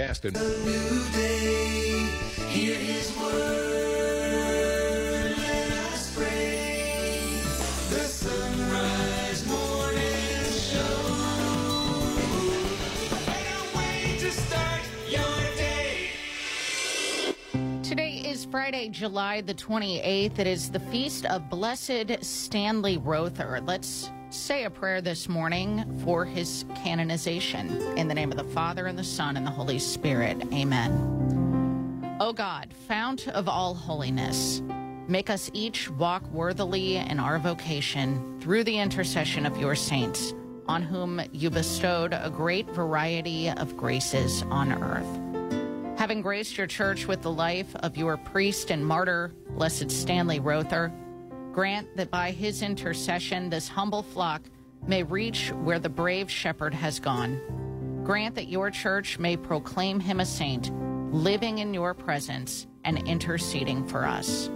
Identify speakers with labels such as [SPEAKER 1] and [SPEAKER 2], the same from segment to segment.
[SPEAKER 1] podcast. And
[SPEAKER 2] Today is Friday, July the 28th. It is the feast of Blessed Stanley Rother. Let's say a prayer this morning for his canonization. In the name of the Father, and the Son, and the Holy Spirit. Amen. O God, fount of all holiness, make us each walk worthily in our vocation through the intercession of your saints, on whom you bestowed a great variety of graces on earth having graced your church with the life of your priest and martyr, Blessed Stanley Rother, grant that by his intercession this humble flock may reach where the brave shepherd has gone. Grant that your church may proclaim him a saint, living in your presence and interceding for us.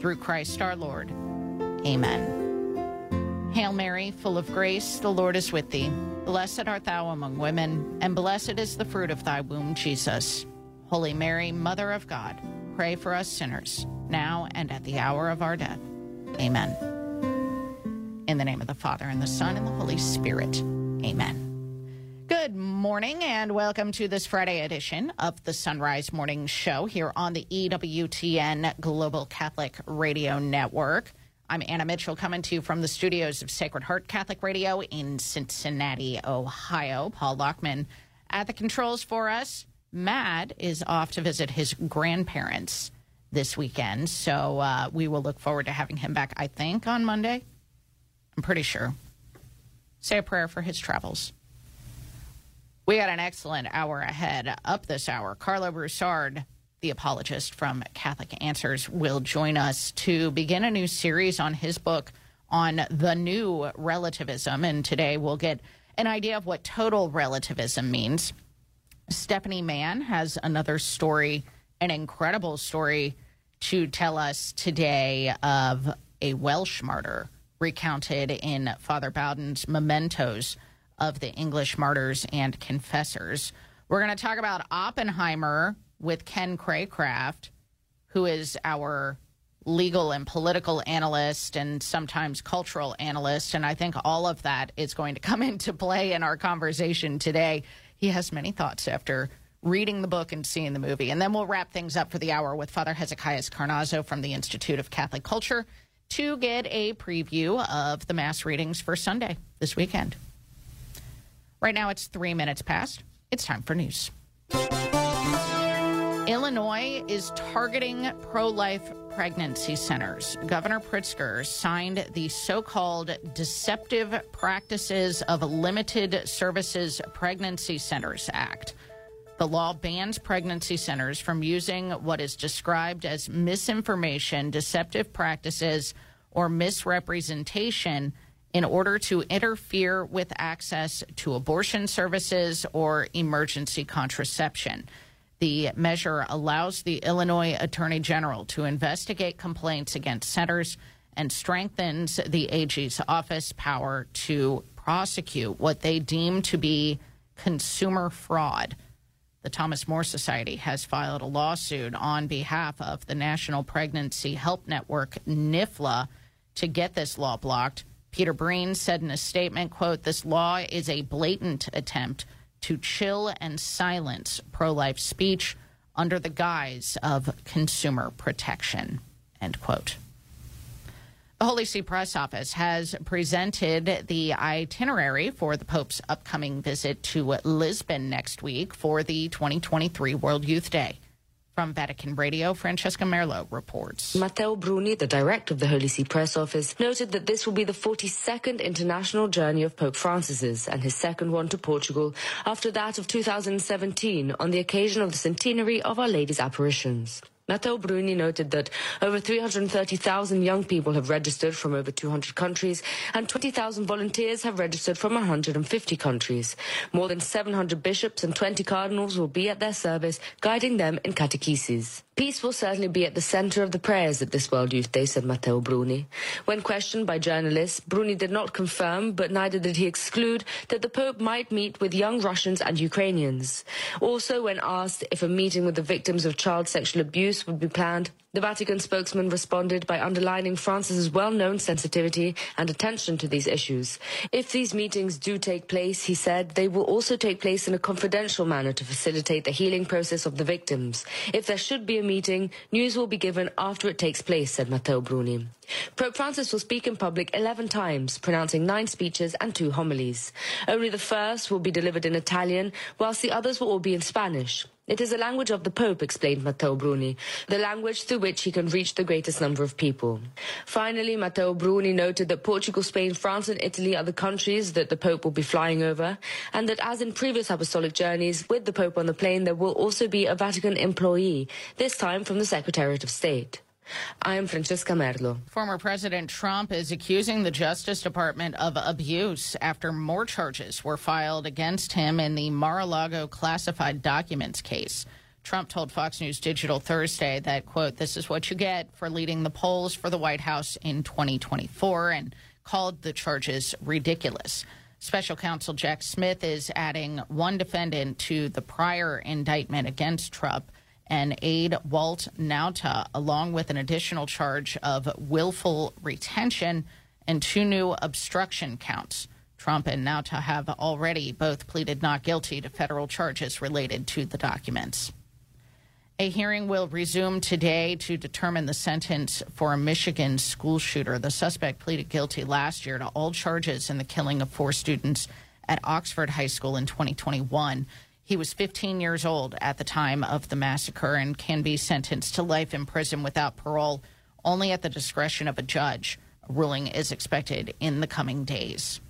[SPEAKER 2] Through Christ our Lord. Amen. Hail Mary, full of grace, the Lord is with thee. Blessed art thou among women, and blessed is the fruit of thy womb, Jesus. Holy Mary, Mother of God, pray for us sinners, now and at the hour of our death. Amen. In the name of the Father, and the Son, and the Holy Spirit. Amen. Good morning, and welcome to this Friday edition of the Son Rise Morning Show here on the EWTN Global Catholic Radio Network. I'm Anna Mitchell coming to you from the studios of Sacred Heart Catholic Radio in Cincinnati, Ohio. Paul Lockman at the controls for us. Matt is off to visit his grandparents this weekend, so uh, we will look forward to having him back, I think, on Monday. I'm pretty sure. Say a prayer for his travels. We got an excellent hour ahead. Up this hour, Karlo Broussard, the apologist from Catholic Answers, will join us to begin a new series on his book on the new relativism. And today we'll get an idea of what total relativism means. Stephanie Mann has another story, an incredible story to tell us today of a Welsh martyr recounted in Father Bowden's Mementos of the English Martyrs and Confessors. We're going to talk about Oppenheimer with Ken Craycraft, who is our legal and political analyst and sometimes cultural analyst. And I think all of that is going to come into play in our conversation today. He has many thoughts after reading the book and seeing the movie. And then we'll wrap things up for the hour with Father Hezekias Carnazzo from the Institute of Catholic Culture to get a preview of the Mass readings for Sunday this weekend. Right now it's three minutes past. It's time for news. Illinois is targeting pro life pregnancy centers. Governor Pritzker signed the so called Deceptive Practices of Limited Services Pregnancy Centers Act. The law bans pregnancy centers from using what is described as misinformation, deceptive practices, or misrepresentation in order to interfere with access to abortion services or emergency contraception. The measure allows the Illinois Attorney General to investigate complaints against centers and strengthens the AG's office power to prosecute what they deem to be consumer fraud. The Thomas More Society has filed a lawsuit on behalf of the National Pregnancy Help Network, NIFLA, to get this law blocked. Peter Breen said in a statement, quote, this law is a blatant attempt to chill and silence pro life speech under the guise of consumer protection. End quote. The Holy See Press Office has presented the itinerary for the Pope's upcoming visit to Lisbon next week for the 2023 World Youth Day. From Vatican Radio, Francesca Merlo reports.
[SPEAKER 3] Matteo Bruni, the director of the Holy See Press Office, noted that this will be the 42nd international journey of Pope Francis's and his second one to Portugal after that of 2017 on the occasion of the centenary of Our Lady's apparitions. Matteo Bruni noted that over 330,000 young people have registered from over 200 countries and 20,000 volunteers have registered from 150 countries. More than 700 bishops and 20 cardinals will be at their service, guiding them in catechesis.
[SPEAKER 4] Peace will certainly be at the center of the prayers at this World Youth Day, said Matteo Bruni. When questioned by journalists, Bruni did not confirm, but neither did he exclude, that the Pope might meet with young Russians and Ukrainians. Also, when asked if a meeting with the victims of child sexual abuse would be planned, the Vatican spokesman responded by underlining Francis's well-known sensitivity and attention to these issues. If these meetings do take place, he said, they will also take place in a confidential manner to facilitate the healing process of the victims. If there should be a meeting, news will be given after it takes place, said Matteo Bruni. Pope Francis will speak in public 11 times, pronouncing nine speeches and two homilies. Only the first will be delivered in Italian, whilst the others will all be in Spanish. It is the language of the Pope, explained Matteo Bruni, the language through which he can reach the greatest number of people. Finally, Matteo Bruni noted that Portugal, Spain, France and Italy are the countries that the Pope will be flying over, and that as in previous apostolic journeys, with the Pope on the plane, there will also be a Vatican employee, this time from the Secretariat of State. I am Francesca Merlo.
[SPEAKER 2] Former President Trump is accusing the Justice Department of abuse after more charges were filed against him in the Mar a Lago classified documents case. Trump told Fox News Digital Thursday that, quote, this is what you get for leading the polls for the White House in 2024 and called the charges ridiculous. Special counsel Jack Smith is adding one defendant to the prior indictment against Trump and aide Walt Nauta, along with an additional charge of willful retention and two new obstruction counts. Trump and Nauta have already both pleaded not guilty to federal charges related to the documents. A hearing will resume today to determine the sentence for a Michigan school shooter. The suspect pleaded guilty last year to all charges in the killing of four students at Oxford High School in 2021. He was 15 years old at the time of the massacre and can be sentenced to life in prison without parole only at the discretion of a judge. A ruling is expected in the coming days.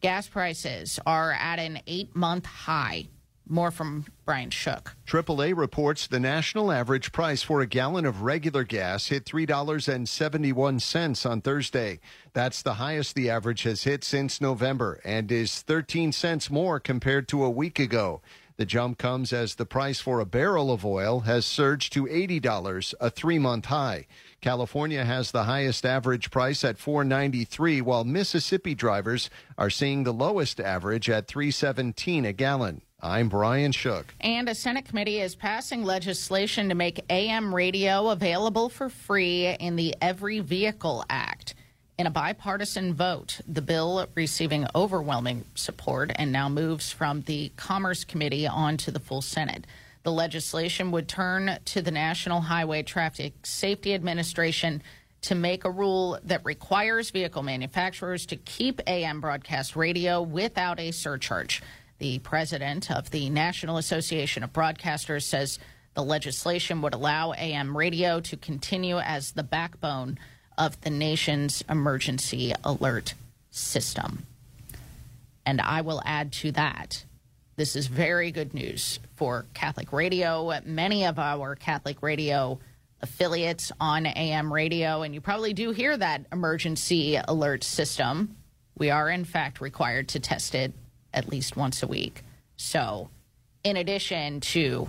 [SPEAKER 2] Gas prices are at an eight month high. More from Brian Shook.
[SPEAKER 5] AAA reports the national average price for a gallon of regular gas hit $3.71 on Thursday. That's the highest the average has hit since November and is 13 cents more compared to a week ago. The jump comes as the price for a barrel of oil has surged to $80, a three month high. California has the highest average price at 493 while Mississippi drivers are seeing the lowest average at 317 a gallon. I'm Brian Shook.
[SPEAKER 2] And a Senate committee is passing legislation to make AM radio available for free in the Every Vehicle Act. In a bipartisan vote, the bill receiving overwhelming support and now moves from the Commerce Committee on to the full Senate. The legislation would turn to the National Highway Traffic Safety Administration to make a rule that requires vehicle manufacturers to keep AM broadcast radio without a surcharge. The president of the National Association of Broadcasters says the legislation would allow AM radio to continue as the backbone of the nation's emergency alert system. And I will add to that this is very good news for Catholic radio. Many of our Catholic radio affiliates on AM radio, and you probably do hear that emergency alert system. We are, in fact, required to test it at least once a week. So, in addition to,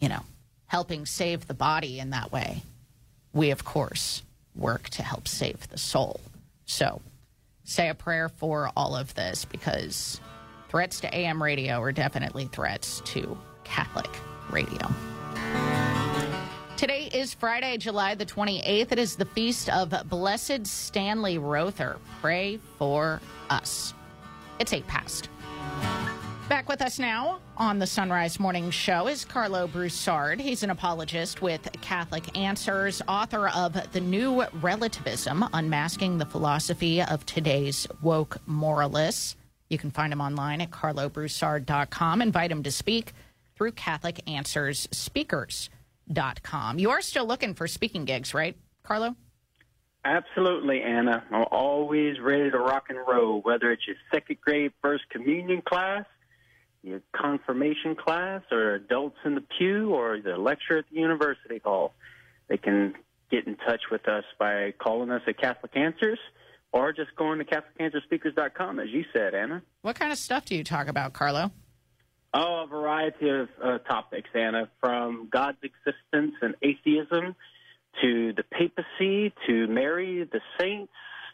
[SPEAKER 2] you know, helping save the body in that way, we, of course, work to help save the soul. So, say a prayer for all of this because threats to AM radio are definitely threats to Catholic radio. Today is Friday, July the 28th. It is the feast of Blessed Stanley Rother. Pray for us. It's eight past. Back with us now on the Son Rise Morning Show is Karlo Broussard. He's an apologist with Catholic Answers, author of The New Relativism Unmasking the Philosophy of Today's Woke Moralists. You can find him online at karlobroussard.com. Invite him to speak through Catholic Answers Speakers.com. You are still looking for speaking gigs, right, Karlo?
[SPEAKER 6] Absolutely, Anna. I'm always ready to rock and roll, whether it's your second grade first communion class your confirmation class or adults in the pew or the lecture at the university hall. They can get in touch with us by calling us at Catholic Answers or just going to CatholicAnswersSpeakers.com, as you said, Anna.
[SPEAKER 2] What kind of stuff do you talk about, Karlo?
[SPEAKER 6] Oh, a variety of uh, topics, Anna, from God's existence and atheism to the papacy to Mary, the saints,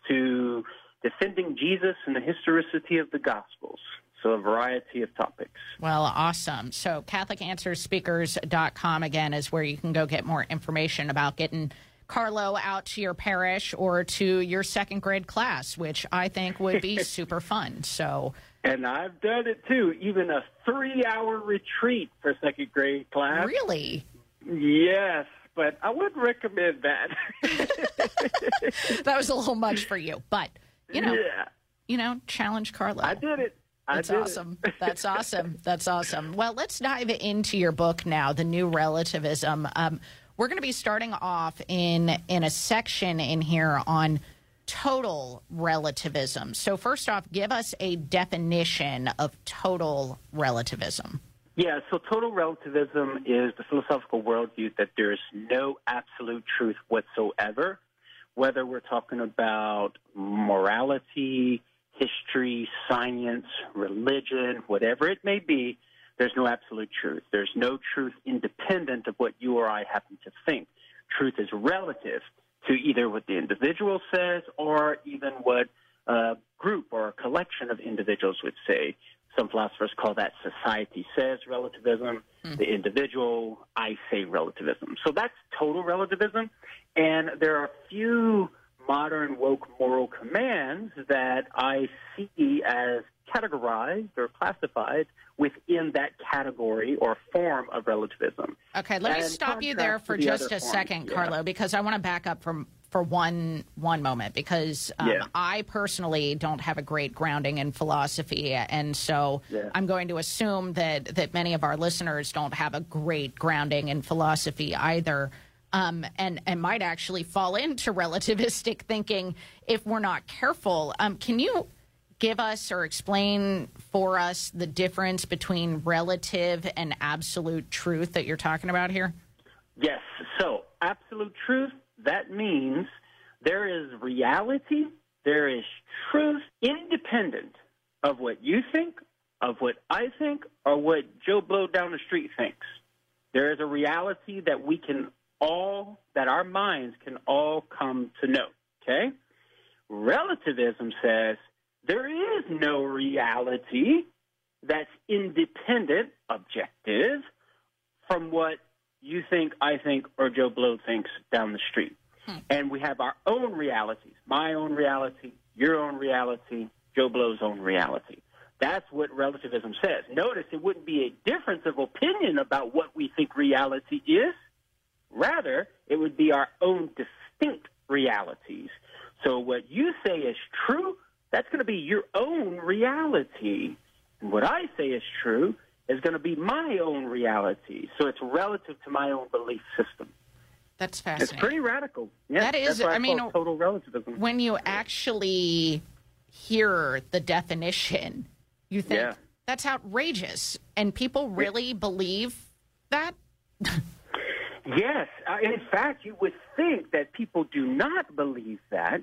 [SPEAKER 6] to defending Jesus and the historicity of the Gospels. So, a variety of topics.
[SPEAKER 2] Well, awesome. So, CatholicAnswersSpeakers.com again is where you can go get more information about getting Karlo out to your parish or to your second grade class, which I think would be super fun. So,
[SPEAKER 6] and I've done it too, even a three hour retreat for second grade class.
[SPEAKER 2] Really?
[SPEAKER 6] Yes, but I wouldn't recommend that.
[SPEAKER 2] that was a little much for you, but you know,
[SPEAKER 6] yeah.
[SPEAKER 2] you know, challenge Karlo.
[SPEAKER 6] I did it. I
[SPEAKER 2] That's
[SPEAKER 6] did
[SPEAKER 2] awesome.
[SPEAKER 6] It.
[SPEAKER 2] That's awesome. That's awesome. Well, let's dive into your book now, The New Relativism. Um, we're going to be starting off in in a section in here on total relativism. So, first off, give us a definition of total relativism.
[SPEAKER 6] Yeah, so total relativism is the philosophical worldview that there is no absolute truth whatsoever, whether we're talking about morality, history, science, religion, whatever it may be, there's no absolute truth. There's no truth independent of what you or I happen to think. Truth is relative to either what the individual says or even what a group or a collection of individuals would say. Some philosophers call that society says relativism, mm. the individual, I say relativism. So that's total relativism. And there are a few modern woke moral commands that I see as categorized or classified within that category or form of relativism.
[SPEAKER 2] Okay, let me and stop you there for the just a second, yeah. Karlo, because I want to back up from for one one moment because um, yeah. I personally don't have a great grounding in philosophy, and so yeah. I'm going to assume that that many of our listeners don't have a great grounding in philosophy either. Um, and and might actually fall into relativistic thinking if we're not careful. Um, can you give us or explain for us the difference between relative and absolute truth that you're talking about here?
[SPEAKER 6] Yes. So, absolute truth, that means there is reality, there is truth independent of what you think, of what I think, or what Joe Blow down the street thinks. There is a reality that we can all, that our minds can all come to know. Okay? Relativism says there is no reality that's independent, objective, from what you think, I think, or Joe Blow thinks down the street. Hmm. And we have our own realities my own reality, your own reality, Joe Blow's own reality. That's what relativism says. Notice it wouldn't be a difference of opinion about what we think reality is. Rather, it would be our own distinct realities. So what you say is true, that's going to be your own reality. And what I say is true is going to be my own reality. So it's relative to my own belief system.
[SPEAKER 2] That's fascinating.
[SPEAKER 6] It's pretty radical. Yeah,
[SPEAKER 2] that is,
[SPEAKER 6] I,
[SPEAKER 2] I mean,
[SPEAKER 6] total relativism.
[SPEAKER 2] When you actually hear the definition, you think yeah. that's outrageous, and people really believe that.
[SPEAKER 6] yes, uh, in fact, you would think that people do not believe that,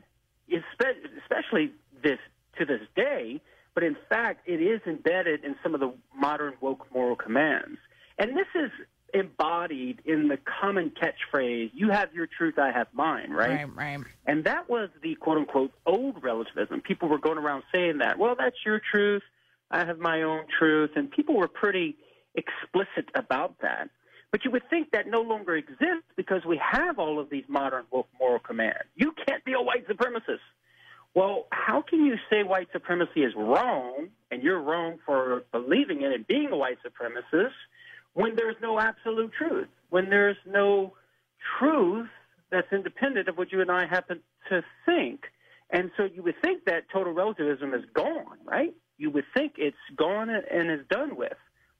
[SPEAKER 6] especially this to this day, but in fact, it is embedded in some of the modern woke moral commands. And this is embodied in the common catchphrase, you have your truth, I have mine, right?
[SPEAKER 2] Right, right.
[SPEAKER 6] And that was the quote unquote old relativism. People were going around saying that, well, that's your truth, I have my own truth. And people were pretty explicit about that. But you would think that no longer exists because we have all of these modern woke moral commands. You can't be a white supremacist. Well, how can you say white supremacy is wrong and you're wrong for believing in it being a white supremacist when there's no absolute truth, when there's no truth that's independent of what you and I happen to think? And so you would think that total relativism is gone, right? You would think it's gone and is done with.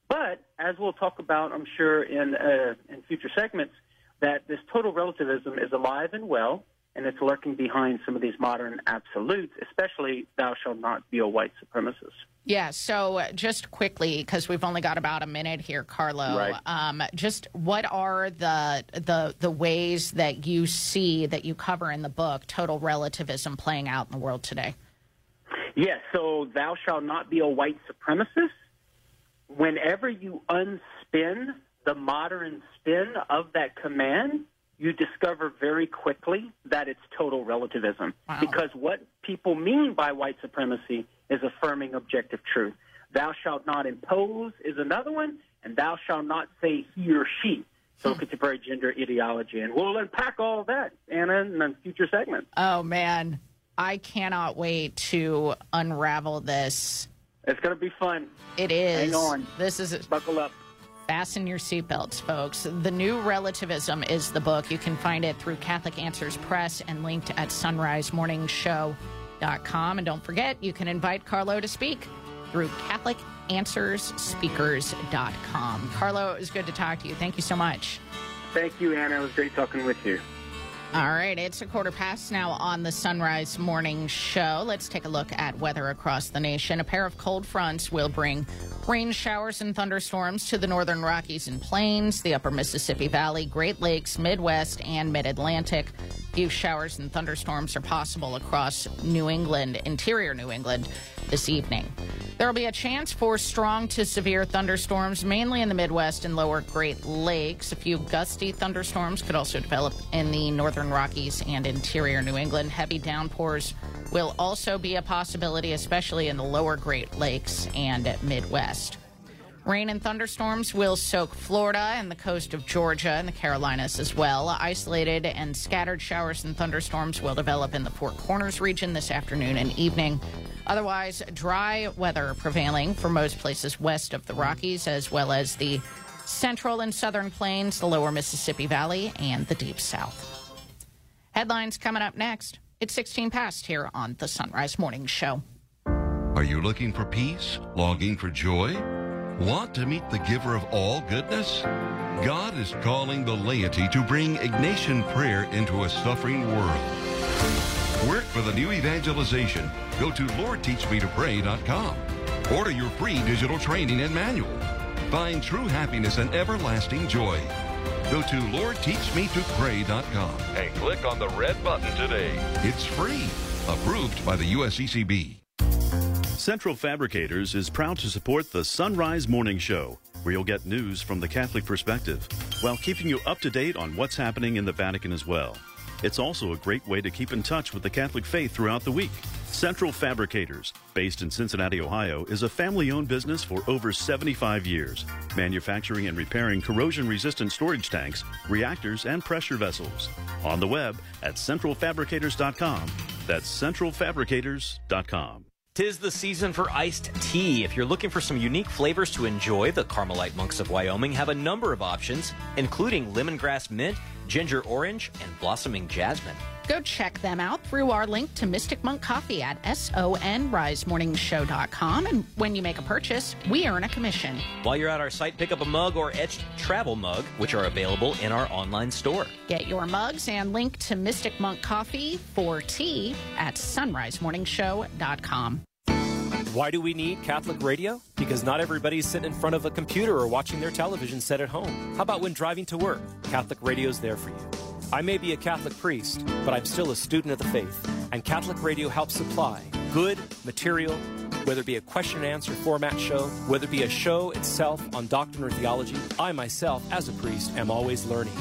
[SPEAKER 6] But as we'll talk about, I'm sure, in, uh, in future segments, that this total relativism is alive and well and it's lurking behind some of these modern absolutes, especially thou shalt not be a white supremacist.
[SPEAKER 2] Yeah, so uh, just quickly, because we've only got about a minute here, Karlo.
[SPEAKER 6] Right.
[SPEAKER 2] Um, just what are the the the ways that you see that you cover in the book total relativism playing out in the world today?
[SPEAKER 6] Yes, so thou shalt not be a white supremacist whenever you unspin the modern spin of that command, you discover very quickly that it's total relativism.
[SPEAKER 2] Wow.
[SPEAKER 6] Because what people mean by white supremacy is affirming objective truth. Thou shalt not impose is another one, and thou shalt not say he or she. So hmm. contemporary gender ideology. And we'll unpack all that, Anna, in a future segment.
[SPEAKER 2] Oh, man. I cannot wait to unravel this.
[SPEAKER 6] It's going to be fun.
[SPEAKER 2] It is.
[SPEAKER 6] Hang on.
[SPEAKER 2] This is
[SPEAKER 6] Buckle up.
[SPEAKER 2] Fasten your seatbelts, folks. The New Relativism is the book. You can find it through Catholic Answers Press and linked at sonrisemorningshow.com. And don't forget, you can invite Karlo to speak through CatholicAnswersSpeakers.com. Karlo, it was good to talk to you. Thank you so much.
[SPEAKER 6] Thank you, Anna. It was great talking with you.
[SPEAKER 2] All right, it's a quarter past now on the Son Rise Morning Show. Let's take a look at weather across the nation. A pair of cold fronts will bring rain showers and thunderstorms to the northern Rockies and Plains, the upper Mississippi Valley, Great Lakes, Midwest, and Mid Atlantic. Few showers and thunderstorms are possible across New England, interior New England, this evening. There will be a chance for strong to severe thunderstorms, mainly in the Midwest and lower Great Lakes. A few gusty thunderstorms could also develop in the northern Rockies and interior New England. Heavy downpours will also be a possibility, especially in the lower Great Lakes and Midwest. Rain and thunderstorms will soak Florida and the coast of Georgia and the Carolinas as well. Isolated and scattered showers and thunderstorms will develop in the Four Corners region this afternoon and evening. Otherwise, dry weather prevailing for most places west of the Rockies, as well as the central and southern plains, the lower Mississippi Valley, and the deep south. Headlines coming up next. It's 16 past here on the Son Rise Morning Show.
[SPEAKER 7] Are you looking for peace? Longing for joy? Want to meet the giver of all goodness? God is calling the laity to bring Ignatian prayer into a suffering world. Work for the new evangelization. Go to LordTeachMeToPray.com. Order your free digital training and manual. Find true happiness and everlasting joy. Go to LordTeachMeToPray.com and click on the red button today. It's free. Approved by the USCCB.
[SPEAKER 8] Central Fabricators is proud to support the Son Rise Morning Show, where you'll get news from the Catholic perspective, while keeping you up to date on what's happening in the Vatican as well. It's also a great way to keep in touch with the Catholic faith throughout the week. Central Fabricators, based in Cincinnati, Ohio, is a family owned business for over 75 years, manufacturing and repairing corrosion resistant storage tanks, reactors, and pressure vessels. On the web at centralfabricators.com. That's centralfabricators.com.
[SPEAKER 9] Tis the season for iced tea. If you're looking for some unique flavors to enjoy, the Carmelite Monks of Wyoming have a number of options, including lemongrass mint, ginger orange, and blossoming jasmine.
[SPEAKER 2] Go check them out through our link to Mystic Monk Coffee at sonrisemorningshow.com. And when you make a purchase, we earn a commission.
[SPEAKER 9] While you're at our site, pick up a mug or etched travel mug, which are available in our online store.
[SPEAKER 2] Get your mugs and link to Mystic Monk Coffee for tea at sonrisemorningshow.com.
[SPEAKER 10] Why do we need Catholic radio? Because not everybody's sitting in front of a computer or watching their television set at home. How about when driving to work? Catholic radio's there for you. I may be a Catholic priest, but I'm still a student of the faith, and Catholic radio helps supply good material, whether it be a question and answer format show, whether it be a show itself on doctrine or theology. I myself, as a priest, am always learning.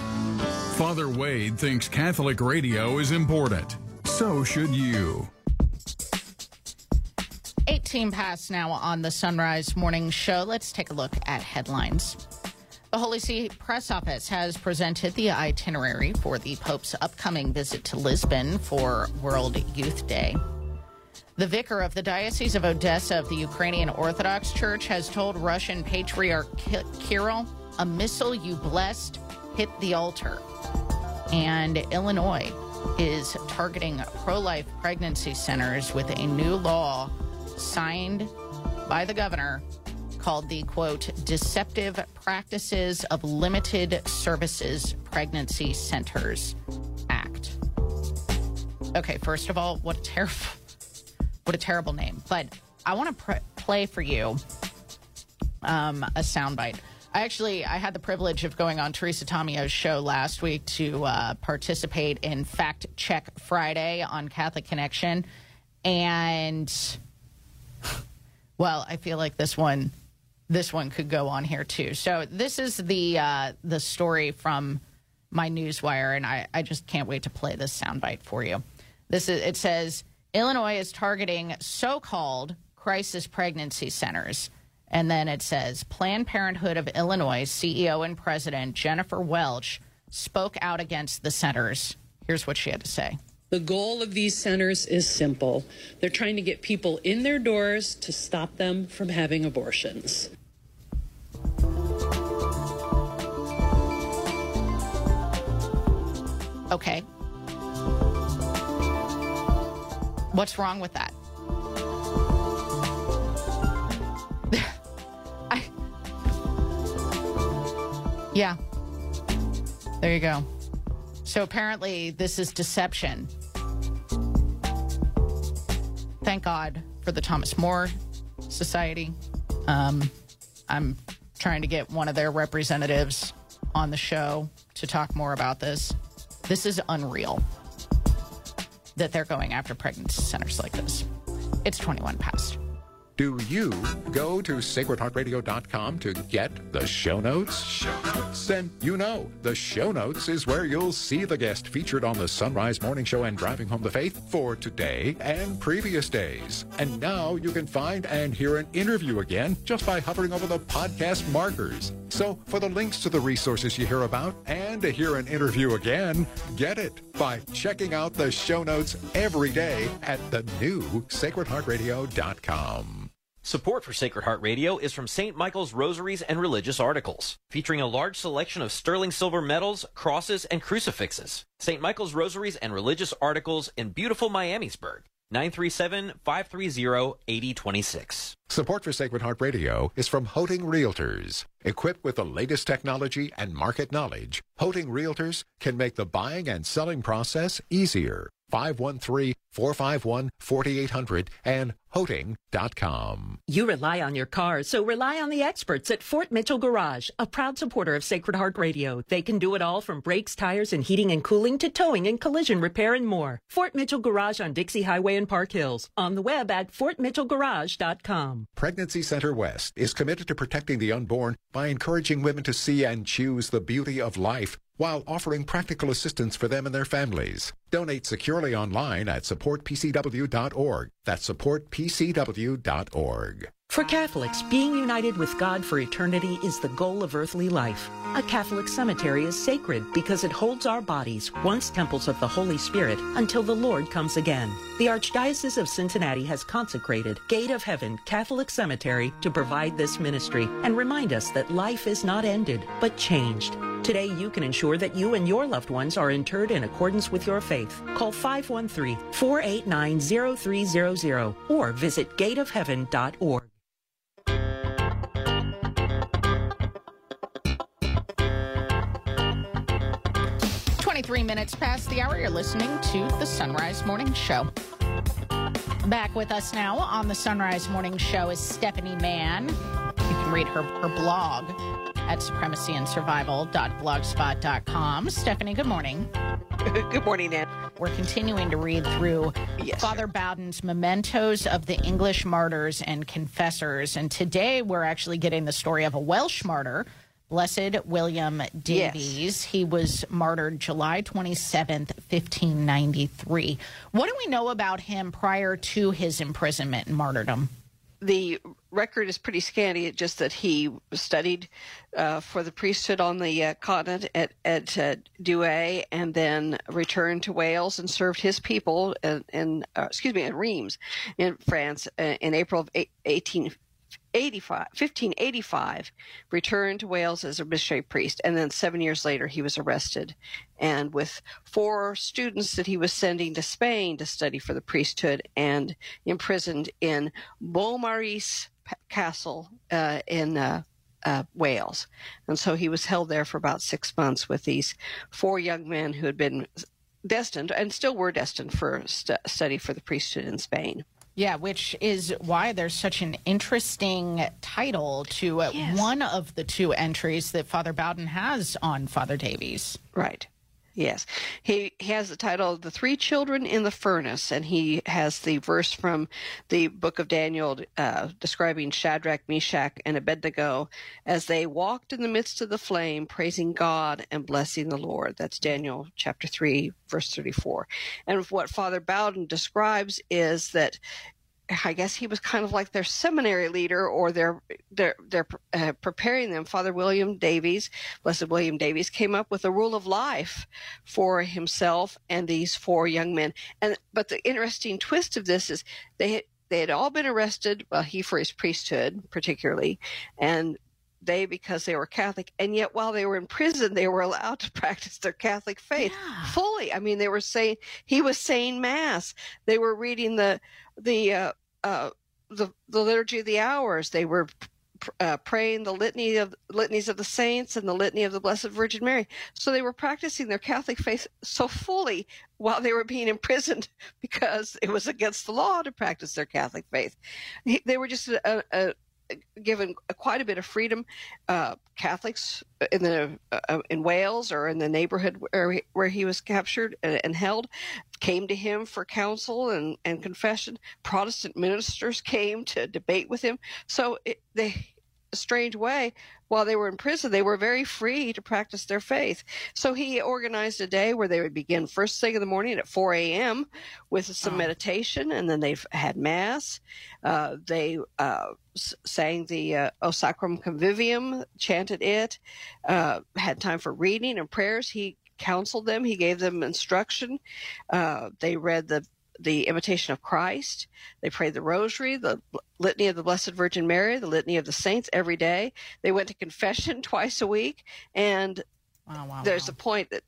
[SPEAKER 11] Father Wade thinks Catholic radio is important. So should you.
[SPEAKER 2] 18 past now on the Son Rise Morning Show. Let's take a look at headlines. The Holy See Press Office has presented the itinerary for the Pope's upcoming visit to Lisbon for World Youth Day. The vicar of the Diocese of Odessa of the Ukrainian Orthodox Church has told Russian Patriarch Kirill, a missile you blessed hit the altar. And Illinois is targeting pro life pregnancy centers with a new law signed by the governor called the quote deceptive practices of limited services pregnancy centers act. Okay first of all what a terrible what a terrible name. But i want to pr- play for you um, a soundbite. I actually I had the privilege of going on Teresa Tomeo's show last week to uh, participate in Fact Check Friday on Catholic Connection, and well, I feel like this one this one could go on here too. So this is the uh, the story from my newswire, and I, I just can't wait to play this soundbite for you. This is it says Illinois is targeting so-called crisis pregnancy centers. And then it says Planned Parenthood of Illinois CEO and president Jennifer Welch spoke out against the centers. Here's what she had to say.
[SPEAKER 12] The goal of these centers is simple. They're trying to get people in their doors to stop them from having abortions.
[SPEAKER 2] Okay. What's wrong with that? I, yeah. There you go. So apparently, this is deception. Thank God for the Thomas More Society. Um, I'm trying to get one of their representatives on the show to talk more about this. This is unreal that they're going after pregnancy centers like this. It's 21 past.
[SPEAKER 13] Do you go to sacredheartradio.com to get the show notes? Show notes. Then you know the show notes is where you'll see the guest featured on the Son Rise Morning Show and Driving Home the Faith for today and previous days. And now you can find and hear an interview again just by hovering over the podcast markers. So for the links to the resources you hear about and to hear an interview again, get it by checking out the show notes every day at the new sacredheartradio.com.
[SPEAKER 9] Support for Sacred Heart Radio is from St. Michael's Rosaries and Religious Articles, featuring a large selection of sterling silver medals, crosses, and crucifixes. St. Michael's Rosaries and Religious Articles in beautiful Miamisburg. 937-530-8026.
[SPEAKER 13] Support for Sacred Heart Radio is from Hoting Realtors. Equipped with the latest technology and market knowledge, Hoting Realtors can make the buying and selling process easier. 513-451-4800 and hoting.com.
[SPEAKER 14] You rely on your car, so rely on the experts at Fort Mitchell Garage, a proud supporter of Sacred Heart Radio. They can do it all from brakes, tires, and heating and cooling to towing and collision repair and more. Fort Mitchell Garage on Dixie Highway in Park Hills. On the web at fortmitchellgarage.com.
[SPEAKER 13] Pregnancy Center West is committed to protecting the unborn by encouraging women to see and choose the beauty of life while offering practical assistance for them and their families. Donate securely online at supportpcw.org. That's supportpcw.org.
[SPEAKER 14] For Catholics, being united with God for eternity is the goal of earthly life. A Catholic cemetery is sacred because it holds our bodies, once temples of the Holy Spirit, until the Lord comes again. The Archdiocese of Cincinnati has consecrated Gate of Heaven Catholic Cemetery to provide this ministry and remind us that life is not ended, but changed. Today, you can ensure that you and your loved ones are interred in accordance with your faith. Call 513 489 0300 or visit gateofheaven.org.
[SPEAKER 2] 23 minutes past the hour. You're listening to the Son Rise Morning Show. Back with us now on the Son Rise Morning Show is Stephanie Mann. You can read her, her blog at supremacyandsurvival.blogspot.com. Stephanie, good morning.
[SPEAKER 15] Good morning, Ann.
[SPEAKER 2] We're continuing to read through
[SPEAKER 15] Yes,
[SPEAKER 2] Father Bowden's Mementos of the English Martyrs and Confessors. And today we're actually getting the story of a Welsh martyr, Blessed William Davies. He was martyred July 27th, 1593. What do we know about him prior to his imprisonment and martyrdom?
[SPEAKER 15] The record is pretty scanty. Just that he studied uh, for the priesthood on the uh, continent at, at uh, Douay and then returned to Wales and served his people in, in uh, excuse me, in Reims in France uh, in April of eight- 1885, 1585, returned to Wales as a missionary priest. And then seven years later, he was arrested. And with four students that he was sending to Spain to study for the priesthood and imprisoned in Beaumaris Castle uh, in uh, uh, Wales. And so he was held there for about six months with these four young men who had been destined and still were destined for st- study for the priesthood in Spain.
[SPEAKER 2] Yeah, which is why there's such an interesting title to uh, one of the two entries that Father Bowden has on Father Davies.
[SPEAKER 15] Right. Yes. He, has the title The Three Children in the Furnace, and he has the verse from the book of Daniel uh, describing Shadrach, Meshach, and Abednego as they walked in the midst of the flame, praising God and blessing the Lord. That's Daniel chapter 3, verse 34. And what Father Bowden describes is that I guess he was kind of like their seminary leader, or they're they're they're uh, preparing them. Father William Davies, Blessed William Davies, came up with a rule of life for himself and these four young men. And but the interesting twist of this is they had, they had all been arrested. Well, he for his priesthood, particularly, and they because they were Catholic, and yet while they were in prison, they were allowed to practice their Catholic faith yeah. fully. I mean, they were saying he was saying mass. They were reading the the uh, uh, the the liturgy of the hours. They were uh, praying the litany of litanies of the saints and the litany of the Blessed Virgin Mary. So they were practicing their Catholic faith so fully while they were being imprisoned because it was against the law to practice their Catholic faith. They were just a, a, given quite a bit of freedom. Uh, Catholics in the uh, in Wales or in the neighborhood where he, where he was captured and, and, held came to him for counsel and, and confession. Protestant ministers came to debate with him. So it, they strange way, while they were in prison, they were very free to practice their faith. So he organized a day where they would begin first thing in the morning at 4 a.m. with some oh. meditation, and then they've had mass. Uh, they uh, sang the uh, O Sacrum Convivium, chanted it, uh, had time for reading and prayers. He counseled them. He gave them instruction. Uh, they read the the imitation of Christ. They prayed the rosary, the litany of the Blessed Virgin Mary, the litany of the saints every day. They went to confession twice a week, and wow, wow, there's wow. a point that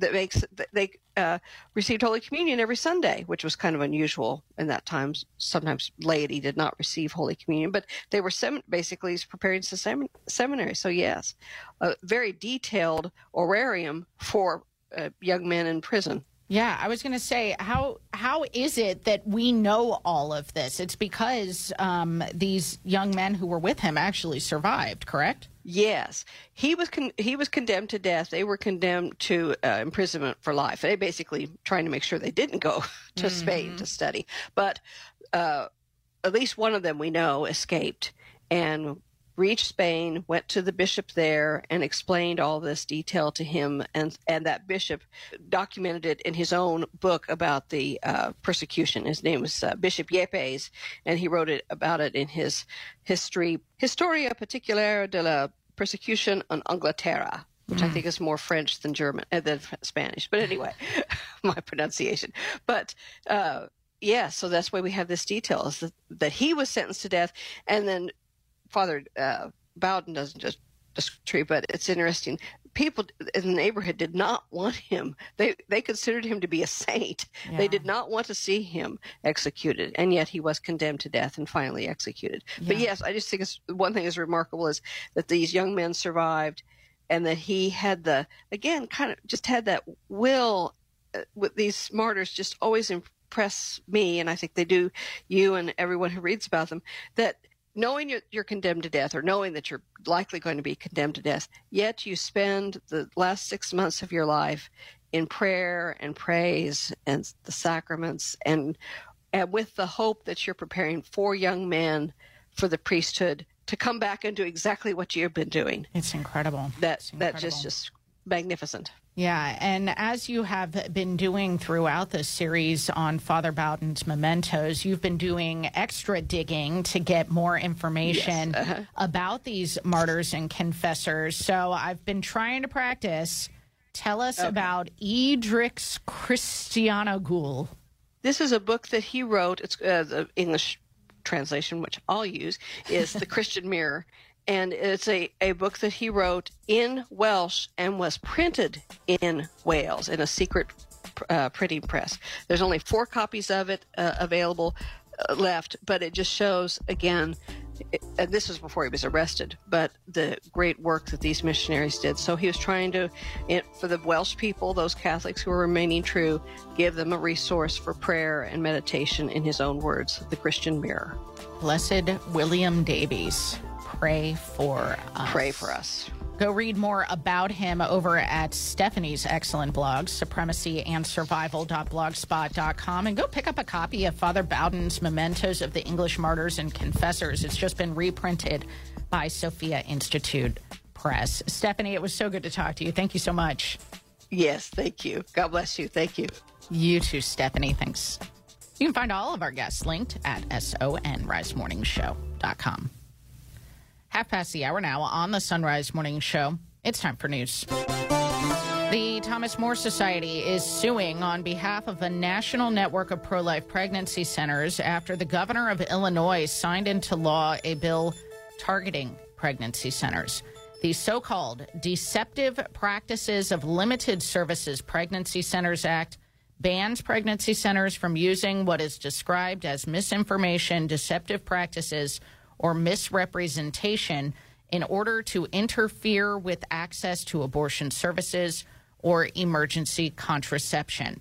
[SPEAKER 15] that makes that they uh, received Holy Communion every Sunday, which was kind of unusual in that time. Sometimes laity did not receive Holy Communion, but they were sem- basically preparing to sem- seminary. So yes, a very detailed orarium for uh, young men in prison.
[SPEAKER 2] Yeah, I was going to say how how is it that we know all of this? It's because um, these young men who were with him actually survived, correct?
[SPEAKER 15] Yes, he was con- he was condemned to death. They were condemned to uh, imprisonment for life. They basically trying to make sure they didn't go to mm-hmm. Spain to study, but uh, at least one of them we know escaped and reached Spain, went to the bishop there, and explained all this detail to him. And, and that bishop documented it in his own book about the uh, persecution. His name was uh, Bishop Yepes, and he wrote it about it in his history, Historia Particular de la Persecution en Inglaterra, which. I think is more French than German uh, than Spanish. But anyway, my pronunciation. But uh, yeah, so that's why we have this detail is that, that he was sentenced to death, and then Father uh, Bowden doesn't just tree, but it's interesting. People in the neighborhood did not want him. They they considered him to be a saint. Yeah. They did not want to see him executed, and yet he was condemned to death and finally executed. Yeah. But yes, I just think it's one thing is remarkable is that these young men survived, and that he had the again kind of just had that will. Uh, with these martyrs, just always impress me, and I think they do you and everyone who reads about them. That knowing you're, you're, condemned to death or knowing that you're likely going to be condemned to death, yet you spend the last six months of your life in prayer and praise and the sacraments and, and with the hope that you're preparing four young men for the priesthood to come back and do exactly what you've been doing.
[SPEAKER 2] It's incredible.
[SPEAKER 15] That
[SPEAKER 2] it's incredible.
[SPEAKER 15] that just just magnificent.
[SPEAKER 2] Yeah, and as you have been doing throughout this series on Father Bowden's mementos, you've been doing extra digging to get more information yes. uh-huh. about these martyrs and confessors. So I've been trying to practice. Tell us okay. about Edric's Christianogul.
[SPEAKER 15] This is a book that he wrote. It's uh, the English translation, which I'll use, is The Christian Mirror and it's a, a book that he wrote in Welsh and was printed in Wales in a secret uh, printing press. There's only four copies of it uh, available uh, left, but it just shows again. It, and this was before he was arrested, but the great work that these missionaries did. So he was trying to, it, for the Welsh people, those Catholics who were remaining true, give them a resource for prayer and meditation in his own words, the Christian Mirror.
[SPEAKER 2] Blessed William Davies pray for us.
[SPEAKER 15] Pray for us.
[SPEAKER 2] Go read more about him over at Stephanie's excellent blog, supremacyandsurvival.blogspot.com, and go pick up a copy of Father Bowden's Mementos of the English Martyrs and Confessors. It's just been reprinted by Sophia Institute Press. Stephanie, it was so good to talk to you. Thank you so much.
[SPEAKER 15] Yes, thank you. God bless you. Thank you.
[SPEAKER 2] You too, Stephanie. Thanks. You can find all of our guests linked at sonrisemorningshow.com. Half past the hour now on the Son Rise Morning Show. It's time for news. The Thomas More Society is suing on behalf of a national network of pro life pregnancy centers after the governor of Illinois signed into law a bill targeting pregnancy centers. The so called Deceptive Practices of Limited Services Pregnancy Centers Act bans pregnancy centers from using what is described as misinformation, deceptive practices, or misrepresentation in order to interfere with access to abortion services or emergency contraception.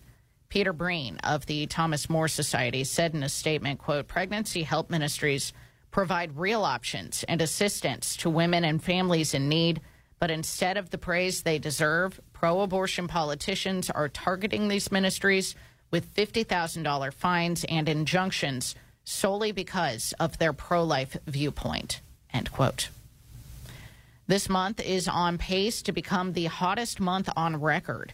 [SPEAKER 2] Peter Breen of the Thomas More Society said in a statement, quote, pregnancy help ministries provide real options and assistance to women and families in need, but instead of the praise they deserve, pro-abortion politicians are targeting these ministries with $50,000 fines and injunctions solely because of their pro life viewpoint. End quote. This month is on pace to become the hottest month on record.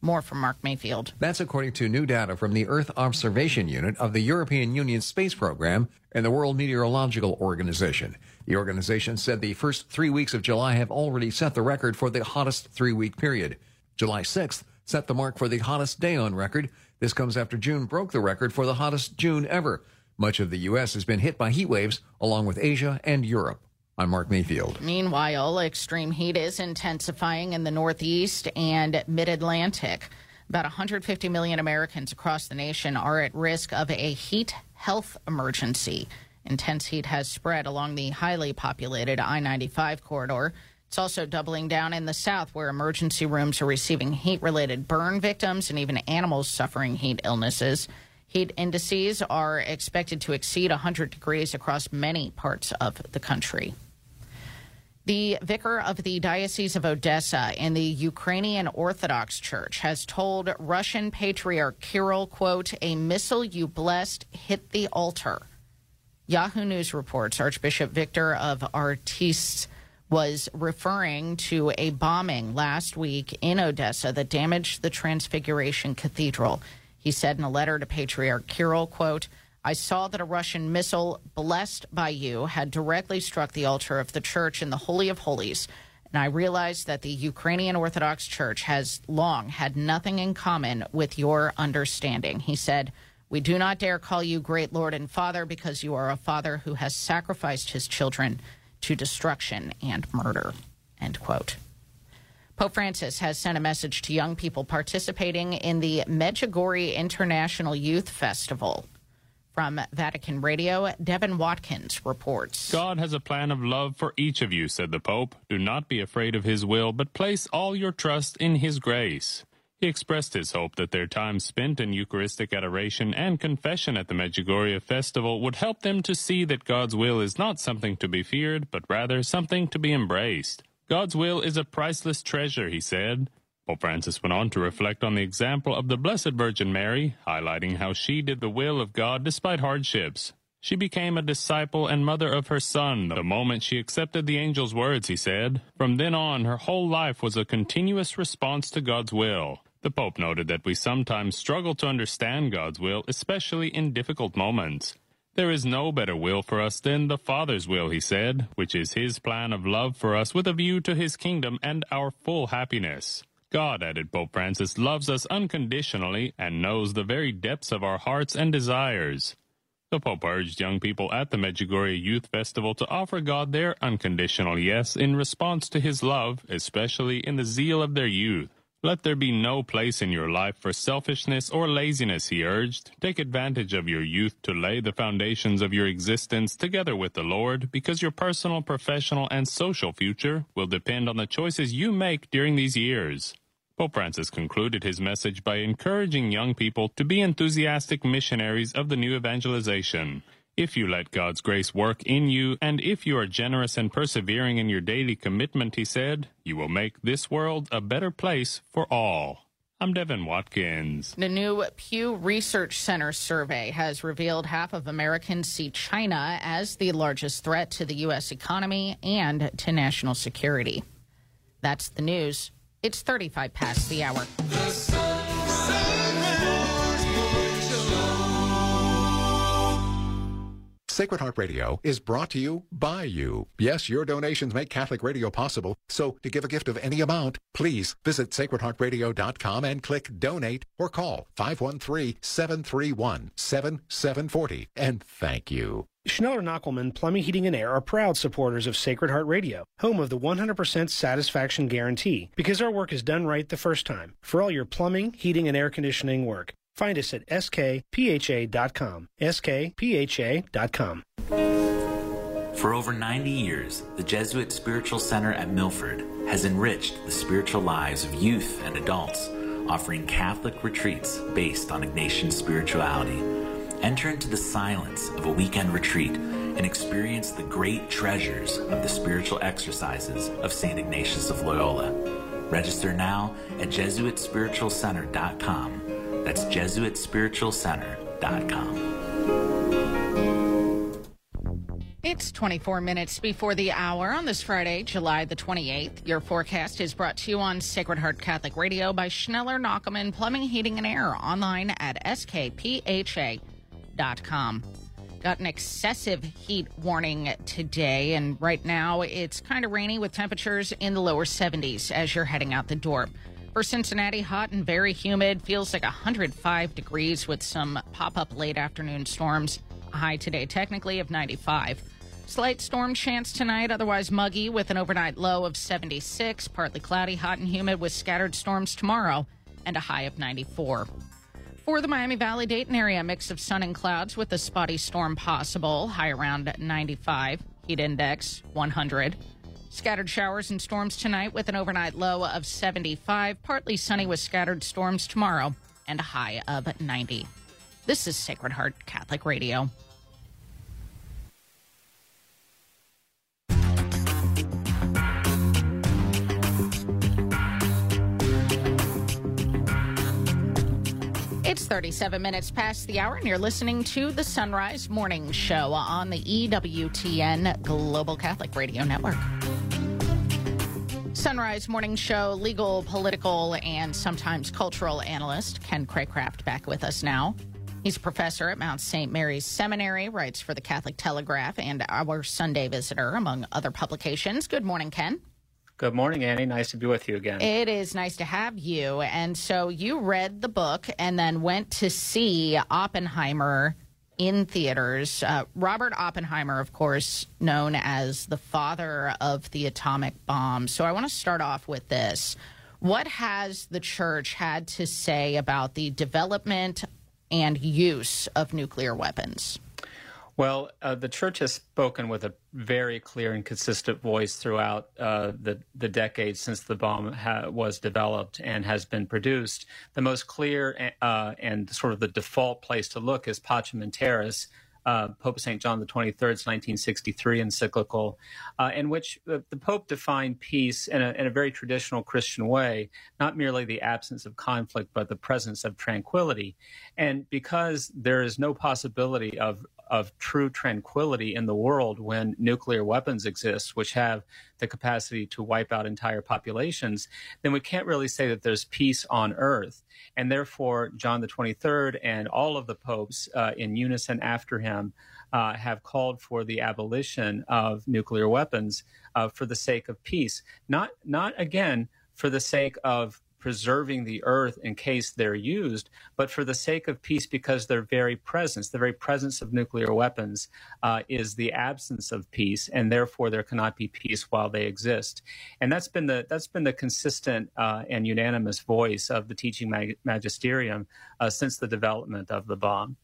[SPEAKER 2] More from Mark Mayfield.
[SPEAKER 16] That's according to new data from the Earth Observation Unit of the European Union Space Program and the World Meteorological Organization. The organization said the first three weeks of July have already set the record for the hottest three week period. July 6th set the mark for the hottest day on record. This comes after June broke the record for the hottest June ever. Much of the U.S. has been hit by heat waves, along with Asia and Europe. I'm Mark Mayfield.
[SPEAKER 2] Meanwhile, extreme heat is intensifying in the Northeast and Mid Atlantic. About 150 million Americans across the nation are at risk of a heat health emergency. Intense heat has spread along the highly populated I 95 corridor. It's also doubling down in the South, where emergency rooms are receiving heat related burn victims and even animals suffering heat illnesses. Heat indices are expected to exceed 100 degrees across many parts of the country. The vicar of the Diocese of Odessa in the Ukrainian Orthodox Church has told Russian Patriarch Kirill, quote, a missile you blessed hit the altar. Yahoo News reports Archbishop Victor of Artsyz was referring to a bombing last week in Odessa that damaged the Transfiguration Cathedral. He said in a letter to Patriarch Kirill, quote, I saw that a Russian missile blessed by you had directly struck the altar of the church in the Holy of Holies. And I realized that the Ukrainian Orthodox Church has long had nothing in common with your understanding. He said, We do not dare call you great Lord and Father because you are a father who has sacrificed his children to destruction and murder. End quote. Pope Francis has sent a message to young people participating in the Medjugorje International Youth Festival. From Vatican Radio, Devin Watkins reports.
[SPEAKER 17] God has a plan of love for each of you, said the Pope. Do not be afraid of his will, but place all your trust in his grace. He expressed his hope that their time spent in Eucharistic adoration and confession at the Medjugorje festival would help them to see that God's will is not something to be feared, but rather something to be embraced. God's will is a priceless treasure, he said. Pope Francis went on to reflect on the example of the Blessed Virgin Mary, highlighting how she did the will of God despite hardships. She became a disciple and mother of her son the moment she accepted the angel's words, he said. From then on, her whole life was a continuous response to God's will. The Pope noted that we sometimes struggle to understand God's will, especially in difficult moments. There is no better will for us than the Father's will, he said, which is his plan of love for us with a view to his kingdom and our full happiness. God, added Pope Francis, loves us unconditionally and knows the very depths of our hearts and desires. The Pope urged young people at the Medjugorje Youth Festival to offer God their unconditional yes in response to his love, especially in the zeal of their youth. Let there be no place in your life for selfishness or laziness, he urged. Take advantage of your youth to lay the foundations of your existence together with the Lord, because your personal, professional, and social future will depend on the choices you make during these years. Pope Francis concluded his message by encouraging young people to be enthusiastic missionaries of the new evangelization.
[SPEAKER 18] If you let God's grace work in you, and if you are generous and persevering in your daily commitment, he said, you will make this world a better place for all. I'm Devin Watkins.
[SPEAKER 2] The new Pew Research Center survey has revealed half of Americans see China as the largest threat to the U.S. economy and to national security. That's the news. It's 35 past the hour.
[SPEAKER 13] Sacred Heart Radio is brought to you by you. Yes, your donations make Catholic radio possible. So to give a gift of any amount, please visit sacredheartradio.com and click donate or call 513-731-7740. And thank you.
[SPEAKER 19] Schneller Knochelmann Plumbing, Heating, and Air are proud supporters of Sacred Heart Radio, home of the 100% satisfaction guarantee, because our work is done right the first time. For all your plumbing, heating, and air conditioning work, Find us at skpha.com. skpha.com.
[SPEAKER 20] For over 90 years, the Jesuit Spiritual Center at Milford has enriched the spiritual lives of youth and adults, offering Catholic retreats based on Ignatian spirituality. Enter into the silence of a weekend retreat and experience the great treasures of the spiritual exercises of St. Ignatius of Loyola. Register now at JesuitSpiritualCenter.com that's JesuitSpiritualCenter.com.
[SPEAKER 2] It's 24 minutes before the hour on this Friday, July the 28th. Your forecast is brought to you on Sacred Heart Catholic Radio by Schneller Knochelmann Plumbing, Heating, and Air online at skpha.com. Got an excessive heat warning today, and right now it's kind of rainy with temperatures in the lower 70s as you're heading out the door. For Cincinnati, hot and very humid. Feels like 105 degrees with some pop up late afternoon storms. High today, technically, of 95. Slight storm chance tonight, otherwise muggy with an overnight low of 76. Partly cloudy, hot and humid with scattered storms tomorrow and a high of 94. For the Miami Valley Dayton area, mix of sun and clouds with a spotty storm possible, high around 95. Heat index 100. Scattered showers and storms tonight with an overnight low of 75. Partly sunny with scattered storms tomorrow and a high of 90. This is Sacred Heart Catholic Radio. It's 37 minutes past the hour, and you're listening to the Son Rise Morning Show on the EWTN Global Catholic Radio Network. Son Rise Morning Show legal, political, and sometimes cultural analyst Ken Craycraft back with us now. He's a professor at Mount St. Mary's Seminary, writes for the Catholic Telegraph and Our Sunday Visitor, among other publications. Good morning, Ken.
[SPEAKER 21] Good morning, Annie. Nice to be with you again.
[SPEAKER 2] It is nice to have you. And so you read the book and then went to see Oppenheimer in theaters. Uh, Robert Oppenheimer, of course, known as the father of the atomic bomb. So I want to start off with this. What has the church had to say about the development and use of nuclear weapons?
[SPEAKER 21] Well, uh, the church has spoken with a very clear and consistent voice throughout uh, the the decades since the bomb ha- was developed and has been produced. The most clear uh, and sort of the default place to look is Pacem in Terris, uh, Pope St. John the 23rd's 1963 encyclical, uh, in which the, the, Pope defined peace in a, in a, very traditional Christian way, not merely the absence of conflict, but the presence of tranquility. And because there is no possibility of of true tranquility in the world when nuclear weapons exist, which have the capacity to wipe out entire populations, then we can't really say that there's peace on earth. And therefore, John the 23rd and all of the popes uh, in unison after him uh, have called for the abolition of nuclear weapons uh, for the sake of peace. Not, not again for the sake of preserving the earth in case they're used, but for the sake of peace because their very presence, the very presence of nuclear weapons, uh, is the absence of peace, and therefore there cannot be peace while they exist. And that's been the that's been the consistent uh, and unanimous voice of the teaching mag- magisterium uh, since the development of the bomb.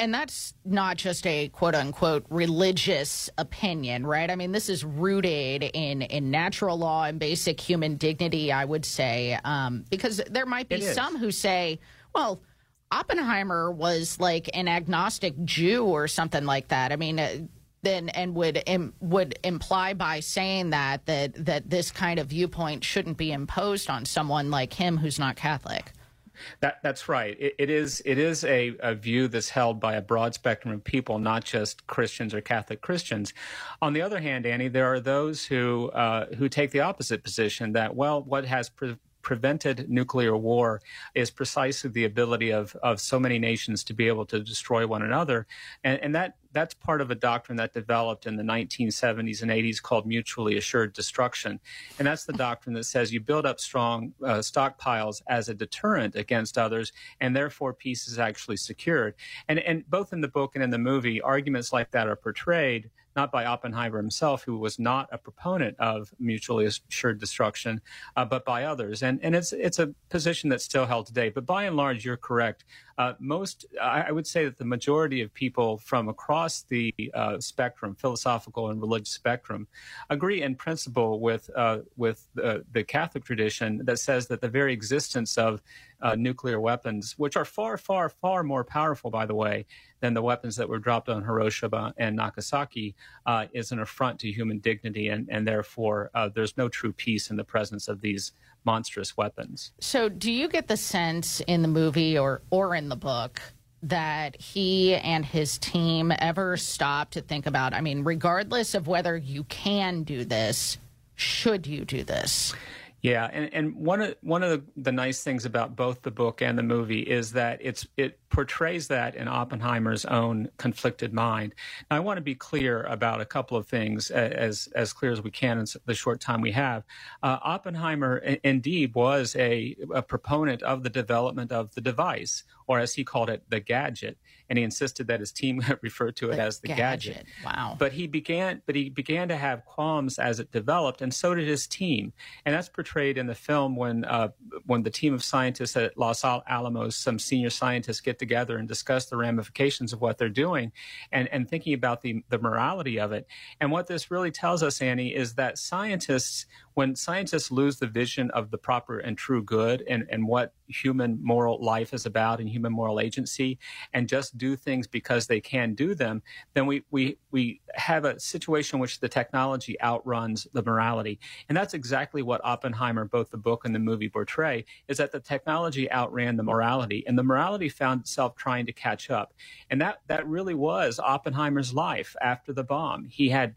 [SPEAKER 2] And that's not just a quote unquote religious opinion, right? I mean, this is rooted in, in natural law and basic human dignity, I would say, um, because there might be some who say, well, Oppenheimer was like an agnostic Jew or something like that. I mean, uh, then and would Im, would imply by saying that that that this kind of viewpoint shouldn't be imposed on someone like him who's not Catholic.
[SPEAKER 21] That, that's right. It, it is it is a, a view that's held by a broad spectrum of people, not just Christians or Catholic Christians. On the other hand, Annie, there are those who uh, who take the opposite position that well, what has pre- prevented nuclear war is precisely the ability of, of so many nations to be able to destroy one another. And, and that that's part of a doctrine that developed in the 1970s and 80s called mutually assured destruction. And that's the doctrine that says you build up strong uh, stockpiles as a deterrent against others, and therefore peace is actually secured. And, and both in the book and in the movie, arguments like that are portrayed not by Oppenheimer himself, who was not a proponent of mutually assured destruction, uh, but by others. And and it's it's a position that's still held today. But by and large, you're correct. Uh, most, I would say that the majority of people from across the uh, spectrum, philosophical and religious spectrum, agree in principle with uh, with the Catholic tradition that says that the very existence of uh, nuclear weapons, which are far, far, far more powerful, by the way, than the weapons that were dropped on Hiroshima and Nagasaki, uh, is an affront to human dignity, and, and therefore there's no true peace in the presence of these monstrous weapons.
[SPEAKER 2] So, do you get the sense in the movie or or in the book that he and his team ever stop to think about? I mean, regardless of whether you can do this, should you do this?
[SPEAKER 21] Yeah, and, and one of one of the, the, nice things about both the book and the movie is that it's it portrays that in Oppenheimer's own conflicted mind. Now, I want to be clear about a couple of things, as as clear as we can in the short time we have. Uh, Oppenheimer, indeed, was a, a proponent of the development of the device, or as he called it, the gadget and he insisted that his team refer to it the as the gadget. gadget.
[SPEAKER 2] Wow.
[SPEAKER 21] But he began but he began to have qualms as it developed and so did his team. And that's portrayed in the film when uh, when the team of scientists at Los Alamos, some senior scientists get together and discuss the ramifications of what they're doing and, and thinking about the, the morality of it. And what this really tells us, Annie, is that scientists when scientists lose the vision of the proper and true good and, and what human moral life is about and human moral agency and just do things because they can do them, then we, we, we have a situation in which the technology outruns the morality. And that's exactly what Oppenheimer, both the book and the movie portray, is that the technology outran the morality and the morality found itself trying to catch up. And that, that really was Oppenheimer's life after the bomb. He had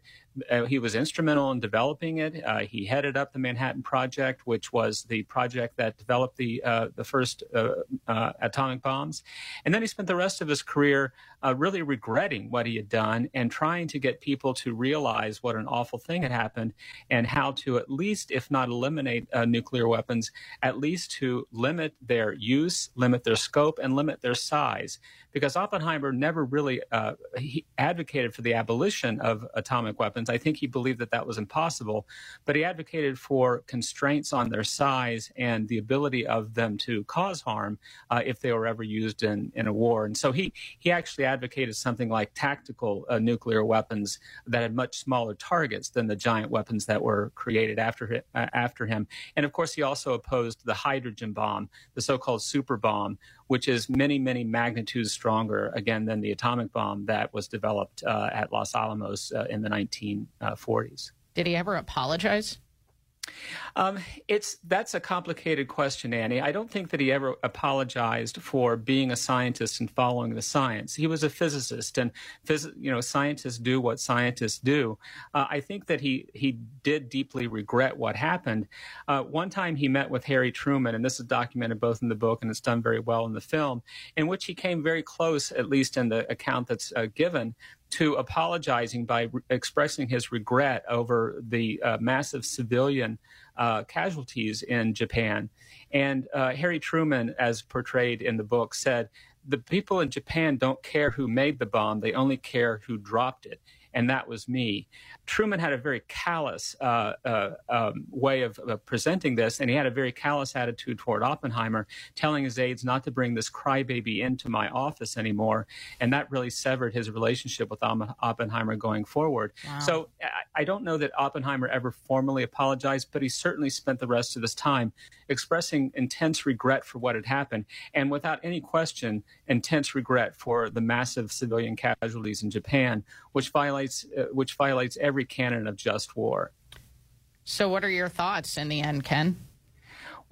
[SPEAKER 21] uh, he was instrumental in developing it. Uh, he headed up the Manhattan Project, which was the project that developed the uh, the first uh, uh, atomic bombs. And then he spent the rest of his career uh, really regretting what he had done and trying to get people to realize what an awful thing had happened and how to at least, if not eliminate nuclear weapons, at least to limit their use, limit their scope, and limit their size because Oppenheimer never really advocated for the abolition of atomic weapons. I think he believed that that was impossible, but he advocated for constraints on their size and the ability of them to cause harm uh, if they were ever used in, in a war. And so he, he actually advocated something like tactical uh, nuclear weapons that had much smaller targets than the giant weapons that were created after, uh, after him. And of course, he also opposed the hydrogen bomb, the so called super bomb, which is many, many magnitudes stronger, again, than the atomic bomb that was developed uh, at Los Alamos uh, in the 1940s.
[SPEAKER 2] Did he ever apologize?
[SPEAKER 21] Um, it's that's a complicated question, Annie. I don't think that he ever apologized for being a scientist and following the science. He was a physicist, and phys- you know, scientists do what scientists do. Uh, I think that he he did deeply regret what happened. Uh, one time, he met with Harry Truman, and this is documented both in the book and it's done very well in the film, in which he came very close, at least in the account that's uh, given, to apologizing by re- expressing his regret over the uh, massive civilian uh, casualties in Japan. And uh, Harry Truman, as portrayed in the book, said, The people in Japan don't care who made the bomb, they only care who dropped it. And that was me. Truman had a very callous uh, uh, um, way of, of, presenting this, and he had a very callous attitude toward Oppenheimer, telling his aides not to bring this crybaby into my office anymore, and that really severed his relationship with Oppenheimer going forward. Wow. So I, I don't know that Oppenheimer ever formally apologized, but he certainly spent the rest of his time expressing intense regret for what had happened, and without any question, intense regret for the massive civilian casualties in Japan, which violates uh, which violates every canon of just war.
[SPEAKER 2] So, what are your thoughts in the end, Ken?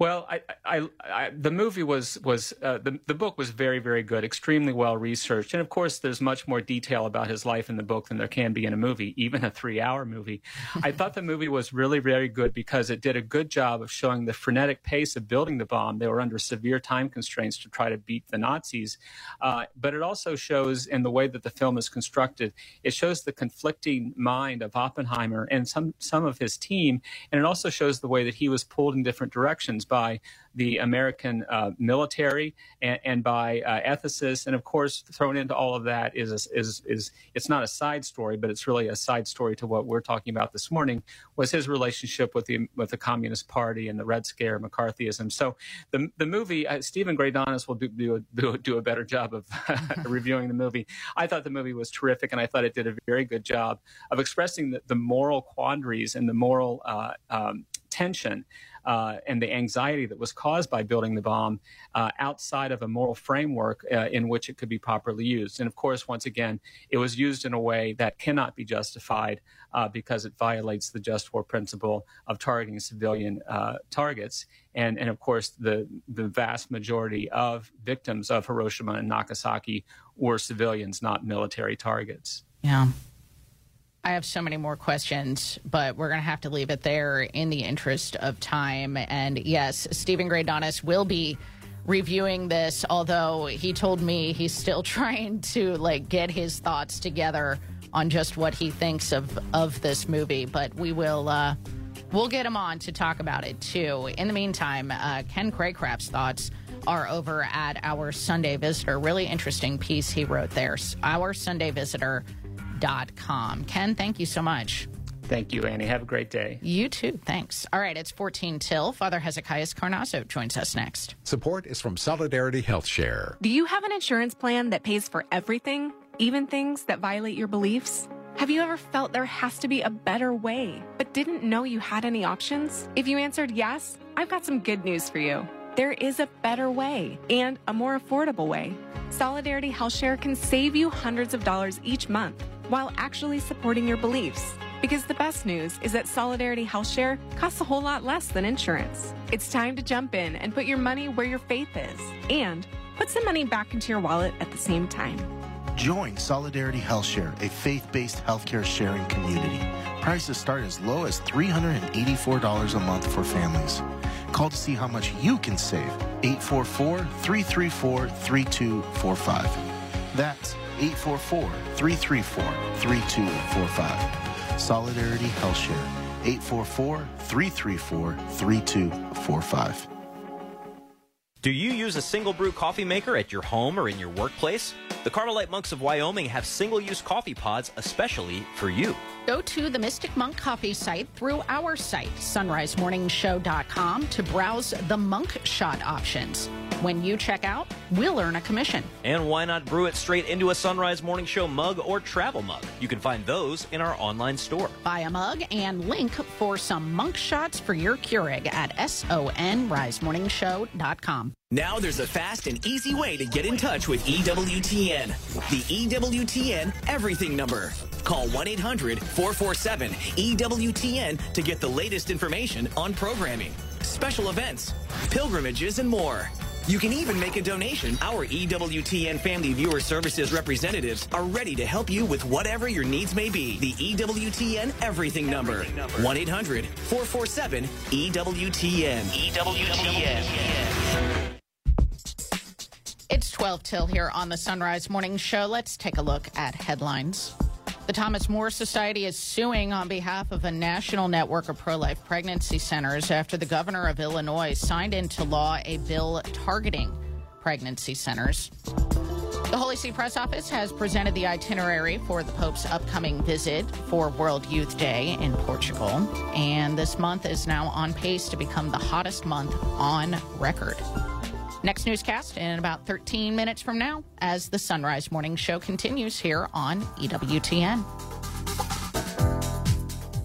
[SPEAKER 21] Well, I, I, I, the movie was was uh, the the book was very very good, extremely well researched, and of course, there's much more detail about his life in the book than there can be in a movie, even a three hour movie. I thought the movie was really very good because it did a good job of showing the frenetic pace of building the bomb. They were under severe time constraints to try to beat the Nazis, uh, but it also shows in the way that the film is constructed, it shows the conflicting mind of Oppenheimer and some some of his team, and it also shows the way that he was pulled in different directions by the American uh, military and, and by uh, ethicists. And of course, thrown into all of that is, is, is it's not a side story, but it's really a side story to what we're talking about this morning was his relationship with the, with the Communist Party and the Red Scare, McCarthyism. So the, the movie, uh, Steven Greydanus will do, do, do, do a better job of reviewing the movie. I thought the movie was terrific, and I thought it did a very good job of expressing the, the moral quandaries and the moral uh, um, tension uh, and the anxiety that was caused by building the bomb uh, outside of a moral framework uh, in which it could be properly used. And of course, once again, it was used in a way that cannot be justified uh, because it violates the just war principle of targeting civilian uh, targets. And, and of course, the, the vast majority of victims of Hiroshima and Nagasaki were civilians, not military targets.
[SPEAKER 2] Yeah. I have so many more questions, but we're going to have to leave it there in the interest of time. And yes, Steven Greydanus will be reviewing this, although he told me he's still trying to like get his thoughts together on just what he thinks of of this movie. But we will uh, we'll get him on to talk about it too. In the meantime, uh, Ken Craycraft's thoughts are over at our Sunday Visitor. Really interesting piece he wrote there. Our Sunday Visitor com. Ken, thank you so much.
[SPEAKER 21] Thank you, Annie. Have a great day.
[SPEAKER 2] You too. Thanks. All right, it's 14 till. Father Hezekias Carnazzo joins us next.
[SPEAKER 13] Support is from Solidarity Health Share.
[SPEAKER 22] Do you have an insurance plan that pays for everything, even things that violate your beliefs? Have you ever felt there has to be a better way, but didn't know you had any options? If you answered yes, I've got some good news for you. There is a better way and a more affordable way. Solidarity Health Share can save you hundreds of dollars each month while actually supporting your beliefs. Because the best news is that Solidarity Health Share costs a whole lot less than insurance. It's time to jump in and put your money where your faith is and put some money back into your wallet at the same time.
[SPEAKER 23] Join Solidarity Health Share, a faith based healthcare sharing community. Prices start as low as $384 a month for families. Call to see how much you can save. 844 334 3245. That's 844 334 3245. Solidarity Health Share 844 334 3245.
[SPEAKER 9] Do you use a single brew coffee maker at your home or in your workplace? The Carmelite Monks of Wyoming have single use coffee pods especially for you.
[SPEAKER 2] Go to the Mystic Monk Coffee site through our site, sonrisemorningshow.com, to browse the monk shot options. When you check out, we'll earn a commission.
[SPEAKER 9] And why not brew it straight into a Son Rise Morning Show mug or travel mug? You can find those in our online store.
[SPEAKER 2] Buy a mug and link for some monk shots for your Keurig at sonrisemorningshow.com.
[SPEAKER 24] Now there's a fast and easy way to get in touch with EWTN. The EWTN Everything Number. Call 1 800 447 EWTN to get the latest information on programming, special events, pilgrimages, and more. You can even make a donation. Our EWTN Family Viewer Services representatives are ready to help you with whatever your needs may be. The EWTN Everything Number 1 800 447 EWTN. EWTN.
[SPEAKER 2] It's 12 till here on the Son Rise Morning Show. Let's take a look at headlines. The Thomas More Society is suing on behalf of a national network of pro life pregnancy centers after the governor of Illinois signed into law a bill targeting pregnancy centers. The Holy See Press Office has presented the itinerary for the Pope's upcoming visit for World Youth Day in Portugal. And this month is now on pace to become the hottest month on record. Next newscast in about 13 minutes from now as the Son Rise Morning Show continues here on EWTN.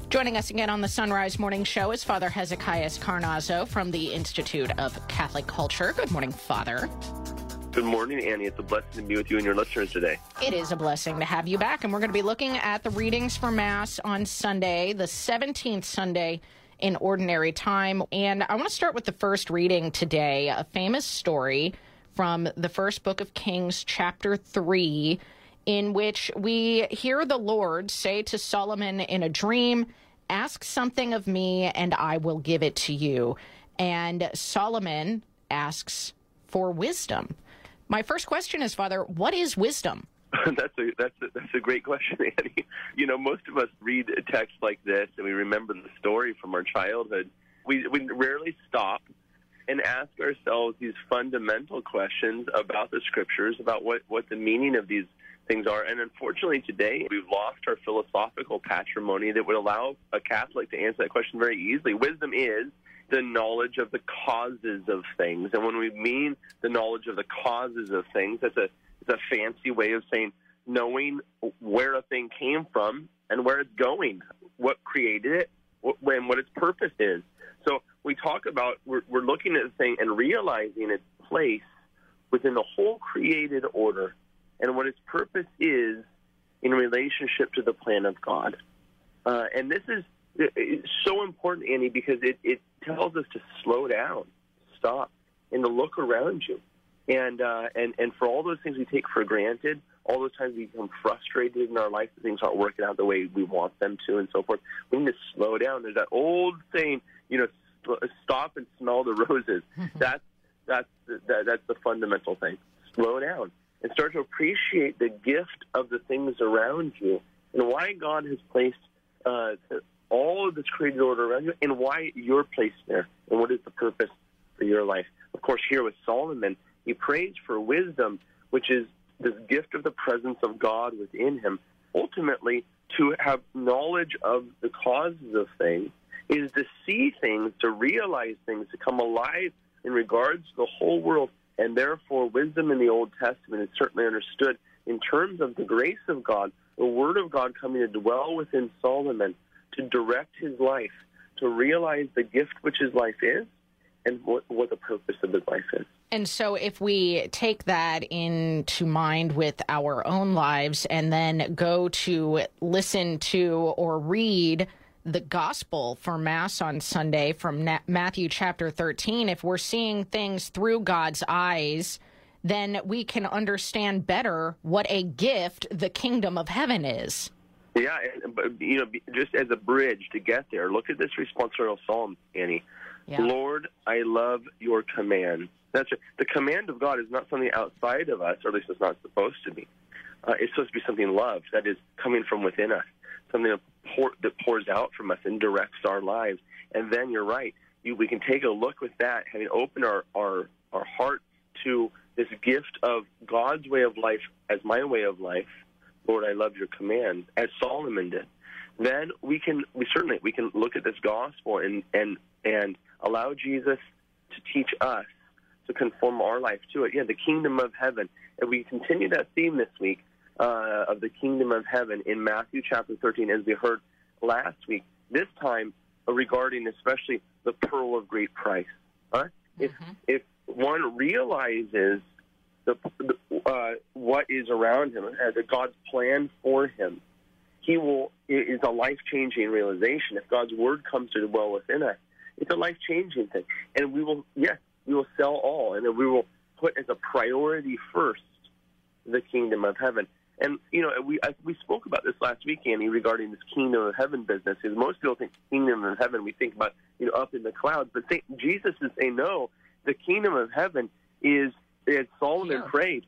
[SPEAKER 2] Joining us again on the Son Rise Morning Show is Father Hezekias Carnazzo from the Institute of Catholic Culture. Good morning, Father.
[SPEAKER 25] Good morning, Annie. It's a blessing to be with you and your listeners today.
[SPEAKER 2] It is a blessing to have you back, and we're going to be looking at the readings for Mass on Sunday, the 17th Sunday in Ordinary Time. And I want to start with the first reading today, a famous story from the first book of Kings, chapter 3, in which we hear the Lord say to Solomon in a dream, Ask something of me, and I will give it to you. And Solomon asks for wisdom. My first question is, Father, what is wisdom?
[SPEAKER 25] that's a that's a, that's a great question, Annie. You know, most of us read a text like this and we remember the story from our childhood. We we rarely stop and ask ourselves these fundamental questions about the scriptures, about what what the meaning of these things are. And unfortunately, today we've lost our philosophical patrimony that would allow a Catholic to answer that question very easily. Wisdom is the knowledge of the causes of things. And when we mean the knowledge of the causes of things, that's a, a fancy way of saying knowing where a thing came from and where it's going, what created it, and what its purpose is. So we talk about, we're, we're looking at the thing and realizing its place within the whole created order and what its purpose is in relationship to the plan of God. Uh, and this is it's so important, Annie, because it, it tells us to slow down, stop, and to look around you. And, uh, and, and for all those things we take for granted, all those times we become frustrated in our life that things aren't working out the way we want them to and so forth, we need to slow down. There's that old saying, you know, stop and smell the roses. that's, that's, that, that's the fundamental thing. Slow down and start to appreciate the gift of the things around you and why God has placed uh, all of this created order around you and why you're placed there and what is the purpose for your life. Of course, here with Solomon, he prays for wisdom, which is this gift of the presence of God within him. Ultimately, to have knowledge of the causes of things is to see things, to realize things, to come alive in regards to the whole world. And therefore, wisdom in the Old Testament is certainly understood in terms of the grace of God, the Word of God coming to dwell within Solomon to direct his life, to realize the gift which his life is and what, what the purpose of his life is.
[SPEAKER 2] And so, if we take that into mind with our own lives and then go to listen to or read the gospel for Mass on Sunday from Matthew chapter 13, if we're seeing things through God's eyes, then we can understand better what a gift the kingdom of heaven is.
[SPEAKER 25] Yeah, but you know, just as a bridge to get there, look at this responsorial psalm, Annie. Yeah. Lord, I love your command. That's the command of God is not something outside of us, or at least it's not supposed to be. Uh, it's supposed to be something loved that is coming from within us, something that, pour, that pours out from us and directs our lives. And then you're right. You, we can take a look with that, having opened our, our, our heart to this gift of God's way of life as my way of life, Lord, I love your command, as Solomon did, then we can we certainly we can look at this gospel and and and allow Jesus to teach us to conform our life to it. Yeah, the kingdom of heaven. And we continue that theme this week uh, of the kingdom of heaven in Matthew chapter 13, as we heard last week. This time uh, regarding especially the pearl of great price. Huh? Mm-hmm. If if one realizes the, uh, what is around him, a God's plan for him, he will it is a life changing realization. If God's word comes to dwell within us, it's a life changing thing, and we will yes we will sell all, and then we will put as a priority first the kingdom of heaven. And you know, we I, we spoke about this last week, Annie, regarding this kingdom of heaven business. Because most people think kingdom of heaven, we think about you know up in the clouds, but Saint, Jesus is saying no. The kingdom of heaven is as Solomon yeah. prayed,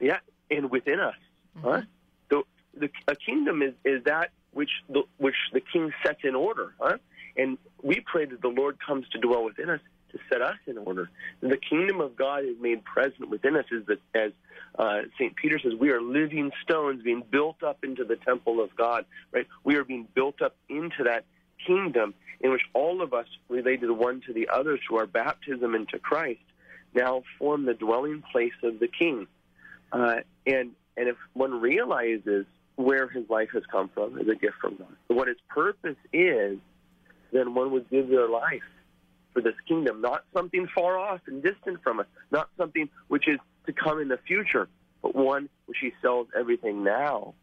[SPEAKER 25] yeah, and within us. Mm-hmm. Huh? The, the a kingdom is, is that which the which the king sets in order, huh? And we pray that the Lord comes to dwell within us, to set us in order. The kingdom of God is made present within us, as, as uh, St. Peter says, we are living stones being built up into the temple of God, right? We are being built up into that kingdom in which all of us, related one to the other through our baptism into Christ, now form the dwelling place of the King. Uh, and and if one realizes where his life has come from as a gift from God, what its purpose is, then one would give their life for this kingdom, not something far off and distant from us, not something which is to come in the future, but one which he sells everything now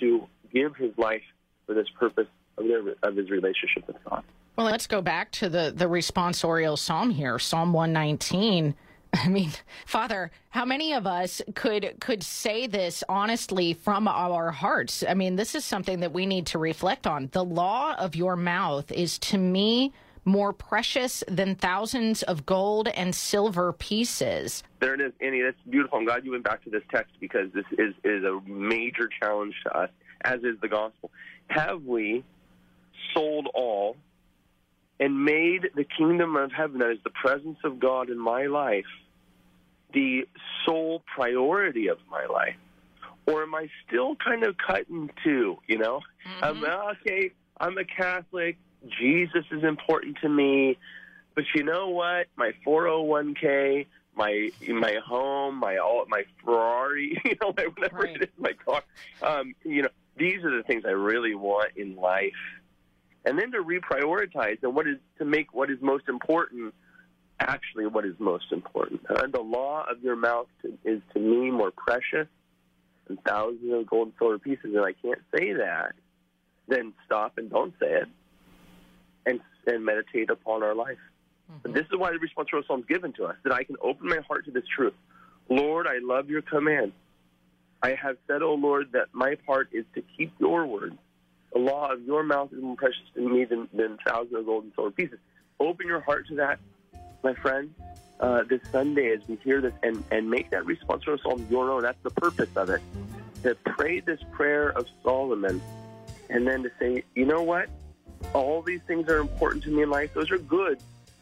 [SPEAKER 25] to give his life for this purpose of, their, of his relationship with God.
[SPEAKER 2] Well, let's go back to the, the responsorial psalm here, Psalm 119. I mean, Father, how many of us could could say this honestly from our hearts? I mean, this is something that we need to reflect on. The law of your mouth is to me more precious than thousands of gold and silver pieces.
[SPEAKER 25] There it is, Annie. That's beautiful. I'm glad you went back to this text because this is, is a major challenge to us, as is the gospel. Have we sold all and made the kingdom of heaven, that is the presence of God in my life, the sole priority of my life? Or am I still kind of cut in two, you know? Mm-hmm. I'm, okay, I'm a Catholic. Jesus is important to me. But you know what? My 401k, my my home, my all my Ferrari, you know, whatever right. it is, my car. Um, you know, these are the things I really want in life and then to reprioritize and what is to make what is most important actually what is most important. Uh, the law of your mouth to, is to me more precious than thousands of gold and silver pieces, and I can't say that. Then stop and don't say it, and and meditate upon our life. Mm-hmm. This is why the responsorial psalm is given to us that I can open my heart to this truth. Lord, I love your command. I have said, O Lord, that my part is to keep your word the law of your mouth is more precious to me than, than thousands of gold and silver pieces. Open your heart to that, my friend, uh, this Sunday as we hear this and, and make that response responsorial psalm your own. That's the purpose of it. To pray this prayer of Solomon and then to say, you know what? All these things are important to me in life. Those are good,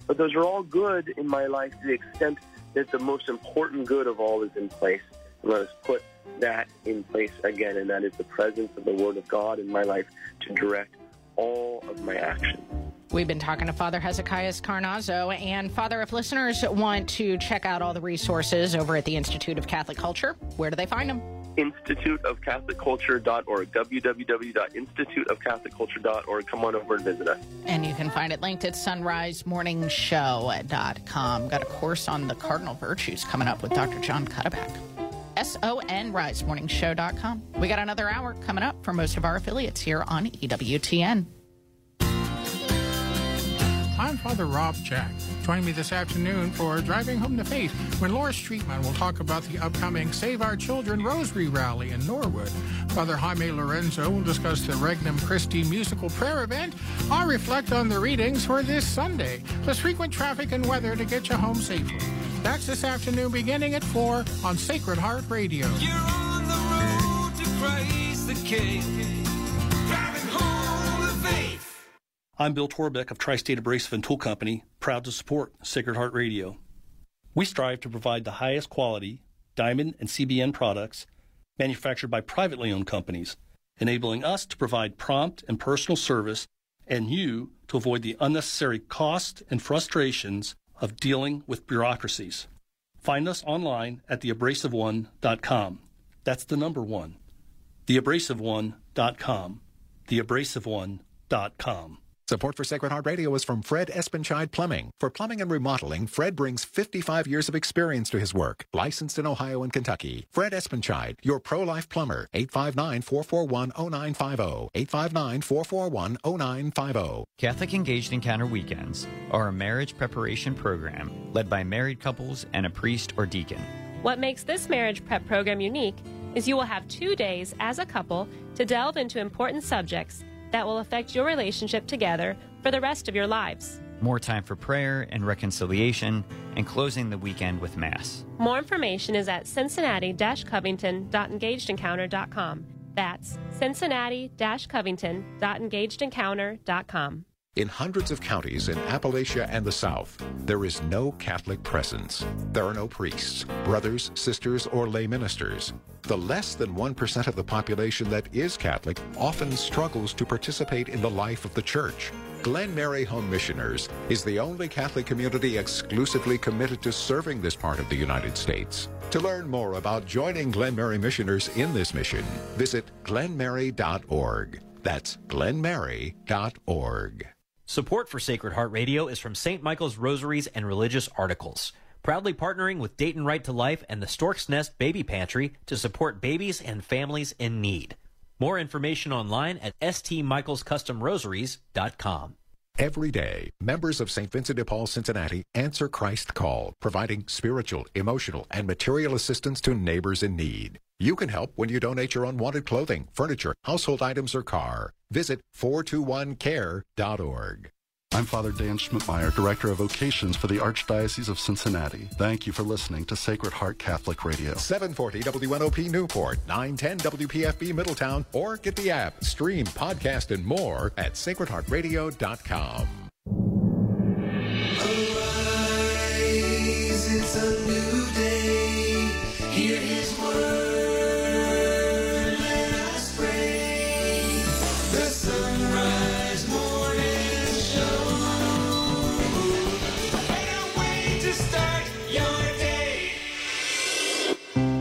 [SPEAKER 25] but those are all good in my life to the extent that the most important good of all is in place. And let us put that in place again, and that is the presence of the Word of God in my life to direct all of my actions.
[SPEAKER 2] We've been talking to Father Hezekias Carnazzo. And Father, if listeners want to check out all the resources over at the Institute of Catholic Culture, where do they find them?
[SPEAKER 25] instituteofcatholicculture.org, www.instituteofcatholicculture.org. Come on over and visit us.
[SPEAKER 2] And you can find it linked at sonrisemorningshow.com. Got a course on the cardinal virtues coming up with Dr. John Cuddeback. S-O-N, risemorningshow.com. We got another hour coming up for most of our affiliates here on EWTN.
[SPEAKER 26] I'm Father Rob Jack. Join me this afternoon for Driving Home the Faith when Laura Streetman will talk about the upcoming Save Our Children Rosary Rally in Norwood. Father Jaime Lorenzo will discuss the Regnum Christi musical prayer event. I'll reflect on the readings for this Sunday, plus frequent traffic and weather to get you home safely. That's this afternoon beginning at 4 on Sacred Heart Radio. You're on the road to Christ the King,
[SPEAKER 27] driving home the faith. I'm Bill Torbeck of Tri-State Abrasive and Tool Company, proud to support Sacred Heart Radio. We strive to provide the highest quality diamond and CBN products manufactured by privately owned companies, enabling us to provide prompt and personal service and you to avoid the unnecessary cost and frustrations of dealing with bureaucracies. Find us online at theabrasiveone.com. That's the number one. Theabrasiveone.com. Theabrasiveone.com.
[SPEAKER 13] Support for Sacred Heart Radio is from Fred Espenscheid Plumbing. For plumbing and remodeling, Fred brings 55 years of experience to his work. Licensed in Ohio and Kentucky. Fred Espenscheid, your pro-life plumber. 859-441-0950. 859-441-0950.
[SPEAKER 24] Catholic Engaged Encounter Weekends are a marriage preparation program led by married couples and a priest or deacon.
[SPEAKER 28] What makes this marriage prep program unique is you will have two days as a couple to delve into important subjects that will affect your relationship together for the rest of your lives.
[SPEAKER 24] More time for prayer and reconciliation, and closing the weekend with Mass.
[SPEAKER 28] More information is at cincinnati covington.engagedencounter.com. That's cincinnati covington.engagedencounter.com.
[SPEAKER 13] In hundreds of counties in Appalachia and the South, there is no Catholic presence. There are no priests, brothers, sisters, or lay ministers. The less than 1% of the population that is Catholic often struggles to participate in the life of the church. Glenmary Home Missioners is the only Catholic community exclusively committed to serving this part of the United States. To learn more about joining Glenmary Missioners in this mission, visit glenmary.org. That's glenmary.org.
[SPEAKER 9] Support for Sacred Heart Radio is from St. Michael's Rosaries and Religious Articles, proudly partnering with Dayton Right to Life and the Stork's Nest Baby Pantry to support babies and families in need. More information online at stmichaelscustomrosaries.com.
[SPEAKER 13] Every day, members of St. Vincent de Paul Cincinnati answer Christ's call, providing spiritual, emotional, and material assistance to neighbors in need. You can help when you donate your unwanted clothing, furniture, household items, or car. Visit 421care.org.
[SPEAKER 29] I'm Father Dan Schmidtmeyer, Director of Vocations for the Archdiocese of Cincinnati. Thank you for listening to Sacred Heart Catholic Radio.
[SPEAKER 13] 740 WNOP Newport, 910 WPFB Middletown, or get the app, stream, podcast, and more at sacredheartradio.com.
[SPEAKER 30] Arise,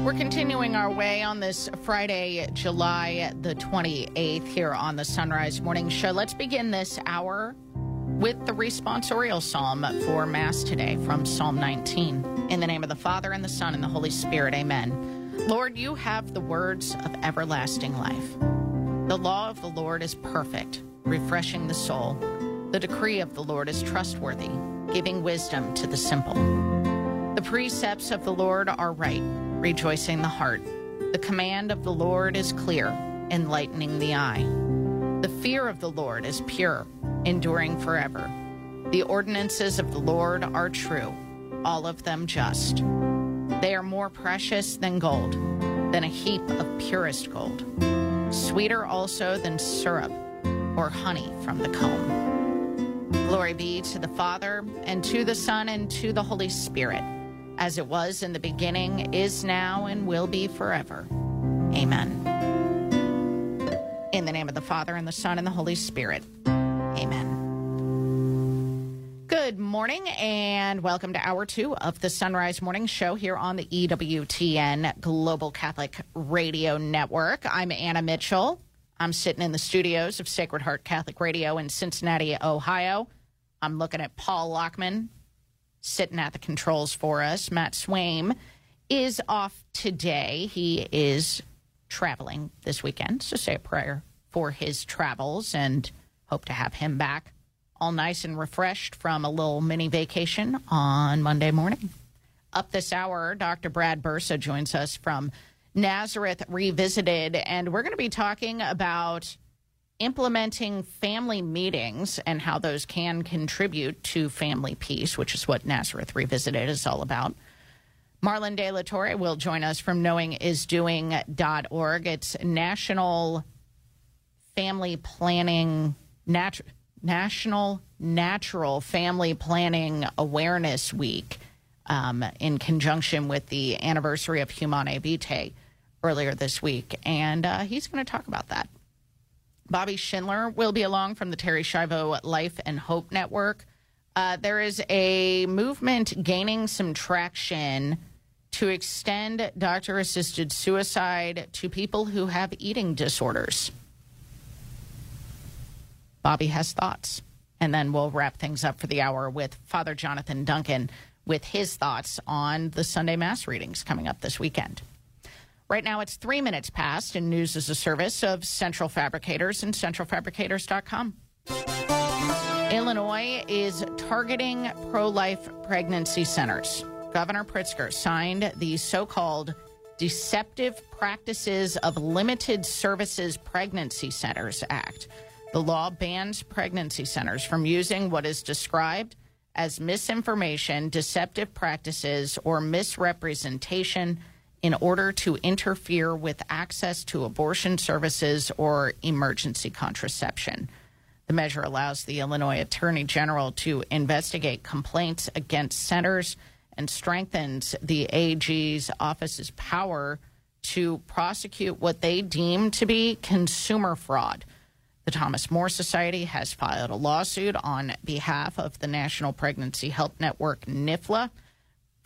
[SPEAKER 2] We're continuing our way on this Friday, July the 28th, here on the Son Rise Morning Show. Let's begin this hour with the responsorial psalm for Mass today from Psalm 19. In the name of the Father, and the Son, and the Holy Spirit, amen. Lord, you have the words of everlasting life. The law of the Lord is perfect, refreshing the soul. The decree of the Lord is trustworthy, giving wisdom to the simple. The precepts of the Lord are right, rejoicing the heart. The command of the Lord is clear, enlightening the eye. The fear of the Lord is pure, enduring forever. The ordinances of the Lord are true, all of them just. They are more precious than gold, than a heap of purest gold, sweeter also than syrup or honey from the comb. Glory be to the Father, and to the Son, and to the Holy Spirit, as it was in the beginning, is now, and will be forever. Amen. In the name of the Father, and the Son, and the Holy Spirit. Amen. Good morning, and welcome to hour two of the Son Rise Morning Show here on the EWTN Global Catholic Radio Network. I'm Anna Mitchell. I'm sitting in the studios of Sacred Heart Catholic Radio in Cincinnati, Ohio. I'm looking at Paul Lockman sitting at the controls for us. Matt Swaim is off today. He is traveling this weekend, so say a prayer for his travels and hope to have him back all nice and refreshed from a little mini vacation on Monday morning. Up this hour, Dr. Brad Bursa joins us from Nazareth Revisited, and we're going to be talking about implementing family meetings and how those can contribute to family peace, which is what Nazareth Revisited is all about. Marlon De La Torre will join us from knowingisdoing.org. It's National Family Planning Nat- National Natural Family Planning Awareness Week um, in conjunction with the anniversary of Humanae Vitae earlier this week. And uh, he's going to talk about that. Bobby Schindler will be along from the Terri Schiavo Life and Hope Network. Uh, there is a movement gaining some traction to extend doctor assisted suicide to people who have eating disorders. Bobby has thoughts. And then we'll wrap things up for the hour with Father Jonathan Duncan with his thoughts on the Sunday Mass readings coming up this weekend. Right now, it's three minutes past, and news is a service of Central Fabricators and centralfabricators.com. Illinois is targeting pro life pregnancy centers. Governor Pritzker signed the so called Deceptive Practices of Limited Services Pregnancy Centers Act. The law bans pregnancy centers from using what is described as misinformation, deceptive practices, or misrepresentation in order to interfere with access to abortion services or emergency contraception. The measure allows the Illinois Attorney General to investigate complaints against centers and strengthens the AG's office's power to prosecute what they deem to be consumer fraud. The Thomas More Society has filed a lawsuit on behalf of the National Pregnancy Health Network, NIFLA.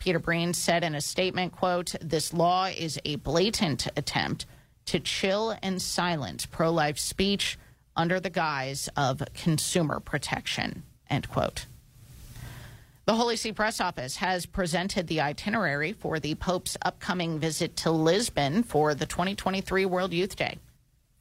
[SPEAKER 2] Peter Breen said in a statement, quote, this law is a blatant attempt to chill and silence pro-life speech under the guise of consumer protection, end quote. The Holy See Press Office has presented the itinerary for the Pope's upcoming visit to Lisbon for the 2023 World Youth Day.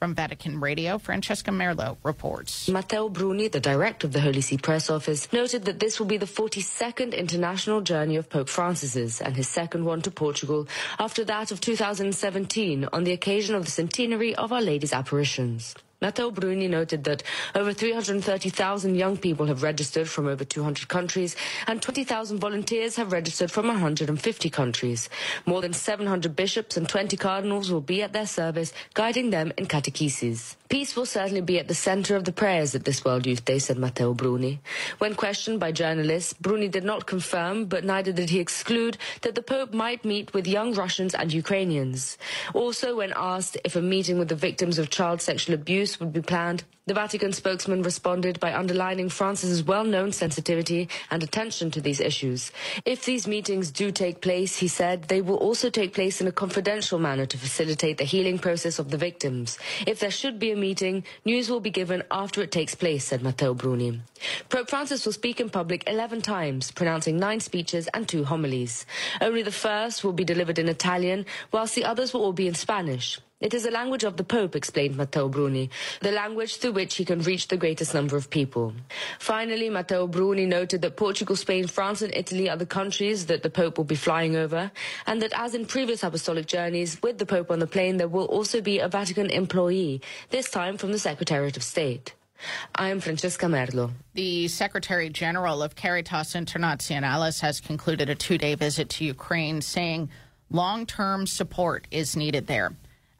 [SPEAKER 2] From Vatican Radio, Francesca Merlo reports.
[SPEAKER 4] Matteo Bruni, the director of the Holy See Press Office, noted that this will be the 42nd international journey of Pope Francis's and his second one to Portugal after that of 2017 on the occasion of the centenary of Our Lady's apparitions. Matteo Bruni noted that over 330,000 young people have registered from over 200 countries and 20,000 volunteers have registered from 150 countries. More than 700 bishops and 20 cardinals will be at their service, guiding them in catechesis. Peace will certainly be at the center of the prayers at this World Youth Day, said Matteo Bruni. When questioned by journalists, Bruni did not confirm, but neither did he exclude, that the Pope might meet with young Russians and Ukrainians. Also, when asked if a meeting with the victims of child sexual abuse would be planned, the Vatican spokesman responded by underlining Francis's well-known sensitivity and attention to these issues. If these meetings do take place, he said, they will also take place in a confidential manner to facilitate the healing process of the victims. If there should be a meeting, news will be given after it takes place, said Matteo Bruni. Pope Francis will speak in public 11 times, pronouncing nine speeches and two homilies. Only the first will be delivered in Italian, whilst the others will all be in Spanish. It is the language of the Pope, explained Matteo Bruni, the language through which he can reach the greatest number of people. Finally, Matteo Bruni noted that Portugal, Spain, France, and Italy are the countries that the Pope will be flying over, and that as in previous apostolic journeys, with the Pope on the plane, there will also be a Vatican employee, this time from the Secretariat of State. I am Francesca Merlo.
[SPEAKER 2] The Secretary General of Caritas Internationalis has concluded a two day visit to Ukraine, saying long term support is needed there.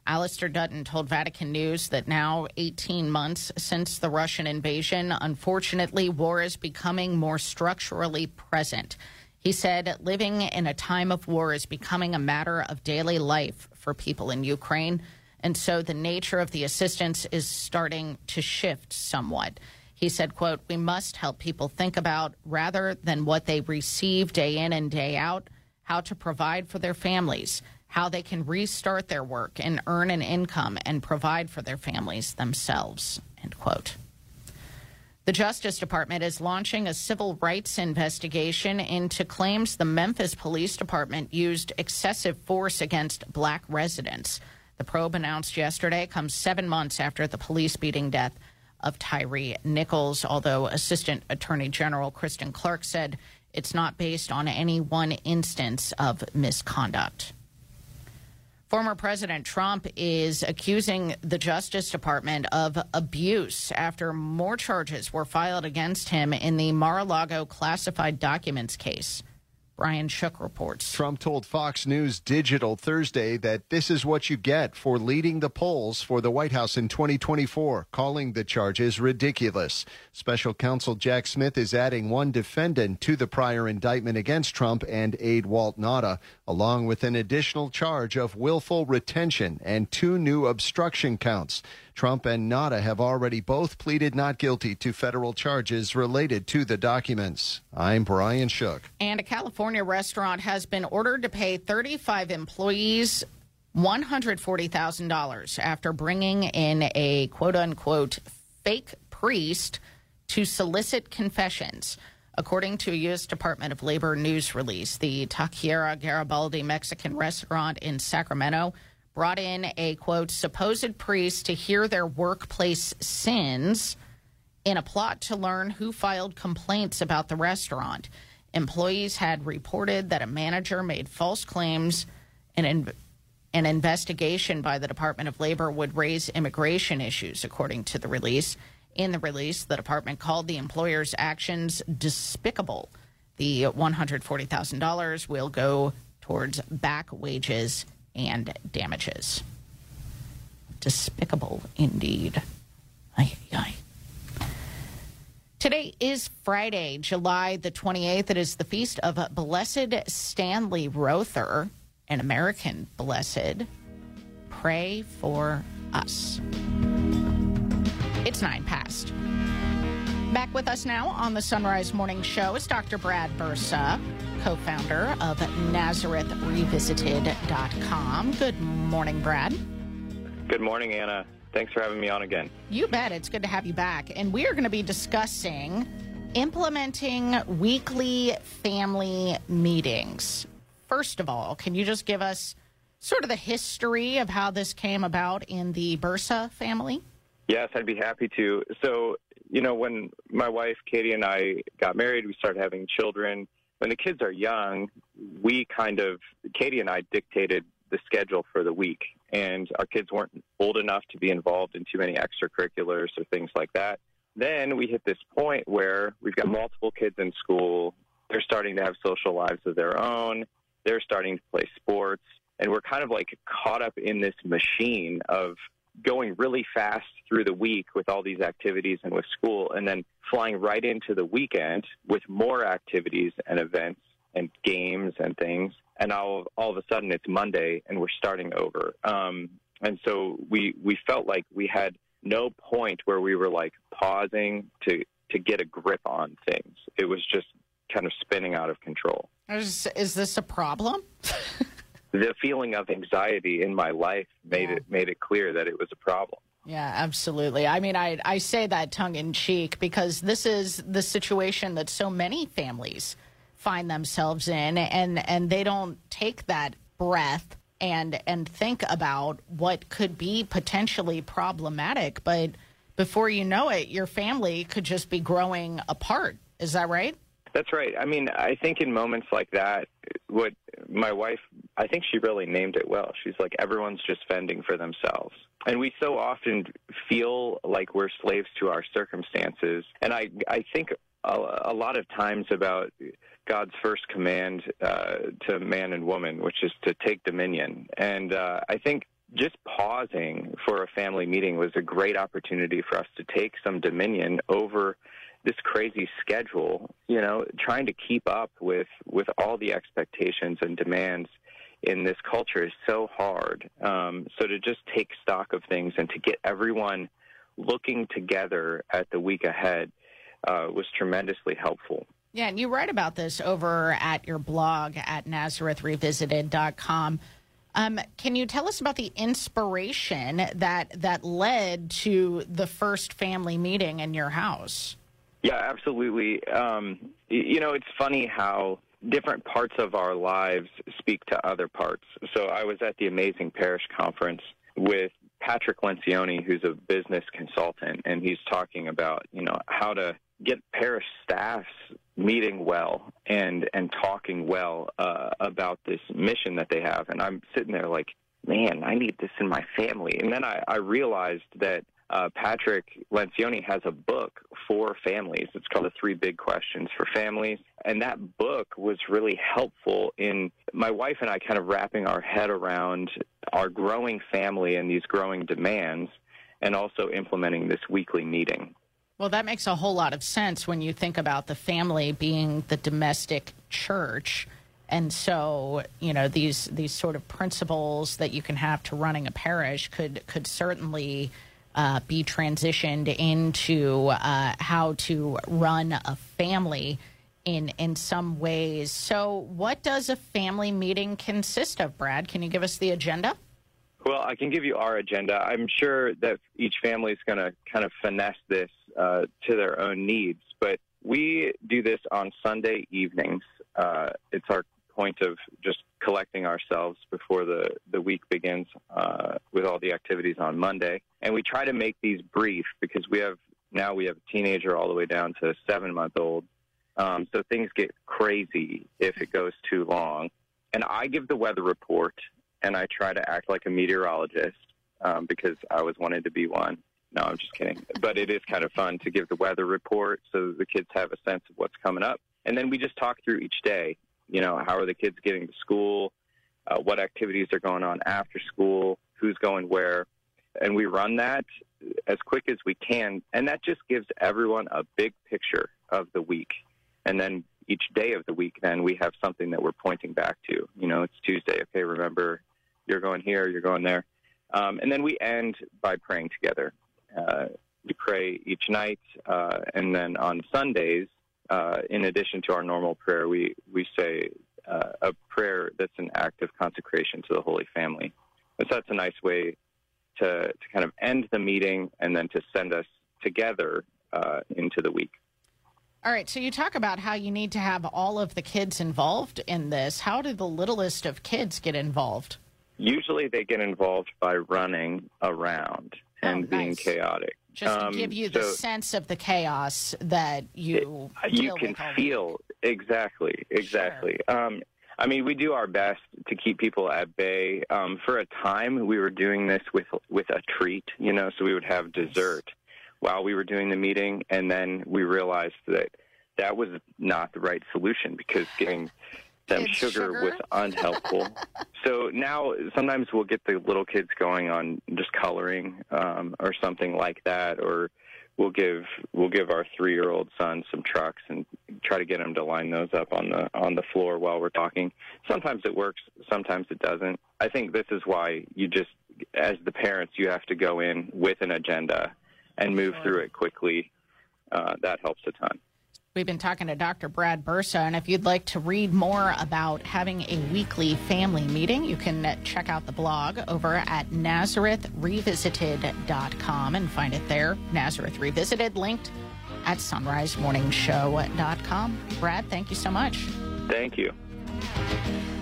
[SPEAKER 2] Alistair Dutton told Vatican News that now, 18 months since the Russian invasion, unfortunately, war is becoming more structurally present. He said living in a time of war is becoming a matter of daily life for people in Ukraine. And so the nature of the assistance is starting to shift somewhat. He said, quote, we must help people think about rather than what they receive day in and day out, how to provide for their families how they can restart their work and earn an income and provide for their families themselves. End quote. The Justice Department is launching a civil rights investigation into claims the Memphis Police Department used excessive force against black residents. The probe announced yesterday comes seven months after the police beating death of Tyre Nichols, although Assistant Attorney General Kristen Clarke said it's not based on any one instance of misconduct. Former President Trump is accusing the Justice Department of abuse after more charges were filed against him in the Mar a Lago classified documents case. Brian Shook reports.
[SPEAKER 31] Trump told Fox News Digital Thursday that this is what you get for leading the polls for the White House in 2024, calling the charges ridiculous. Special counsel Jack Smith is adding one defendant to the prior indictment against Trump and aide Walt Nauta, along with an additional charge of willful retention and two new obstruction counts. Trump and Nauta have already both pleaded not guilty to federal charges related to the documents. I'm Brian Shook.
[SPEAKER 2] And a California restaurant has been ordered to pay 35 employees $140,000 after bringing in a quote unquote fake priest to solicit confessions. According to a U.S. Department of Labor news release, the Taqueria Garibaldi Mexican restaurant in Sacramento brought in a quote supposed priest to hear their workplace sins in a plot to learn who filed complaints about the restaurant. Employees had reported that a manager made false claims and in, an investigation by the Department of Labor would raise immigration issues, according to the release. In the release, the department called the employer's actions despicable. The $140,000 will go towards back wages and damages. Despicable indeed. Aye, aye. Today is Friday, July the 28th. It is the feast of Blessed Stanley Rother, an American blessed. Pray for us. It's nine past. Back with us now on the Son Rise Morning Show is Dr. Brad Bursa, co founder of NazarethRevisited.com. Good morning, Brad.
[SPEAKER 32] Good morning, Anna. Thanks for having me on again.
[SPEAKER 2] You bet. It's good to have you back. And we are going to be discussing implementing weekly family meetings. First of all, can you just give us sort of the history of how this came about in the Bursa family?
[SPEAKER 32] Yes, I'd be happy to. So, you know, when my wife Katie and I got married, we started having children. When the kids are young, we kind of, Katie and I dictated the schedule for the week. And our kids weren't old enough to be involved in too many extracurriculars or things like that. Then we hit this point where we've got multiple kids in school. They're starting to have social lives of their own. They're starting to play sports. And we're kind of like caught up in this machine of going really fast through the week with all these activities and with school, and then flying right into the weekend with more activities and events and games and things. And all all of a sudden it's Monday and we're starting over. Um, and so we we felt like we had no point where we were like pausing to to get a grip on things. It was just kind of spinning out of control.
[SPEAKER 2] Is, is this a problem?
[SPEAKER 32] the feeling of anxiety in my life made
[SPEAKER 2] Yeah.
[SPEAKER 32] it made it clear that it was a problem.
[SPEAKER 2] Yeah, absolutely. I mean, I, I say that tongue in cheek because this is the situation that so many families find themselves in, and, and they don't take that breath and and think about what could be potentially problematic. But before you know it, your family could just be growing apart. Is that right?
[SPEAKER 32] That's right. I mean, I think in moments like that, what my wife, I think she really named it well. She's like, everyone's just fending for themselves. And we so often feel like we're slaves to our circumstances. And I, I think a, a lot of times about God's first command uh, to man and woman, which is to take dominion. And uh, I think just pausing for a family meeting was a great opportunity for us to take some dominion over this crazy schedule, you know, trying to keep up with with all the expectations and demands in this culture is so hard. Um, so to just take stock of things and to get everyone looking together at the week ahead uh, was tremendously helpful.
[SPEAKER 2] Yeah, and you write about this over at your blog at NazarethRevisited.com. Um, can you tell us about the inspiration that that led to the first family meeting in your house?
[SPEAKER 32] Yeah, absolutely. Um, you know, it's funny how different parts of our lives speak to other parts. So I was at the Amazing Parish Conference with Patrick Lencioni, who's a business consultant, and he's talking about, you know, how to get parish staffs meeting well and and talking well uh, about this mission that they have. And I'm sitting there like, man, I need this in my family. And then I, I realized that uh, Patrick Lencioni has a book for families. It's called The Three Big Questions for Families. And that book was really helpful in my wife and I kind of wrapping our head around our growing family and these growing demands, and also implementing this weekly meeting.
[SPEAKER 2] Well, that makes a whole lot of sense when you think about the family being the domestic church. And so, you know, these these sort of principles that you can have to running a parish could could certainly uh, be transitioned into uh, how to run a family in in some ways. So, what does a family meeting consist of, Brad? Can you give us the agenda?
[SPEAKER 32] Well, I can give you our agenda. I'm sure that each family is going to kind of finesse this uh, to their own needs, but we do this on Sunday evenings. Uh, it's our point of just collecting ourselves before the, the week begins uh, with all the activities on Monday. And we try to make these brief because we have now we have a teenager all the way down to a seven month old. Um, so things get crazy if it goes too long. And I give the weather report and I try to act like a meteorologist um, because I always wanted to be one. No, I'm just kidding. But it is kind of fun to give the weather report so the kids have a sense of what's coming up. And then we just talk through each day. You know, how are the kids getting to school? Uh, what activities are going on after school? Who's going where? and we run that as quick as we can, and that just gives everyone a big picture of the week. And then each day of the week, then we have something that we're pointing back to. You know, it's Tuesday. Okay, remember, you're going here, you're going there. Um, and then we end by praying together. Uh, we pray each night, uh, and then on Sundays, uh, in addition to our normal prayer, we, we say uh, a prayer that's an act of consecration to the Holy Family. And so that's a nice way to, to kind of end the meeting and then to send us together uh, into the week.
[SPEAKER 2] All right, so you talk about how you need to have all of the kids involved in this. How do the littlest of kids get involved?
[SPEAKER 32] Usually they get involved by running around and being
[SPEAKER 2] nice.
[SPEAKER 32] chaotic.
[SPEAKER 2] Just to
[SPEAKER 32] Um,
[SPEAKER 2] give you the
[SPEAKER 32] so-
[SPEAKER 2] sense of the chaos that you
[SPEAKER 32] you can feel exactly exactly. Um i mean we do our best to keep people at bay. Um for a time we were doing this with with a treat you know so we would have dessert while we were doing the meeting and then we realized that that was not the right solution because giving them sugar,
[SPEAKER 30] sugar?
[SPEAKER 32] was unhelpful so now sometimes we'll get the little kids going on just coloring um or something like that or we'll give we'll give our three year old son some trucks and try to get him to line those up on the on the floor while we're talking. Sometimes it works, sometimes it doesn't. I think this is why you just as the parents you have to go in with an agenda and move through it quickly. Uh, that helps a ton.
[SPEAKER 2] We've been talking to Dr. Brad Bursa, and if you'd like to read more about having a weekly family meeting, you can check out the blog over at NazarethRevisited.com and find it there. Nazareth Revisited linked at sonrisemorningshow.com. Brad, thank you so much.
[SPEAKER 32] Thank you.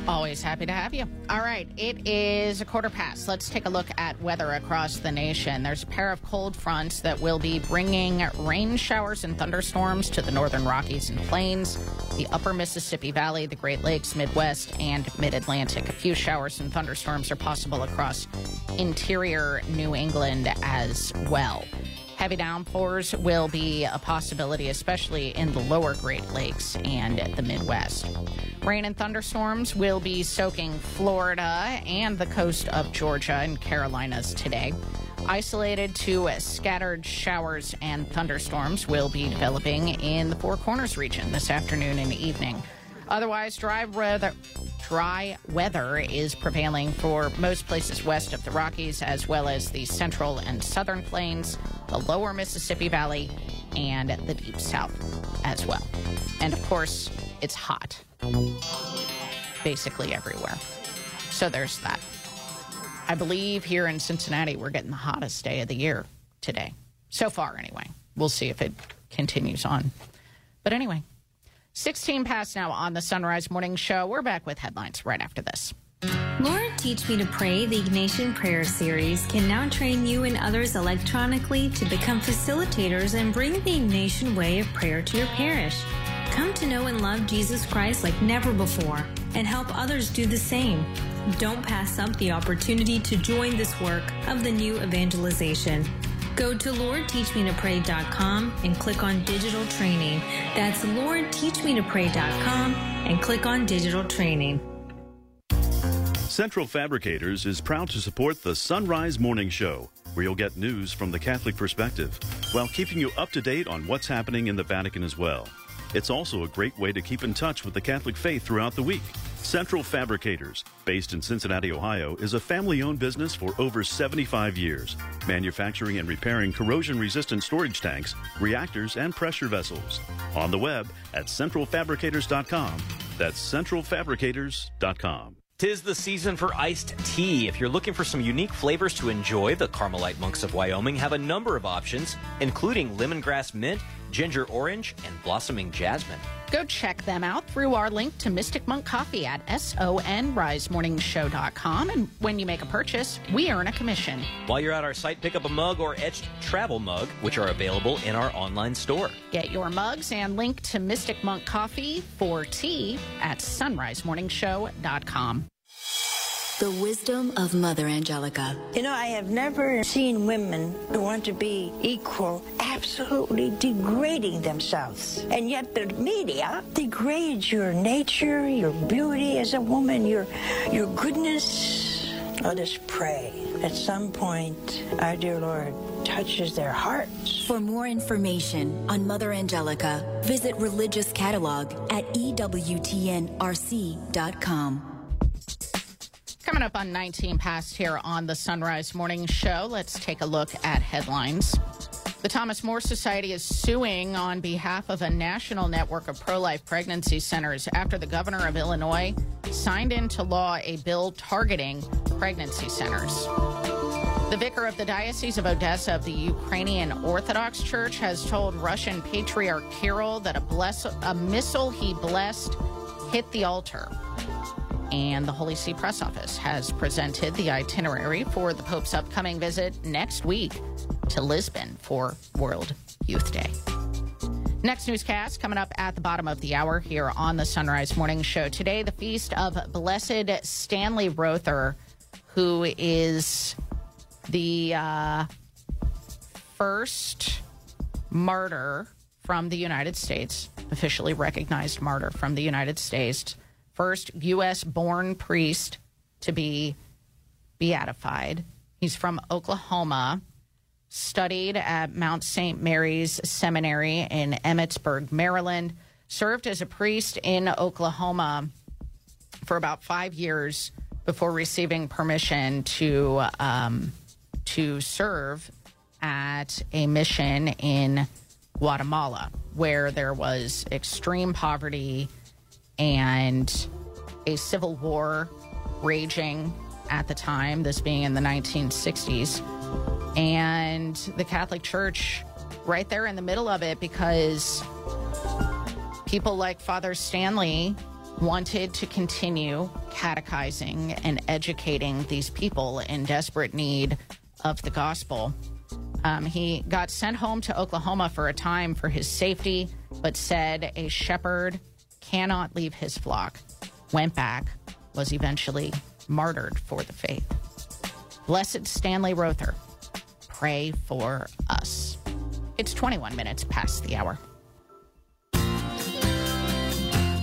[SPEAKER 2] Always happy to have you. All right, it is a quarter past. Let's take a look at weather across the nation. There's a pair of cold fronts that will be bringing rain showers and thunderstorms to the northern Rockies and Plains, the upper Mississippi Valley, the Great Lakes, Midwest, and Mid Atlantic. A few showers and thunderstorms are possible across interior New England as well. Heavy downpours will be a possibility, especially in the lower Great Lakes and the Midwest. Rain and thunderstorms will be soaking Florida and the coast of Georgia and Carolinas today. Isolated to scattered showers and thunderstorms will be developing in the Four Corners region this afternoon and evening. Otherwise, dry weather, dry weather is prevailing for most places west of the Rockies, as well as the central and southern plains, the lower Mississippi Valley, and the deep south as well. And of course, it's hot basically everywhere. So there's that. I believe here in Cincinnati, we're getting the hottest day of the year today. So far, anyway. We'll see if it continues on. But anyway, 16 past now on the Son Rise Morning Show. We're back with headlines right after this.
[SPEAKER 33] Lord Teach Me to Pray, the Ignatian Prayer Series, can now train you and others electronically to become facilitators and bring the Ignatian way of prayer to your parish. Come to know and love Jesus Christ like never before and help others do the same. Don't pass up the opportunity to join this work of the new evangelization. Go to LordTeachMeToPray.com and click on Digital Training. That's LordTeachMeToPray.com and click on Digital Training.
[SPEAKER 34] Central Fabricators is proud to support the Son Rise Morning Show, where you'll get news from the Catholic perspective while keeping you up to date on what's happening in the Vatican as well. It's also a great way to keep in touch with the Catholic faith throughout the week. Central Fabricators, based in Cincinnati, Ohio, is a family owned business for over 75 years, manufacturing and repairing corrosion resistant storage tanks, reactors, and pressure vessels. On the web at centralfabricators.com. That's centralfabricators.com.
[SPEAKER 9] Tis the season for iced tea. If you're looking for some unique flavors to enjoy, the Carmelite Monks of Wyoming have a number of options, including lemongrass mint, ginger orange, and blossoming jasmine.
[SPEAKER 2] Go check them out through our link to Mystic Monk Coffee at sonrisemorningshow.com. And when you make a purchase, we earn a commission.
[SPEAKER 9] While you're at our site, pick up a mug or etched travel mug, which are available in our online store.
[SPEAKER 2] Get your mugs and link to Mystic Monk Coffee for tea at sonrisemorningshow.com.
[SPEAKER 35] The wisdom of Mother Angelica.
[SPEAKER 36] You know, I have never seen women who want to be equal absolutely degrading themselves. And yet the media degrades your nature, your beauty as a woman, your your goodness. Let us pray. At some point, our dear Lord touches their hearts.
[SPEAKER 35] For more information on Mother Angelica, visit religious catalog at EWTNRC.com.
[SPEAKER 2] Coming up on 19 past here on the Son Rise Morning Show, let's take a look at headlines. The Thomas More Society is suing on behalf of a national network of pro life pregnancy centers after the governor of Illinois signed into law a bill targeting pregnancy centers. The vicar of the Diocese of Odessa of the Ukrainian Orthodox Church has told Russian Patriarch Kirill that a, bless- a missile he blessed hit the altar. And the Holy See Press Office has presented the itinerary for the Pope's upcoming visit next week to Lisbon for World Youth Day. Next newscast coming up at the bottom of the hour here on the Son Rise Morning Show. Today, the feast of Blessed Stanley Rother, who is the uh, first martyr from the United States, officially recognized martyr from the United States, first U.S. born priest to be beatified. He's from Oklahoma, studied at Mount St. Mary's Seminary in Emmitsburg, Maryland, served as a priest in Oklahoma for about five years before receiving permission to um, to serve at a mission in Guatemala, where there was extreme poverty and a civil war raging at the time, this being in the 1960s. And the Catholic Church right there in the middle of it because people like Father Stanley wanted to continue catechizing and educating these people in desperate need of the gospel. Um, he got sent home to Oklahoma for a time for his safety, but said a shepherd cannot leave his flock. Went back, was eventually martyred for the faith. Blessed Stanley Rother, pray for us. It's 21 minutes past the hour.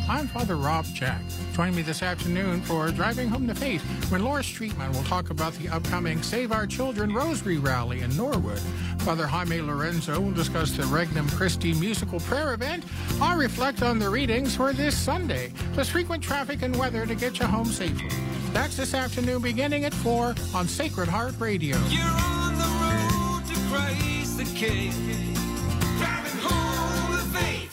[SPEAKER 26] I'm Father Rob Jack. Join me this afternoon for Driving Home the Faith when Laura Streetman will talk about the upcoming Save Our Children Rosary Rally in Norwood. Father Jaime Lorenzo will discuss the Regnum Christi musical prayer event. I'll reflect on the readings for this Sunday, plus frequent traffic and weather to get you home safely. That's this afternoon beginning at 4 on Sacred Heart Radio.
[SPEAKER 30] You're on the road to Christ the King. Driving home faith.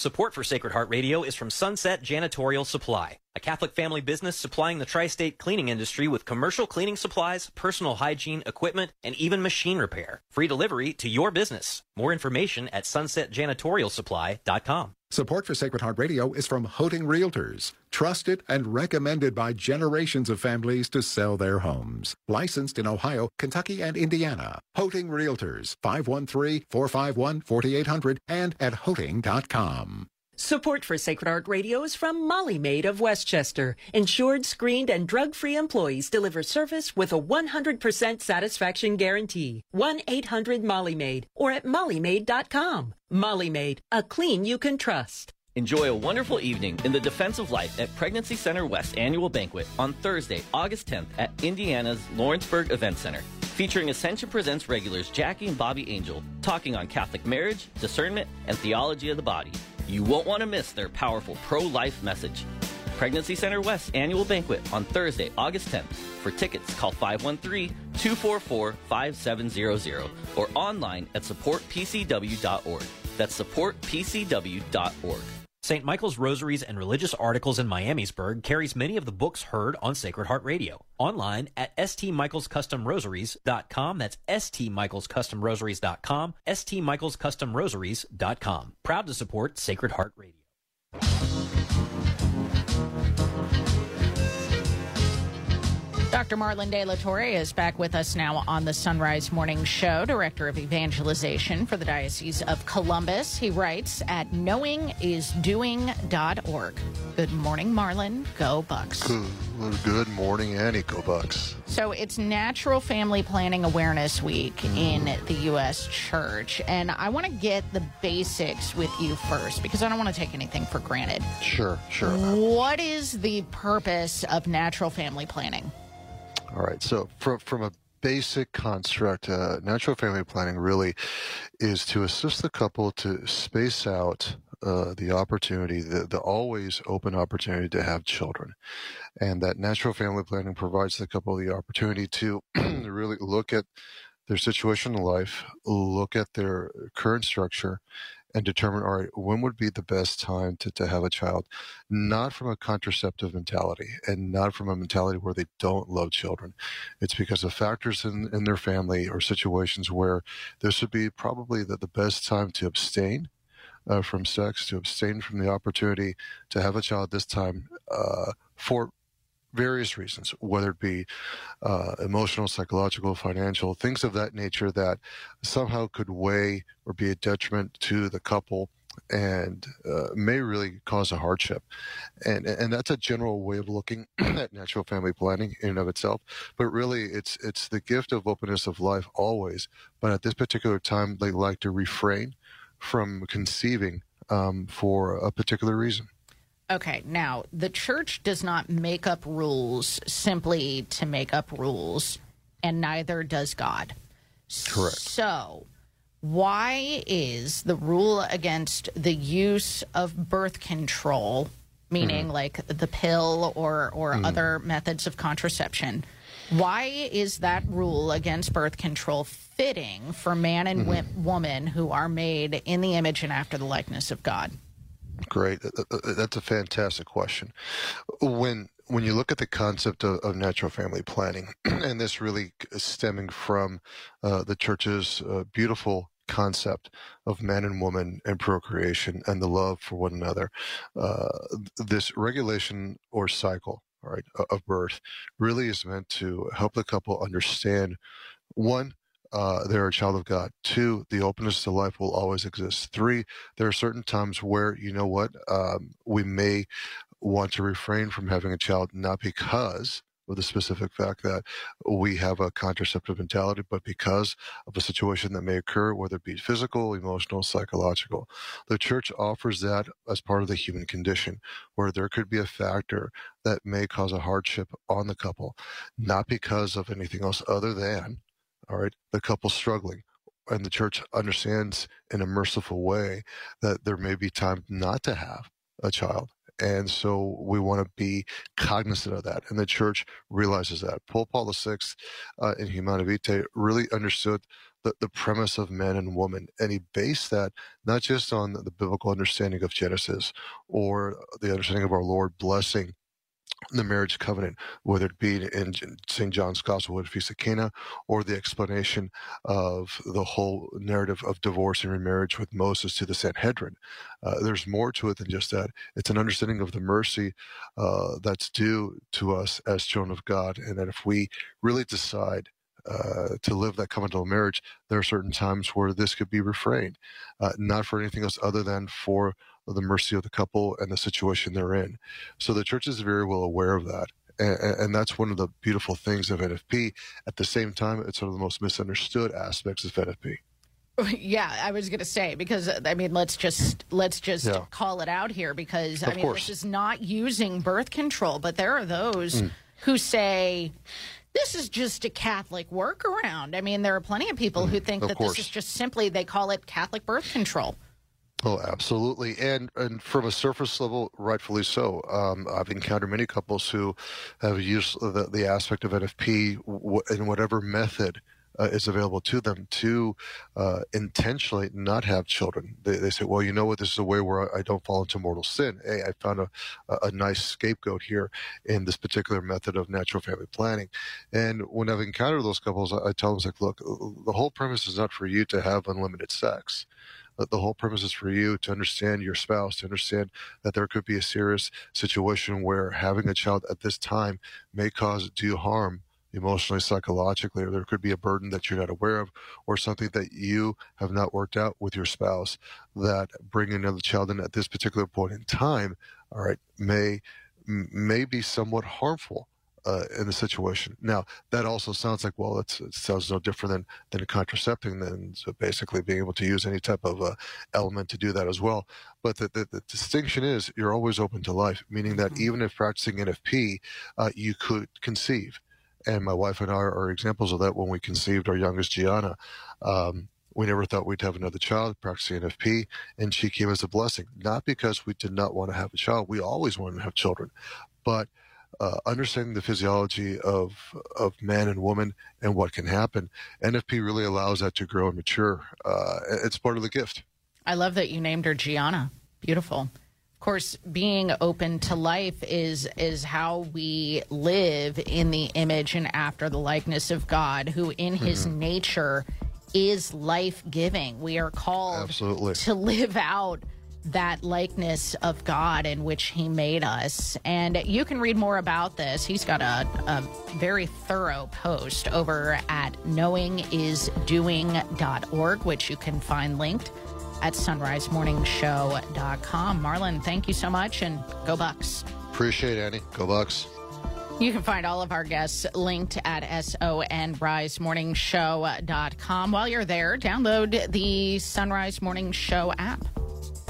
[SPEAKER 9] Support for Sacred Heart Radio is from Sunset Janitorial Supply, a Catholic family business supplying the tri state cleaning industry with commercial cleaning supplies, personal hygiene equipment, and even machine repair. Free delivery to your business. More information at sunsetjanitorialsupply.com.
[SPEAKER 13] Support for Sacred Heart Radio is from Hoeting Realtors, trusted and recommended by generations of families to sell their homes. Licensed in Ohio, Kentucky, and Indiana. Hoeting Realtors, 513-451-4800 and at hoeting.com.
[SPEAKER 14] Support for Sacred Heart Radio is from Molly Maid of Westchester. Insured, screened, and drug-free employees deliver service with a 100% satisfaction guarantee. 1-800-MOLLY-MAID or at mollymaid.com. Molly Maid, a clean you can trust.
[SPEAKER 37] Enjoy a wonderful evening in the Defense of Life at Pregnancy Center West annual banquet on Thursday, August 10th at Indiana's Lawrenceburg Event Center. Featuring Ascension Presents regulars Jackie and Bobby Angel talking on Catholic marriage, discernment, and theology of the body. You won't want to miss their powerful pro life message. Pregnancy Center West annual banquet on Thursday, August 10th. For tickets, call 513 244 5700 or online at supportpcw.org. That's supportpcw.org.
[SPEAKER 9] St. Michael's Rosaries and Religious Articles in Miamisburg carries many of the books heard on Sacred Heart Radio. Online at stmichaelscustomrosaries.com. That's stmichaelscustomrosaries.com. stmichaelscustomrosaries.com. Proud to support Sacred Heart Radio.
[SPEAKER 2] Dr. Marlon De La Torre is back with us now on the Son Rise Morning Show, Director of Evangelization for the Diocese of Columbus. He writes at knowingisdoing.org. Good morning, Marlon. Go Bucks.
[SPEAKER 38] Good, good morning, Annie. Go Bucks.
[SPEAKER 2] So it's Natural Family Planning Awareness Week
[SPEAKER 38] Mm.
[SPEAKER 2] in the U.S. Church. And I want to get the basics with you first because I don't want to take anything for granted.
[SPEAKER 38] Sure, sure.
[SPEAKER 2] What is the purpose of natural family planning?
[SPEAKER 38] All right. So from from a basic construct, uh, natural family planning really is to assist the couple to space out uh, the opportunity, the, the always open opportunity to have children. And that natural family planning provides the couple the opportunity to really look at their situation in life, look at their current structure, and determine, all right, when would be the best time to, to have a child? Not from a contraceptive mentality and not from a mentality where they don't love children. It's because of factors in, in their family or situations where this would be probably the, the best time to abstain uh, from sex, to abstain from the opportunity to have a child this time uh, for various reasons, whether it be uh, emotional, psychological, financial, things of that nature that somehow could weigh or be a detriment to the couple and uh, may really cause a hardship. And and that's a general way of looking at natural family planning in and of itself. But really, it's it's the gift of openness of life always. But at this particular time, they like to refrain from conceiving um, for a particular reason.
[SPEAKER 2] Okay, now the church does not make up rules simply to make up rules, and neither does God.
[SPEAKER 38] Correct.
[SPEAKER 2] So, why is the rule against the use of birth control, meaning
[SPEAKER 38] Mm-hmm.
[SPEAKER 2] like the pill or or
[SPEAKER 38] Mm.
[SPEAKER 2] other methods of contraception, why is that rule against birth control fitting for man and
[SPEAKER 38] Mm-hmm.
[SPEAKER 2] wi- woman who are made in the image and after the likeness of God?
[SPEAKER 38] Great. That's a fantastic question. When when you look at the concept of, of natural family planning, and this really stemming from uh, the church's uh, beautiful concept of man and woman and procreation and the love for one another, uh, this regulation or cycle, all right, of birth really is meant to help the couple understand one uh, they're a child of God. Two, the openness to life will always exist. Three, there are certain times where, you know what, um, we may want to refrain from having a child, not because of the specific fact that we have a contraceptive mentality, but because of a situation that may occur, whether it be physical, emotional, psychological. The church offers that as part of the human condition, where there could be a factor that may cause a hardship on the couple, not because of anything else other than all right, the couple struggling. And the church understands in a merciful way that there may be time not to have a child. And so we want to be cognizant of that. And the church realizes that. Pope Paul VI uh, in Humanae Vitae really understood the, the premise of man and woman. And he based that not just on the biblical understanding of Genesis or the understanding of our Lord blessing the marriage covenant, whether it be in St. John's Gospel at Feast of Cana or the explanation of the whole narrative of divorce and remarriage with Moses to the Sanhedrin. Uh, there's more to it than just that. It's an understanding of the mercy uh, that's due to us as children of God, and that if we really decide uh, to live that covenantal marriage, there are certain times where this could be refrained, uh, not for anything else other than for the mercy of the couple and the situation they're in. So the church is very well aware of that. And, and that's one of the beautiful things of NFP. At the same time, it's one of the most misunderstood aspects of NFP.
[SPEAKER 2] Yeah, I was going to say because uh, I mean, let's just let's just
[SPEAKER 38] Yeah.
[SPEAKER 2] call it out here because I mean,
[SPEAKER 38] course.
[SPEAKER 2] this is not using birth control, but there are those
[SPEAKER 38] Mm.
[SPEAKER 2] who say this is just a Catholic workaround. I mean, there are plenty of people who think
[SPEAKER 38] Mm. of
[SPEAKER 2] that
[SPEAKER 38] course.
[SPEAKER 2] this is just simply they call it Catholic birth control.
[SPEAKER 38] Oh, absolutely, and and from a surface level, rightfully so. Um, I've encountered many couples who have used the, the aspect of NFP w- in whatever method uh, is available to them to uh, intentionally not have children. They, they say, "Well, you know what? This is a way where I, I don't fall into mortal sin. Hey, I found a, a nice scapegoat here in this particular method of natural family planning." And when I've encountered those couples, I, I tell them, "Like, look, the whole premise is not for you to have unlimited sex." The whole premise is for you to understand your spouse, to understand that there could be a serious situation where having a child at this time may cause you harm emotionally, psychologically, or there could be a burden that you're not aware of, or something that you have not worked out with your spouse that bringing another child in at this particular point in time, all right, may may be somewhat harmful uh, in the situation. Now, that also sounds like, well, it sounds no different than, than contracepting, then so basically being able to use any type of uh, element to do that as well. But the, the, the distinction is you're always open to life, meaning that even if practicing NFP, uh, you could conceive. And my wife and I are examples of that when we conceived our youngest, Gianna. Um, we never thought we'd have another child, practicing NFP, and she came as a blessing. Not because we did not want to have a child, we always wanted to have children, but uh, understanding the physiology of of man and woman and what can happen, NFP really allows that to grow and mature. Uh, it's part of the gift.
[SPEAKER 2] I love that you named her Gianna. Beautiful. Of course, being open to life is is how we live in the image and after the likeness of God, who in his
[SPEAKER 38] Mhm.
[SPEAKER 2] nature is life giving. We are called
[SPEAKER 38] Absolutely.
[SPEAKER 2] to live out that likeness of God in which he made us. And you can read more about this. He's got a, a very thorough post over at knowingisdoing.org, which you can find linked at sonrisemorningshow.com. Marlon, thank you so much and go Bucks.
[SPEAKER 38] Appreciate it, Annie. Go Bucks.
[SPEAKER 2] You can find all of our guests linked at sonrisemorningshow.com. While you're there, download the Son Rise Morning Show app,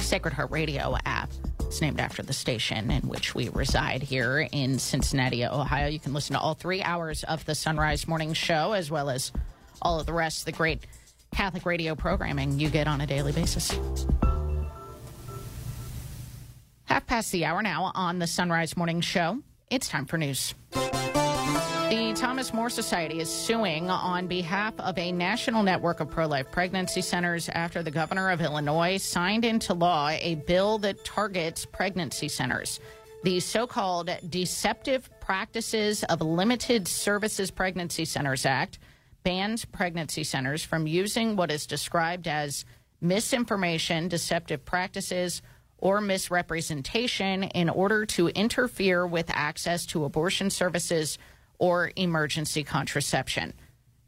[SPEAKER 2] Sacred Heart Radio app. It's named after the station in which we reside here in Cincinnati, Ohio. You can listen to all three hours of the Son Rise Morning Show, as well as all of the rest of the great Catholic radio programming you get on a daily basis. Half past the hour now on the Son Rise Morning Show. It's time for news. The Thomas More Society is suing on behalf of a national network of pro life pregnancy centers after the governor of Illinois signed into law a bill that targets pregnancy centers. The so called Deceptive Practices of Limited Services Pregnancy Centers Act bans pregnancy centers from using what is described as misinformation, deceptive practices, or misrepresentation in order to interfere with access to abortion services or emergency contraception.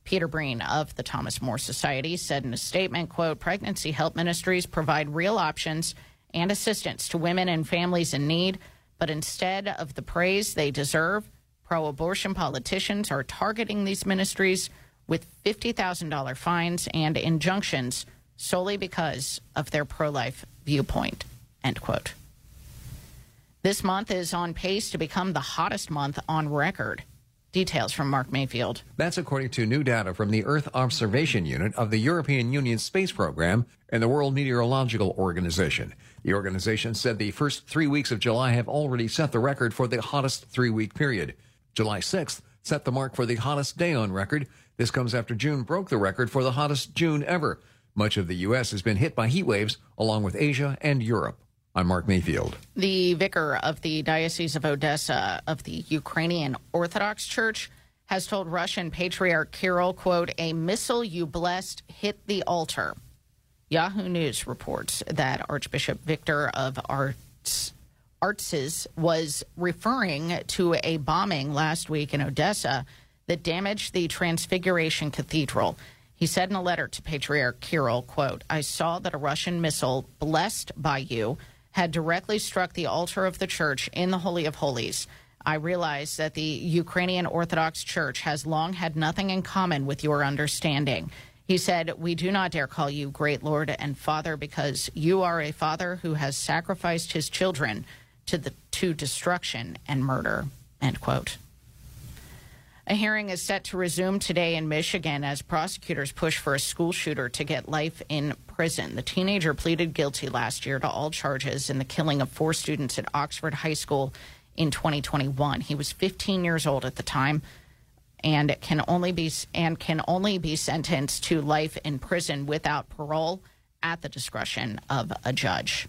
[SPEAKER 2] Peter Breen of the Thomas More Society said in a statement, quote, pregnancy help ministries provide real options and assistance to women and families in need, but instead of the praise they deserve, pro-abortion politicians are targeting these ministries with $50,000 fines and injunctions solely because of their pro-life viewpoint, end quote. This month is on pace to become the hottest month on record. Details from Mark Mayfield.
[SPEAKER 16] That's according to new data from the Earth Observation Unit of the European Union Space Program and the World Meteorological Organization. The organization said the first three weeks of July have already set the record for the hottest three week period. July 6th set the mark for the hottest day on record. This comes after June broke the record for the hottest June ever. Much of the U.S. has been hit by heat waves, along with Asia and Europe. I'm Mark Mayfield.
[SPEAKER 2] The vicar of the Diocese of Odessa of the Ukrainian Orthodox Church has told Russian Patriarch Kirill, quote, a missile you blessed hit the altar. Yahoo News reports that Archbishop Victor of Arts Artsyz was referring to a bombing last week in Odessa that damaged the Transfiguration Cathedral. He said in a letter to Patriarch Kirill, quote, I saw that a Russian missile blessed by you had directly struck the altar of the church in the Holy of Holies. I realize that the Ukrainian Orthodox Church has long had nothing in common with your understanding. He said, We do not dare call you great Lord and Father because you are a father who has sacrificed his children to the to destruction and murder. End quote. A hearing is set to resume today in Michigan as prosecutors push for a school shooter to get life in prison. The teenager pleaded guilty last year to all charges in the killing of four students at Oxford High School in 2021. He was 15 years old at the time and can only be and can only be sentenced to life in prison without parole at the discretion of a judge.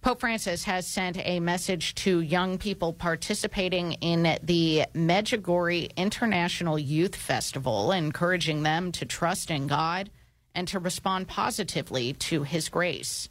[SPEAKER 2] Pope Francis has sent a message to young people participating in the Medjugorje International Youth Festival, encouraging them to trust in God and to respond positively to His grace.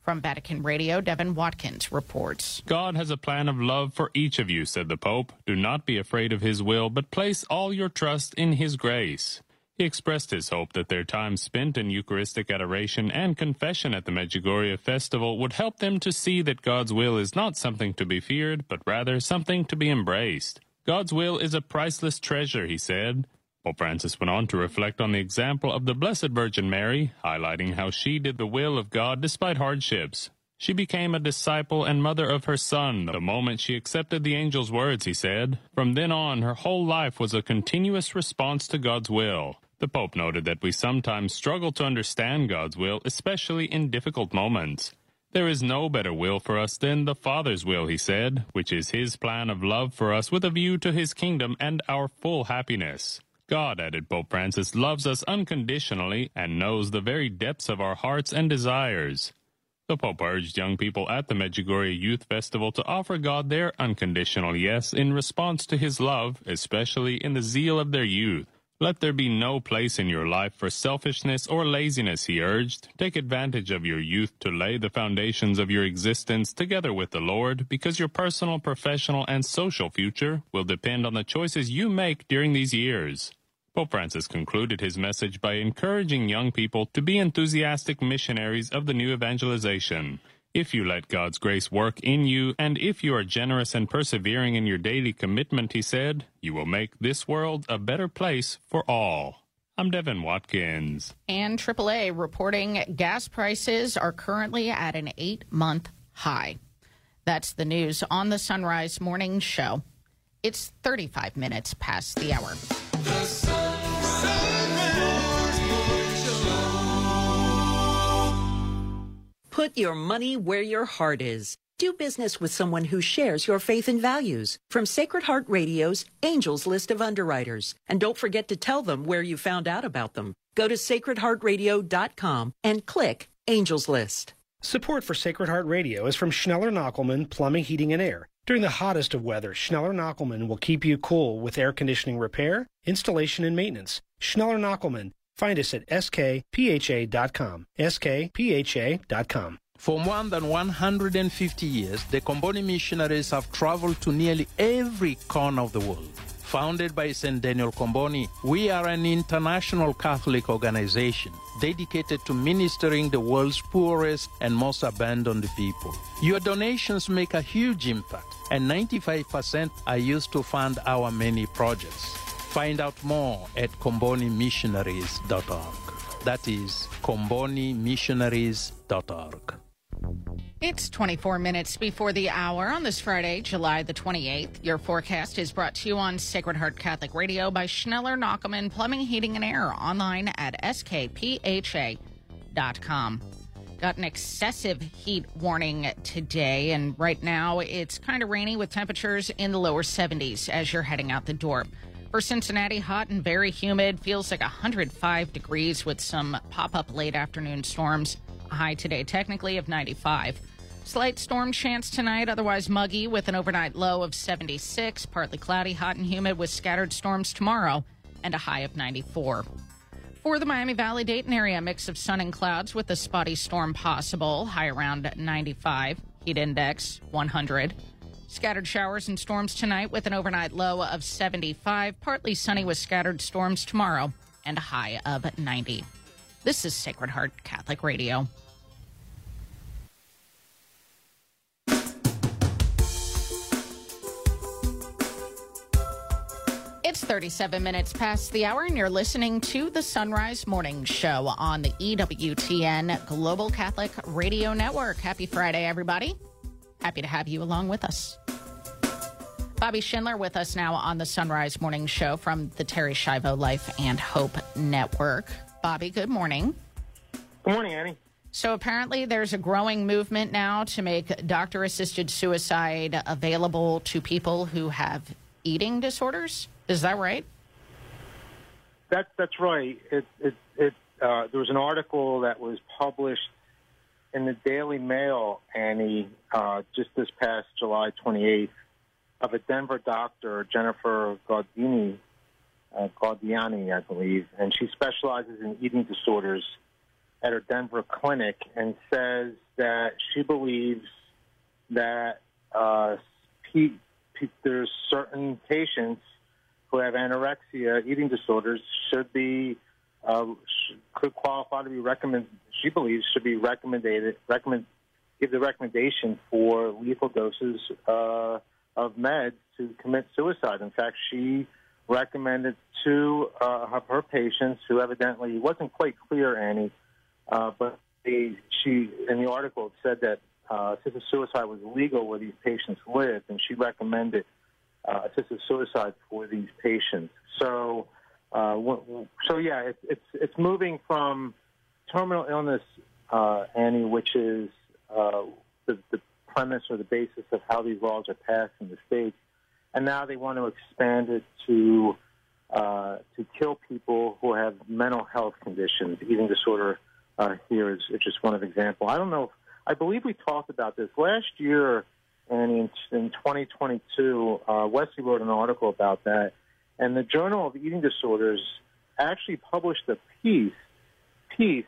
[SPEAKER 2] From Vatican Radio, Devin Watkins reports.
[SPEAKER 17] God has a plan of love for each of you, said the Pope. Do not be afraid of his will, but place all your trust in his grace. He expressed his hope that their time spent in Eucharistic adoration and confession at the Medjugorje festival would help them to see that God's will is not something to be feared, but rather something to be embraced. God's will is a priceless treasure, he said. Pope Francis went on to reflect on the example of the Blessed Virgin Mary, highlighting how she did the will of God despite hardships. She became a disciple and mother of her son the moment she accepted the angel's words, he said. From then on, her whole life was a continuous response to God's will. The Pope noted that we sometimes struggle to understand God's will, especially in difficult moments. There is no better will for us than the Father's will, he said, which is his plan of love for us with a view to his kingdom and our full happiness. God, added Pope Francis, loves us unconditionally and knows the very depths of our hearts and desires. The Pope urged young people at the Medjugorje Youth Festival to offer God their unconditional yes in response to his love, especially in the zeal of their youth. Let there be no place in your life for selfishness or laziness, he urged. Take advantage of your youth to lay the foundations of your existence together with the Lord, because your personal, professional, and social future will depend on the choices you make during these years. Pope Francis concluded his message by encouraging young people to be enthusiastic missionaries of the new evangelization. If you let God's grace work in you, and if you are generous and persevering in your daily commitment, he said, you will make this world a better place for all. I'm Devin Watkins.
[SPEAKER 2] And AAA reporting gas prices are currently at an eight month high. That's the news on the Son Rise Morning Show. It's 35 minutes past the hour.
[SPEAKER 14] Put your money where your heart is. Do business with someone who shares your faith and values. From Sacred Heart Radio's Angels List of Underwriters. And don't forget to tell them where you found out about them. Go to sacredheartradio.com and click Angels List.
[SPEAKER 39] Support for Sacred Heart Radio is from Schneller Knochelmann Plumbing, Heating, and Air. During the hottest of weather, Schneller Knochelmann will keep you cool with air conditioning repair, installation, and maintenance. Schneller Knochelmann. Find us at skpha.com. skpha.com.
[SPEAKER 40] For more than 150 years, the Comboni missionaries have traveled to nearly every corner of the world. Founded by St. Daniel Comboni, we are an international Catholic organization dedicated to ministering the world's poorest and most abandoned people. Your donations make a huge impact, and 95% are used to fund our many projects. Find out more at combonimissionaries.org. That is combonimissionaries.org.
[SPEAKER 2] It's 24 minutes before the hour on this Friday, July the 28th. Your forecast is brought to you on Sacred Heart Catholic Radio by Schneller Knochelmann Plumbing, Heating, and Air online at skpha.com. Got an excessive heat warning today, and right now it's kind of rainy with temperatures in the lower 70s as you're heading out the door. For Cincinnati, hot and very humid, feels like 105 degrees with some pop up late afternoon storms. A high today, technically, of 95. Slight storm chance tonight, otherwise muggy with an overnight low of 76. Partly cloudy, hot and humid with scattered storms tomorrow and a high of 94. For the Miami Valley Dayton area, mix of sun and clouds with a spotty storm possible, high around 95. Heat index 100. Scattered showers and storms tonight with an overnight low of 75. Partly sunny with scattered storms tomorrow and a high of 90. This is Sacred Heart Catholic Radio. It's 37 minutes past the hour, and you're listening to the Son Rise Morning Show on the EWTN Global Catholic Radio Network. Happy Friday, everybody. Happy to have you along with us. Bobby Schindler with us now on the Son Rise Morning Show from the Terri Schiavo Life and Hope Network. Bobby, good morning.
[SPEAKER 41] Good morning, Annie.
[SPEAKER 2] So apparently, there's a growing movement now to make doctor assisted suicide available to people who have eating disorders. Is that right?
[SPEAKER 41] That's that's right. It it, it uh, there was an article that was published in the Daily Mail, Annie, uh, just this past July 28th, of a Denver doctor, Jennifer Gaudini, uh, Gaudiani, I believe, and she specializes in eating disorders at her Denver clinic, and says that she believes that uh, there's certain patients who have anorexia, eating disorders, should be uh, could qualify to be recommend. She believes should be recommended recommend give the recommendation for lethal doses uh, of meds to commit suicide. In fact, she recommended to uh, of her patients who evidently wasn't quite clear, Annie, uh, but they, she in the article said that uh, assisted suicide was legal where these patients lived, and she recommended uh, assisted suicide for these patients. So, uh, so yeah, it's it's it's moving from terminal illness, uh, Annie, which is uh, the, the premise or the basis of how these laws are passed in the states, and now they want to expand it to uh, to kill people who have mental health conditions. Eating disorder uh, here is, is just one of example. I don't know. If, I believe we talked about this last year, and in, in 2022, uh, Wesley wrote an article about that, and the Journal of Eating Disorders actually published a piece piece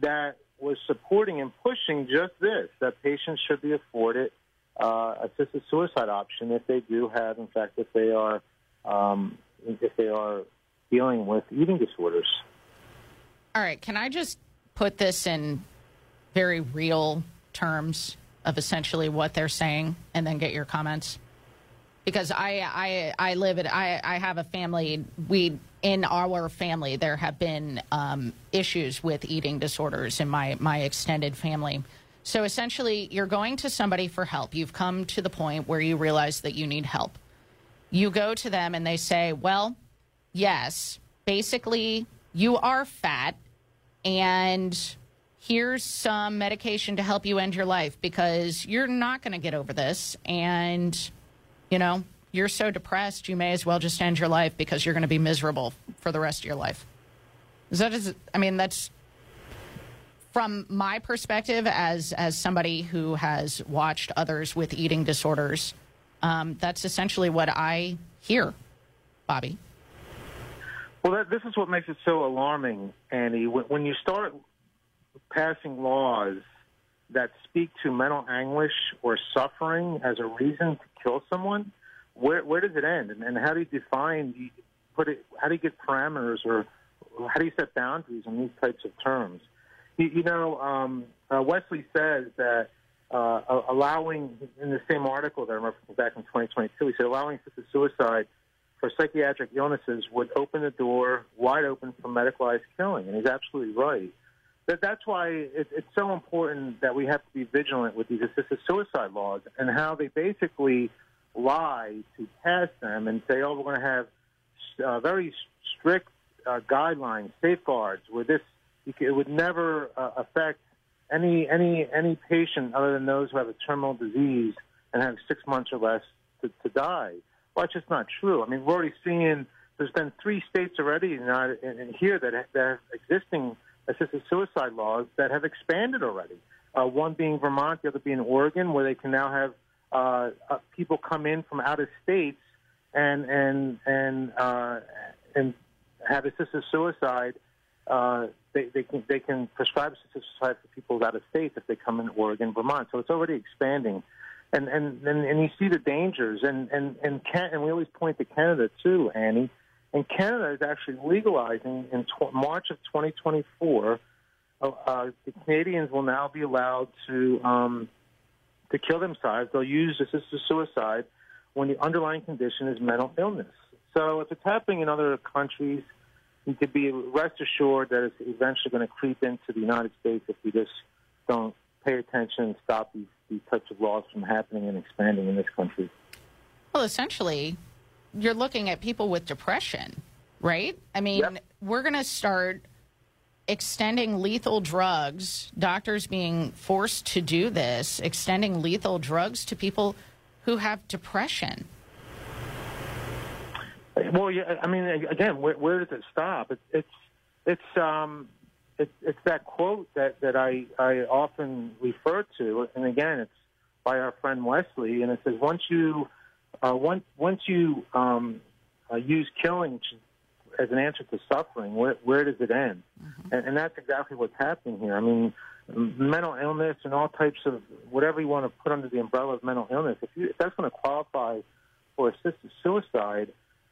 [SPEAKER 41] that was supporting and pushing just this: that patients should be afforded uh, assisted suicide option if they do have, in fact, if they are um, if they are dealing with eating disorders.
[SPEAKER 2] All right, can I just put this in very real terms of essentially what they're saying and then get your comments? Because I I I live it I I have a family we in our family there have been um, issues with eating disorders in my my extended family. So essentially you're going to somebody for help. You've come to the point where you realize that you need help. You go to them and they say, "Well, yes, basically you are fat and here's some medication to help you end your life because you're not going to get over this and you know you're so depressed you may as well just end your life because you're going to be miserable for the rest of your life is that is i mean that's from my perspective as as somebody who has watched others with eating disorders um, that's essentially what i hear bobby
[SPEAKER 41] Well, that, this is what makes it so alarming, Annie. When, when you start passing laws that speak to mental anguish or suffering as a reason to kill someone, where where does it end? And, and how do you define? Do you put it? How do you get parameters, or how do you set boundaries on these types of terms? You, you know, um, uh, Wesley says that uh, allowing in the same article that I referenced back in 2022, he said allowing assisted suicide for psychiatric illnesses would open the door wide open for medicalized killing, and he's absolutely right. That that's why it, it's so important that we have to be vigilant with these assisted suicide laws and how they basically lie to pass them and say, oh, we're going to have uh, very strict uh, guidelines, safeguards, where this it would never uh, affect any any any patient other than those who have a terminal disease and have six months or less to, to die. Well, that's just not true. I mean, we're already seeing there's been three states already in, here that that have existing assisted suicide laws that have expanded already. Uh, one being Vermont, the other being Oregon, where they can now have uh, uh, people come in from out of states and and and uh, and have assisted suicide. Uh, they, they can they can prescribe assisted suicide for people out of state if they come in Oregon, Vermont. So it's already expanding and and and, and you see the dangers and and and can, and we always point to Canada too, Annie. And Canada is actually legalizing in tw- March of 2024. Uh, uh, the Canadians will now be allowed to um, to kill themselves. They'll use assisted suicide when the underlying condition is mental illness. So if it's happening in other countries, you could be rest assured that it's eventually going to creep into the United States if we just don't pay attention and stop these, these types of laws from happening and expanding in this country.
[SPEAKER 2] Well, essentially, you're looking at people with depression, right? I mean, yep. we're going to start extending lethal drugs, doctors being forced to do this, extending lethal drugs to people who have depression.
[SPEAKER 41] Well, yeah, I mean, again, where, where does it stop? It's it's it's um, it's, it's that quote that that I I often refer to, and again, it's by our friend Wesley, and it says once you uh, once once you um, uh, use killing as an answer to suffering, where where does it end? Mm-hmm. And, and that's exactly what's happening here. I mean, mental illness and all types of whatever you want to put under the umbrella of mental illness. If, you, if that's going to qualify for assisted suicide,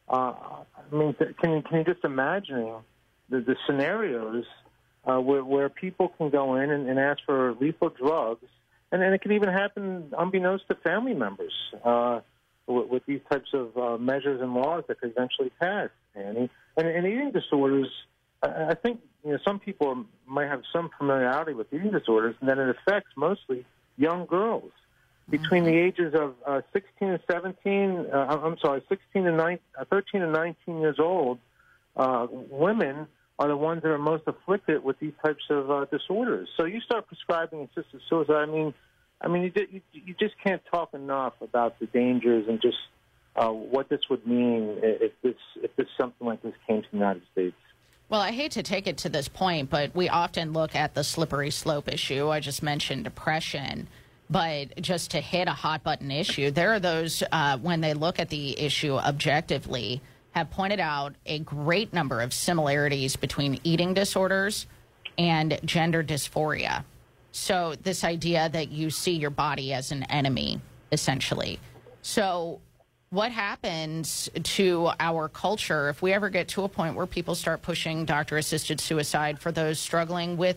[SPEAKER 41] uh, I mean, can you can you just imagine the, the scenarios uh, where, where people can go in and, and ask for lethal drugs, and it can even happen unbeknownst to family members uh, with, with these types of uh, measures and laws that could eventually pass. Annie, and, and eating disorders, I, I think you know some people might have some familiarity with eating disorders, and then it affects mostly young girls between the ages of uh, 16 and 17. Uh, I'm sorry, 16 and 9, uh, 13 and 19 years old. Uh, women are the ones that are most afflicted with these types of uh, disorders. So you start prescribing assisted suicide. I mean, I mean, you, you, just can't talk enough about the dangers and just uh, what this would mean if this if this something like this came to the United States.
[SPEAKER 2] Well, I hate to take it to this point, but we often look at the slippery slope issue. I just mentioned depression. But just to hit a hot button issue, there are those, uh, when they look at the issue objectively, have pointed out a great number of similarities between eating disorders and gender dysphoria. So, this idea that you see your body as an enemy, essentially. So, what happens to our culture if we ever get to a point where people start pushing doctor assisted suicide for those struggling with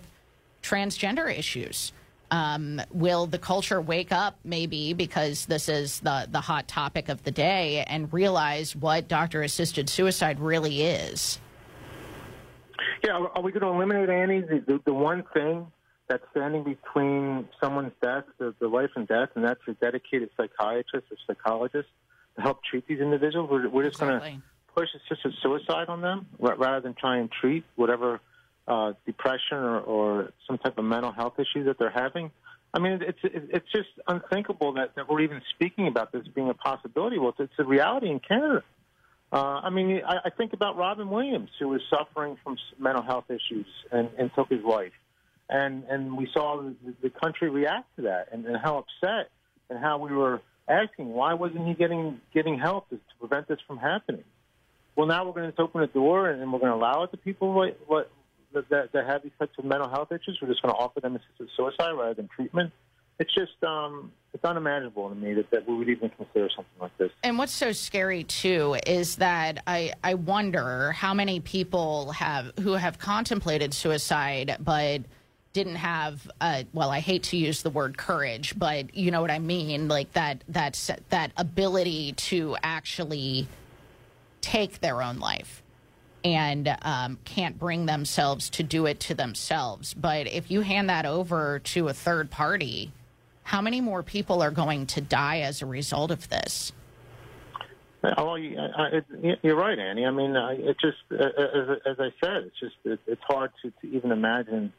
[SPEAKER 2] transgender issues? Um, will the culture wake up maybe because this is the, the hot topic of the day and realize what doctor assisted suicide really is?
[SPEAKER 41] Yeah, are we going to eliminate Annie the, the one thing that's standing between someone's death, the, the life and death, and that's a dedicated psychiatrist or psychologist to help treat these individuals? We're, we're just going to push assisted suicide on them ra- rather than try and treat whatever uh, depression or, or some type of mental health issue that they're having. I mean, it's it's just unthinkable that, that we're even speaking about this being a possibility. Well, it's, it's a reality in Canada. Uh, I mean, I, I think about Robin Williams, who was suffering from mental health issues and, and took his life, and and we saw the, the country react to that, and, and how upset, and how we were asking why wasn't he getting getting help to, to prevent this from happening. Well, now we're going to open the door, and, and we're going to allow it to people what, what that, that have these types of mental health issues. We're just going to offer them assisted suicide rather than treatment. It's just um, it's unimaginable to me that, that we would even consider something like this.
[SPEAKER 2] And what's so scary too is that I, I wonder how many people have who have contemplated suicide but didn't have uh, well I hate to use the word courage but you know what I mean? Like that that's that ability to actually take their own life and um, can't bring themselves to do it to themselves. But if you hand that over to a third party how many more people are going to die as a result of this?
[SPEAKER 41] Well, I, it, you're right, Annie. I mean, it just uh, as, as I said, it's just it's hard to, to even imagine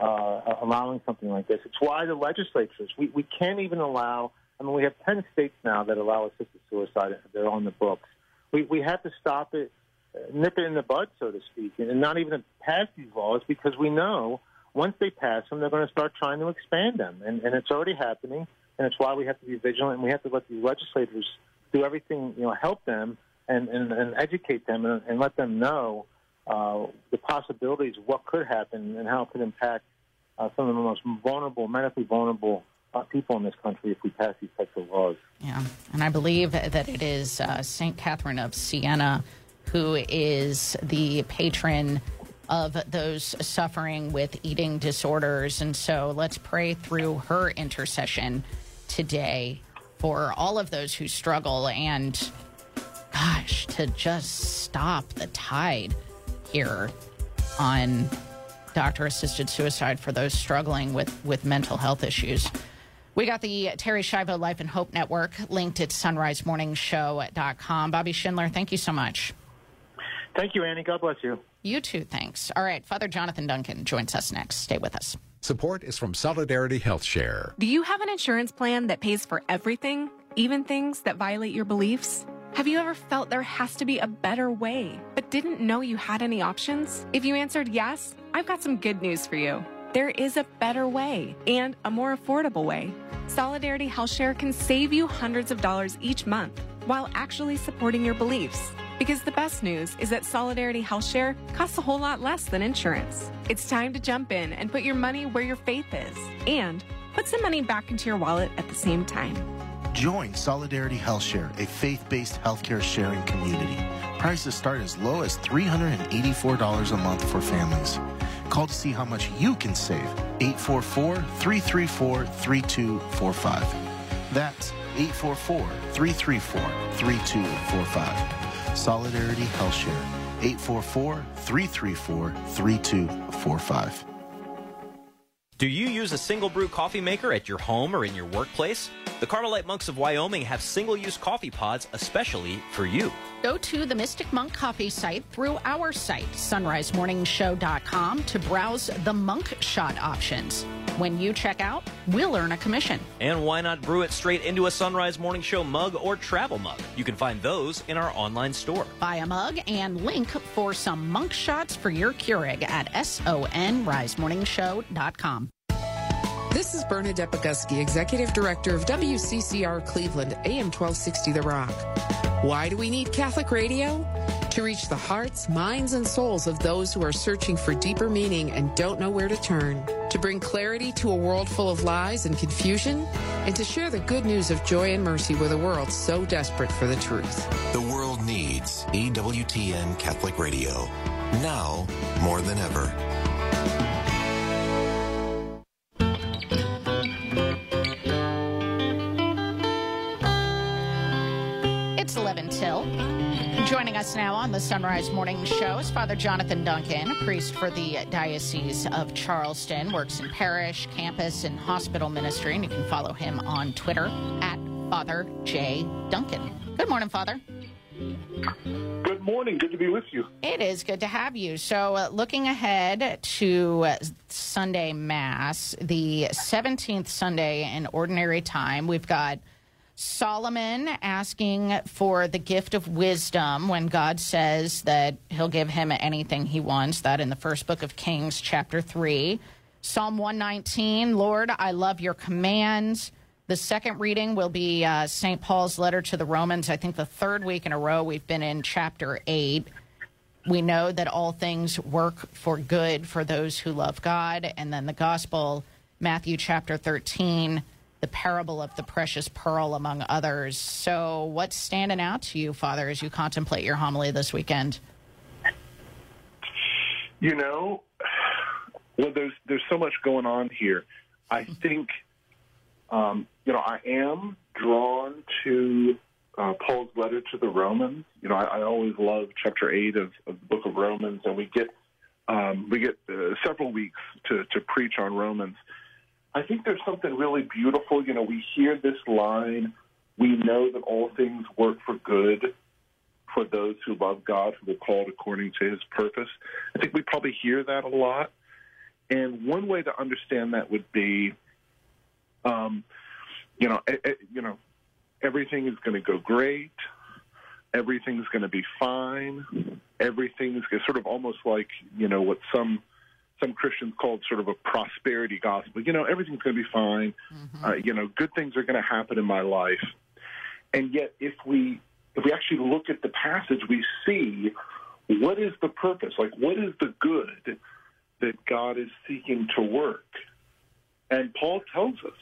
[SPEAKER 41] uh, allowing something like this. It's why the legislatures we we can't even allow. I mean, we have ten states now that allow assisted suicide. They're on the books. We we have to stop it, uh, nip it in the bud, so to speak, and not even pass these laws because we know once they pass them, they're going to start trying to expand them, and, and it's already happening. And it's why we have to be vigilant, and we have to let the legislators do everything, you know, help them and, and, and educate them and, and let them know uh, the possibilities of what could happen and how it could impact uh, some of the most vulnerable, medically vulnerable uh, people in this country if we pass these types of laws.
[SPEAKER 2] Yeah, and I believe that it is uh, St. Catherine of Siena who is the patron of those suffering with eating disorders. And so let's pray through her intercession today for all of those who struggle and, gosh, to just stop the tide here on doctor assisted suicide for those struggling with, with mental health issues. We got the Terri Schiavo Life and Hope Network linked at sonrisemorningshow.com. Bobby Schindler, thank you so much.
[SPEAKER 41] Thank you, Annie. God bless you.
[SPEAKER 2] You too, thanks. All right, Father Jonathan Duncan joins us next. Stay with us.
[SPEAKER 13] Support is from Solidarity Health Share.
[SPEAKER 22] Do you have an insurance plan that pays for everything, even things that violate your beliefs? Have you ever felt there has to be a better way, but didn't know you had any options? If you answered yes, I've got some good news for you. There is a better way and a more affordable way. Solidarity Health Share can save you hundreds of dollars each month while actually supporting your beliefs. Because the best news is that Solidarity Health Share costs a whole lot less than insurance. It's time to jump in and put your money where your faith is and put some money back into your wallet at the same time.
[SPEAKER 23] Join Solidarity HealthShare, a faith-based healthcare sharing community. Prices start as low as $384 a month for families. Call to see how much you can save. 844-334-3245. That's 844-334-3245. Solidarity HealthShare, 844-334-3245.
[SPEAKER 9] Do you use a single brew coffee maker at your home or in your workplace? The Carmelite Monks of Wyoming have single use coffee pods especially for you.
[SPEAKER 2] Go to the Mystic Monk Coffee site through our site, sonrisemorningshow.com, to browse the monk shot options. When you check out, we'll earn a commission.
[SPEAKER 9] And why not brew it straight into a Son Rise Morning Show mug or travel mug? You can find those in our online store.
[SPEAKER 2] Buy a mug and link for some monk shots for your Keurig at sonrisemorningshow.com.
[SPEAKER 42] This is Bernadette Bogusky, Executive Director of WCCR Cleveland, AM 1260 The Rock. Why do we need Catholic radio? To reach the hearts, minds, and souls of those who are searching for deeper meaning and don't know where to turn. To bring clarity to a world full of lies and confusion. And to share the good news of joy and mercy with a world so desperate for the truth.
[SPEAKER 43] The world needs EWTN Catholic Radio. Now more than ever.
[SPEAKER 2] It's 11 till. Joining us now on the Son Rise Morning Show is Father Jonathan Duncan, a priest for the Diocese of Charleston, works in parish, campus, and hospital ministry, and you can follow him on Twitter at Father J. Duncan. Good morning, Father.
[SPEAKER 44] Good morning. Good to be with you.
[SPEAKER 2] It is good to have you. So, uh, looking ahead to uh, Sunday Mass, the 17th Sunday in Ordinary Time, we've got Solomon asking for the gift of wisdom when God says that he'll give him anything he wants. That in the first book of Kings, chapter 3. Psalm 119, Lord, I love your commands. The second reading will be uh, St. Paul's letter to the Romans. I think the third week in a row we've been in chapter 8. We know that all things work for good for those who love God. And then the gospel, Matthew chapter 13 the parable of the precious pearl, among others. So, what's standing out to you, Father, as you contemplate your homily this weekend?
[SPEAKER 44] You know, well, there's there's so much going on here. I think, um, you know, I am drawn to uh, Paul's letter to the Romans. You know, I, I always love chapter eight of, of the book of Romans, and we get um, we get uh, several weeks to to preach on Romans. I think there's something really beautiful. You know, we hear this line, we know that all things work for good for those who love God, who are called according to his purpose. I think we probably hear that a lot. And one way to understand that would be, um, you know, e- e- you know, everything is going to go great. Everything's going to be fine. Everything is sort of almost like, you know, what some some Christians called sort of a prosperity gospel. You know, everything's going to be fine.
[SPEAKER 2] Mm-hmm.
[SPEAKER 44] Uh, you know, good things are going to happen in my life. And yet, if we if we actually look at the passage, we see what is the purpose? Like, what is the good that God is seeking to work? And Paul tells us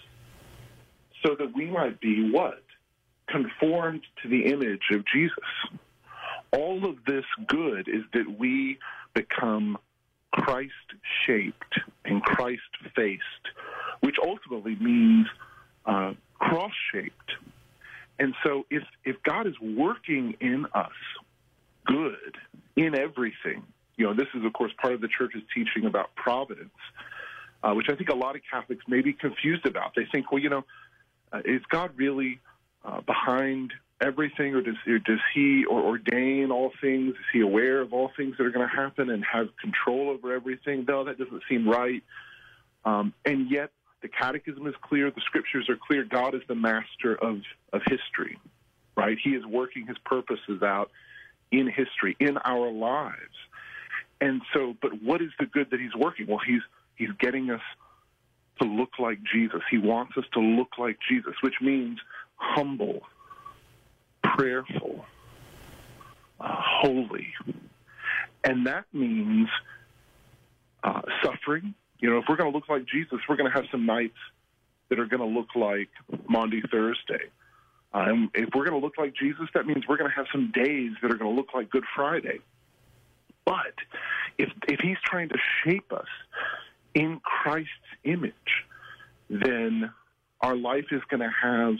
[SPEAKER 44] so that we might be what conformed to the image of Jesus. All of this good is that we become Christ shaped and Christ faced, which ultimately means uh, cross shaped. And so, if, if God is working in us good in everything, you know, this is, of course, part of the church's teaching about providence, uh, which I think a lot of Catholics may be confused about. They think, well, you know, uh, is God really uh, behind everything, or does, or does he or ordain all things? Is he aware of all things that are going to happen and have control over everything? No, that doesn't seem right. Um, and yet, the Catechism is clear. The Scriptures are clear. God is the master of of history, right? He is working His purposes out in history, in our lives. And so, but what is the good that He's working? Well, He's He's getting us to look like Jesus. He wants us to look like Jesus, which means humble, prayerful, uh, holy. And that means uh, suffering. You know, if we're going to look like Jesus, we're going to have some nights that are going to look like Maundy Thursday. And if we're going to look like Jesus, that means we're going to have some days that are going to look like Good Friday. But if if He's trying to shape us in Christ's image, then our life is going to have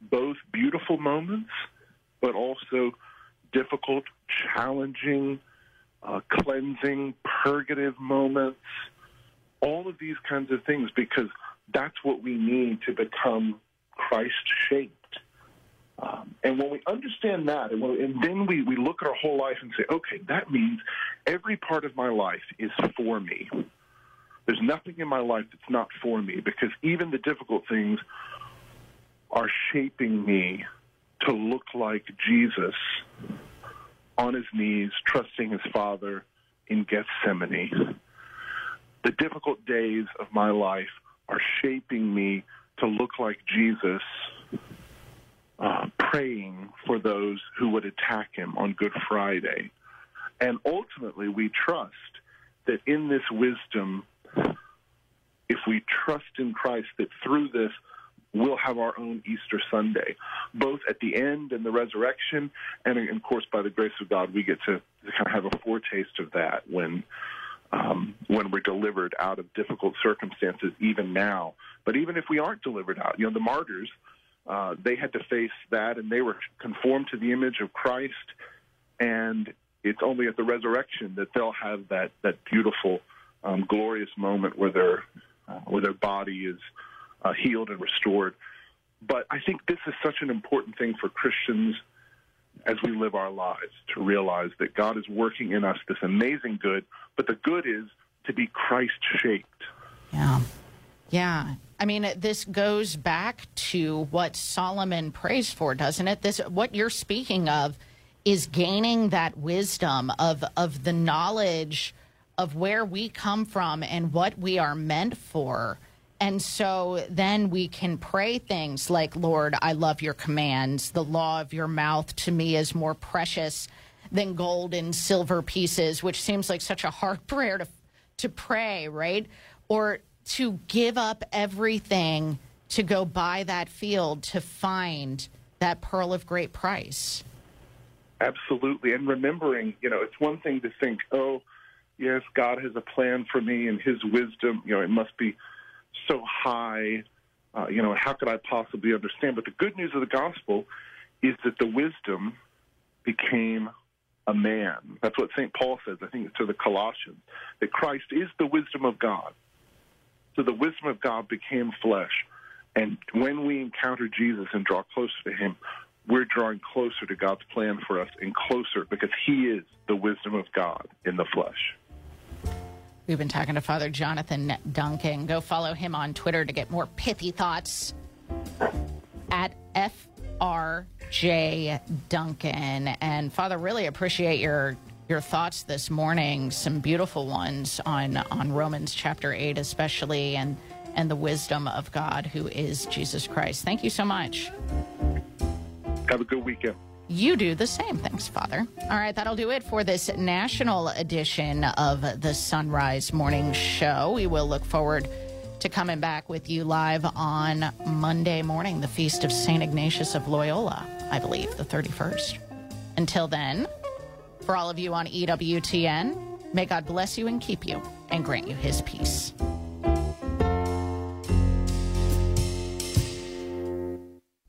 [SPEAKER 44] both beautiful moments, but also difficult, challenging, uh, cleansing, purgative moments. all of these kinds of things because that's what we need to become Christ shaped. Um, and when we understand that, and, when, and then we, we look at our whole life and say, okay, that means every part of my life is for me. There's nothing in my life that's not for me because even the difficult things are shaping me to look like Jesus on his knees, trusting his Father in Gethsemane. The difficult days of my life are shaping me to look like Jesus, uh, praying for those who would attack him on Good Friday. And ultimately, we trust that in this wisdom, if we trust in Christ, that through this, we'll have our own Easter Sunday, both at the end and the resurrection, and of course, by the grace of God, we get to, to kind of have a foretaste of that when um, when we're delivered out of difficult circumstances, even now. But even if we aren't delivered out, you know, the martyrs, uh, they had to face that, and they were conformed to the image of Christ, and it's only at the resurrection that they'll have that that beautiful, um, glorious moment where their uh, where their body is uh, healed and restored. But I think this is such an important thing for Christians as we live our lives to realize that God is working in us this amazing good, but the good is to be Christ shaped.
[SPEAKER 2] Yeah. Yeah. I mean, this goes back to what Solomon prays for, doesn't it? This what you're speaking of is gaining that wisdom of of the knowledge of where we come from and what we are meant for. And so then we can pray things like, Lord, I love your commands. The law of your mouth to me is more precious than gold and silver pieces, which seems like such a hard prayer to, to pray, right? Or to give up everything to go buy that field to find that pearl of great price.
[SPEAKER 44] Absolutely. And remembering, you know, it's one thing to think, oh, yes, God has a plan for me and his wisdom, you know, it must be so high. Uh, you know, how could I possibly understand? But the good news of the gospel is that the wisdom became a man. That's what St. Paul says, I think, it's to the Colossians, that Christ is the wisdom of God. So the wisdom of God became flesh. And when we encounter Jesus and draw closer to him, we're drawing closer to God's plan for us and closer because he is the wisdom of God in the flesh.
[SPEAKER 2] We've been talking to Father Jonathan Duncan. Go follow him on Twitter to get more pithy thoughts at FRJ Duncan. And Father, really appreciate your your thoughts this morning. Some beautiful ones on on Romans chapter eight, especially, and and the wisdom of God, who is Jesus Christ. Thank you so much.
[SPEAKER 44] Have a good weekend.
[SPEAKER 2] You do the same. Thanks, Father. All right, that'll do it for this national edition of the Son Rise Morning Show. We will look forward to coming back with you live on Monday morning, the feast of St. Ignatius of Loyola, I believe, the 31st. Until then, for all of you on EWTN, may God bless you and keep you and grant you his peace.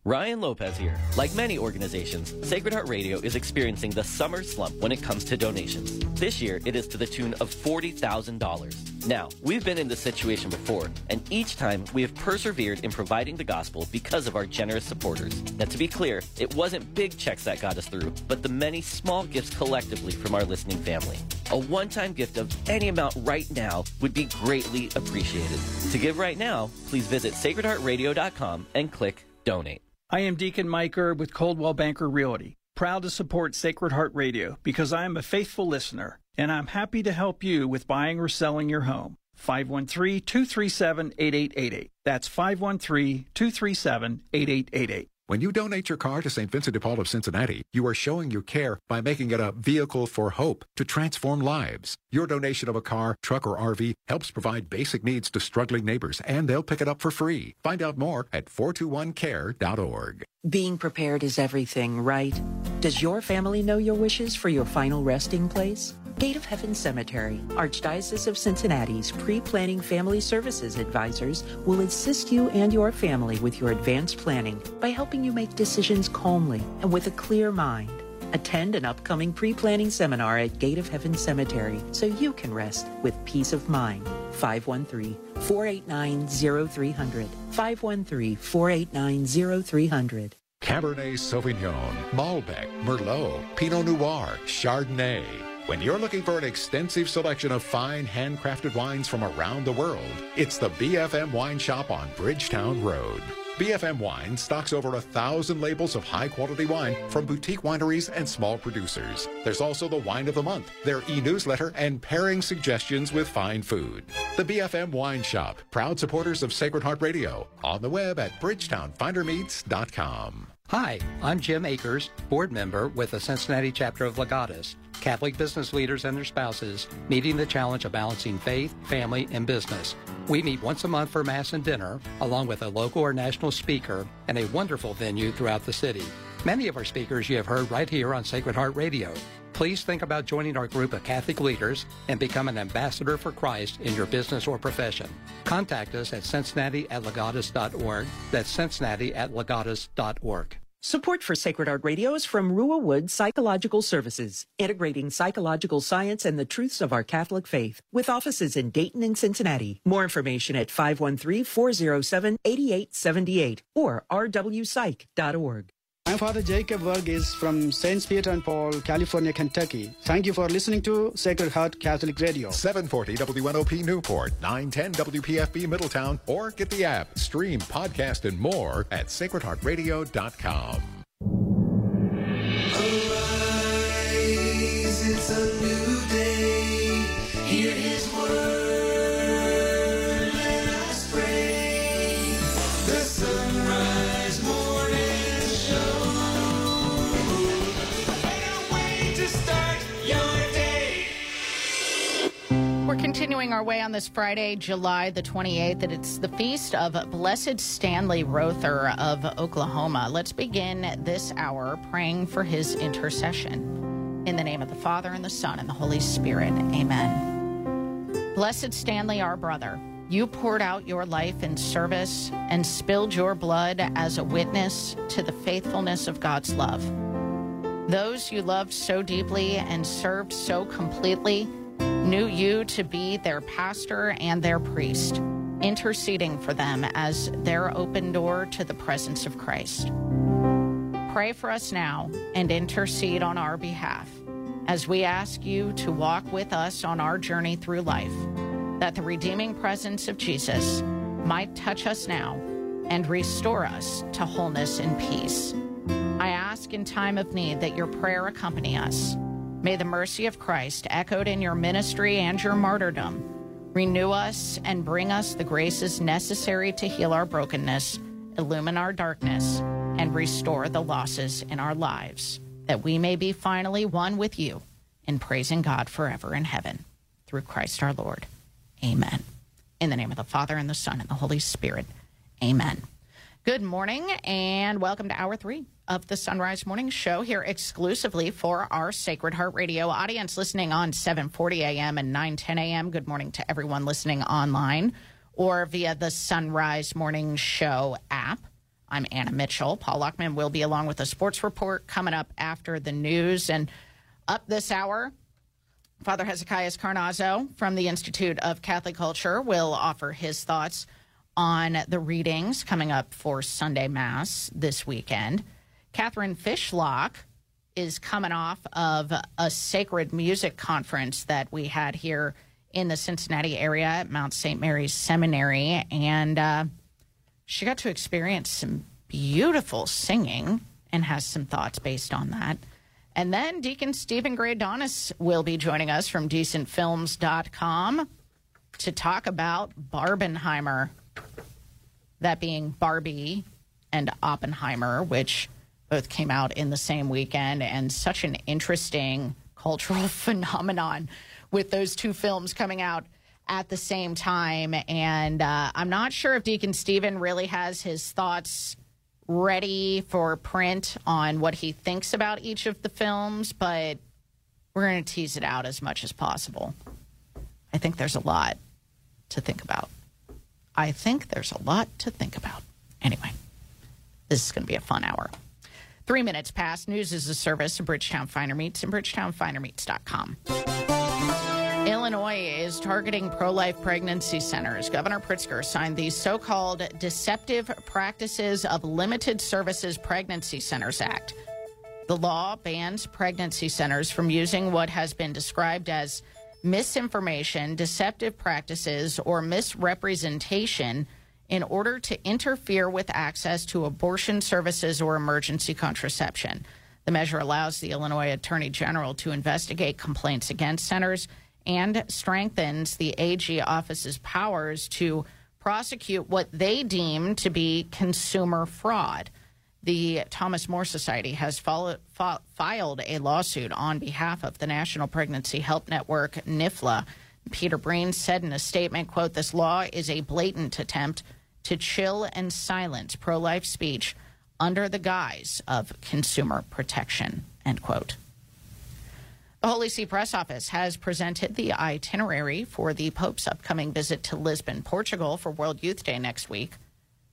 [SPEAKER 9] Ryan Lopez here. Like many organizations, Sacred Heart Radio is experiencing the summer slump when it comes to donations. This year, it is to the tune of $40,000. Now, we've been in this situation before, and each time we have persevered in providing the gospel because of our generous supporters. Now, to be clear, it wasn't big checks that got us through, but the many small gifts collectively from our listening family. A one-time gift of any amount right now would be greatly appreciated. To give right now, please visit sacredheartradio.com and click donate.
[SPEAKER 45] I am Deacon Mike Erb with Coldwell Banker Realty, proud to support Sacred Heart Radio because I am a faithful listener and I'm happy to help you with buying or selling your home. 513 237 8888. That's 513 237 8888.
[SPEAKER 13] When you donate your car to St. Vincent de Paul of Cincinnati, you are showing your care by making it a vehicle for hope to transform lives. Your donation of a car, truck, or RV helps provide basic needs to struggling neighbors, and they'll pick it up for free. Find out more at 421care.org.
[SPEAKER 14] Being prepared is everything, right? Does your family know your wishes for your final resting place? Gate of Heaven Cemetery, Archdiocese of Cincinnati's pre-planning family services advisors will assist you and your family with your advanced planning by helping you make decisions calmly and with a clear mind. Attend an upcoming pre-planning seminar at Gate of Heaven Cemetery so you can rest with peace of mind. 513 489 0300. 513 489 0300.
[SPEAKER 13] Cabernet Sauvignon, Malbec, Merlot, Pinot Noir, Chardonnay. When you're looking for an extensive selection of fine handcrafted wines from around the world, it's the BFM Wine Shop on Bridgetown Road. BFM Wine stocks over a thousand labels of high quality wine from boutique wineries and small producers. There's also the Wine of the Month, their e newsletter, and pairing suggestions with fine food. The BFM Wine Shop, proud supporters of Sacred Heart Radio, on the web at bridgetownfinermeats.com.
[SPEAKER 45] Hi, I'm Jim Akers, board member with the Cincinnati chapter of Legatus, Catholic business leaders and their spouses meeting the challenge of balancing faith, family, and business. We meet once a month for Mass and dinner, along with a local or national speaker and a wonderful venue throughout the city. Many of our speakers you have heard right here on Sacred Heart Radio. Please think about joining our group of Catholic leaders and become an ambassador for Christ in your business or profession. Contact us at cincinnati at legatus.org. That's cincinnati at legatus.org.
[SPEAKER 14] Support for Sacred Heart Radio is from Ruah Wood Psychological Services, integrating psychological science and the truths of our Catholic faith, with offices in Dayton and Cincinnati. More information at 513-407-8878 or rwpsych.org.
[SPEAKER 46] I'm Father Jacob Varghese from St. Peter and Paul, California, Kentucky. Thank you for listening to Sacred Heart Catholic Radio.
[SPEAKER 13] 740 WNOP Newport, 910 WPFB Middletown, or get the app, stream, podcast, and more at sacredheartradio.com.
[SPEAKER 30] Arise, it's a new
[SPEAKER 2] We're continuing our way on this Friday, July the 28th, and it's the feast of Blessed Stanley Rother of Oklahoma. Let's begin this hour praying for his intercession. In the name of the Father, and the Son, and the Holy Spirit, amen. Blessed Stanley, our brother, you poured out your life in service and spilled your blood as a witness to the faithfulness of God's love. Those you loved so deeply and served so completely knew you to be their pastor and their priest, interceding for them as their open door to the presence of Christ. Pray for us now and intercede on our behalf as we ask you to walk with us on our journey through life, that the redeeming presence of Jesus might touch us now and restore us to wholeness and peace. I ask in time of need that your prayer accompany us. May the mercy of Christ, echoed in your ministry and your martyrdom, renew us and bring us the graces necessary to heal our brokenness, illumine our darkness, and restore the losses in our lives, that we may be finally one with you in praising God forever in heaven. Through Christ our Lord. Amen. In the name of the Father, and the Son, and the Holy Spirit. Amen. Good morning, and welcome to hour three of the Son Rise Morning Show here exclusively for our Sacred Heart Radio audience listening on 7:40 a.m. and 9:10 a.m. Good morning to everyone listening online or via the Son Rise Morning Show app. I'm Anna Mitchell. Paul Lockman will be along with a sports report coming up after the news and up this hour. Father Hezekias Carnazzo from the Institute of Catholic Culture will offer his thoughts on the readings coming up for Sunday Mass this weekend. Catherine Fishlock is coming off of a sacred music conference that we had here in the Cincinnati area at Mount St. Mary's Seminary. And uh, she got to experience some beautiful singing and has some thoughts based on that. And then Deacon Steven Greydanus will be joining us from decentfilms.com to talk about Barbenheimer, that being Barbie and Oppenheimer, which both came out in the same weekend, and such an interesting cultural phenomenon with those two films coming out at the same time. And uh, I'm not sure if Deacon Steven really has his thoughts ready for print on what he thinks about each of the films, but we're going to tease it out as much as possible. I think there's a lot to think about. I think there's a lot to think about. Anyway, this is going to be a fun hour. Three minutes past. News is a service of Bridgetown Finer Meats and BridgetownFinerMeats.com. Illinois is targeting pro life pregnancy centers. Governor Pritzker signed the so called Deceptive Practices of Limited Services Pregnancy Centers Act. The law bans pregnancy centers from using what has been described as misinformation, deceptive practices, or misrepresentation in order to interfere with access to abortion services or emergency contraception. The measure allows the Illinois Attorney General to investigate complaints against centers and strengthens the AG office's powers to prosecute what they deem to be consumer fraud. The Thomas More Society has follow, fi- filed a lawsuit on behalf of the National Pregnancy Help Network, NIFLA. Peter Breen said in a statement, quote, this law is a blatant attempt to chill and silence pro-life speech under the guise of consumer protection, end quote. The Holy See Press Office has presented the itinerary for the Pope's upcoming visit to Lisbon, Portugal for World Youth Day next week.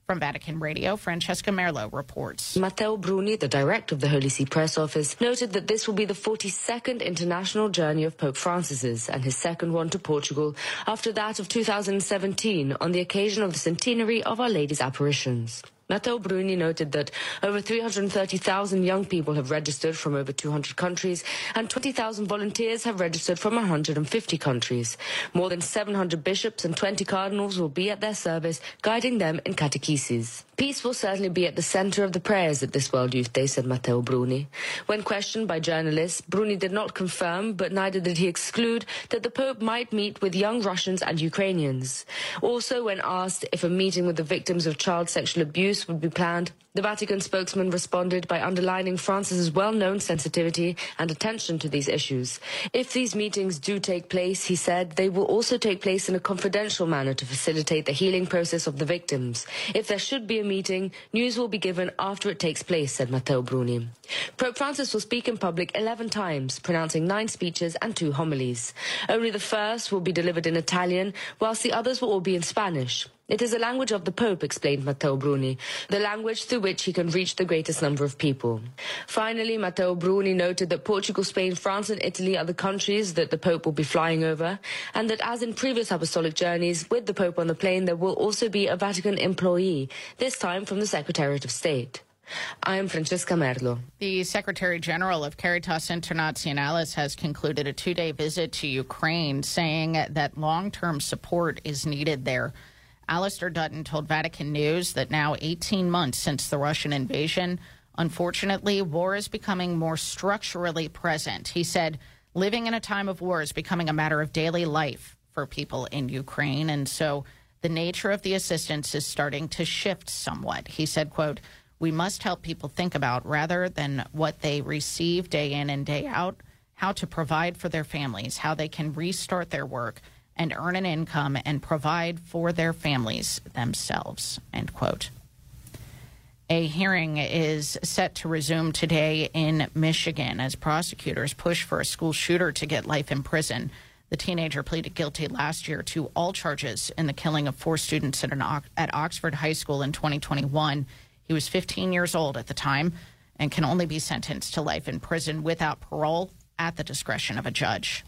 [SPEAKER 2] From Vatican Radio, Francesca Merlo reports.
[SPEAKER 4] Matteo Bruni, the director of the Holy See Press Office, noted that this will be the 42nd international journey of Pope Francis's and his second one to Portugal after that of 2017 on the occasion of the centenary of Our Lady's apparitions. Matteo Bruni noted that over 330,000 young people have registered from over 200 countries and 20,000 volunteers have registered from 150 countries. More than 700 bishops and 20 cardinals will be at their service, guiding them in catechesis. Peace will certainly be at the center of the prayers at this World Youth Day, said Matteo Bruni. When questioned by journalists, Bruni did not confirm, but neither did he exclude, that the Pope might meet with young Russians and Ukrainians. Also, when asked if a meeting with the victims of child sexual abuse would be planned, the Vatican spokesman responded by underlining Francis's well-known sensitivity and attention to these issues. If these meetings do take place, he said, they will also take place in a confidential manner to facilitate the healing process of the victims. If there should be a meeting, news will be given after it takes place, said Matteo Bruni. Pope Francis will speak in public 11 times, pronouncing nine speeches and two homilies. Only the first will be delivered in Italian, whilst the others will all be in Spanish. It is the language of the Pope, explained Matteo Bruni, the language through which he can reach the greatest number of people. Finally, Matteo Bruni noted that Portugal, Spain, France and Italy are the countries that the Pope will be flying over, and that as in previous apostolic journeys, with the Pope on the plane, there will also be a Vatican employee, this time from the Secretariat of State. I am Francesca Merlo.
[SPEAKER 2] The Secretary General of Caritas Internationalis has concluded a two day visit to Ukraine, saying that long term support is needed there. Alistair Dutton told Vatican News that now 18 months since the Russian invasion, unfortunately, war is becoming more structurally present. He said, living in a time of war is becoming a matter of daily life for people in Ukraine. And so the nature of the assistance is starting to shift somewhat. He said, quote, we must help people think about rather than what they receive day in and day out, how to provide for their families, how they can restart their work and earn an income and provide for their families themselves. End quote. A hearing is set to resume today in Michigan as prosecutors push for a school shooter to get life in prison. The teenager pleaded guilty last year to all charges in the killing of four students at, at Oxford High School in 2021. He was 15 years old at the time and can only be sentenced to life in prison without parole at the discretion of a judge.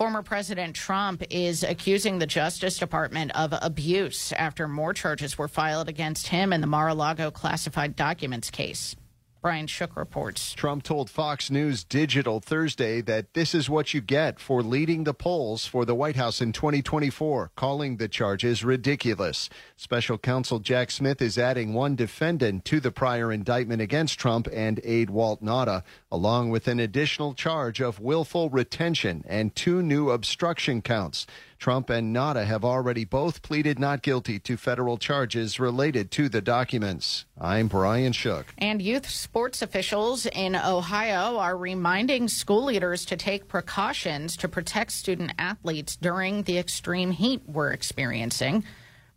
[SPEAKER 2] Former President Trump is accusing the Justice Department of abuse after more charges were filed against him in the Mar a Lago classified documents case. Brian Shook reports.
[SPEAKER 5] Trump told Fox News Digital Thursday that this is what you get for leading the polls for the White House in 2024, calling the charges ridiculous. Special counsel Jack Smith is adding one defendant to the prior indictment against Trump and aide Walt Nauta, along with an additional charge of willful retention and two new obstruction counts. Trump and Nauta have already both pleaded not guilty to federal charges related to the documents. I'm Brian Shook.
[SPEAKER 2] And youth sports officials in Ohio are reminding school leaders to take precautions to protect student athletes during the extreme heat we're experiencing.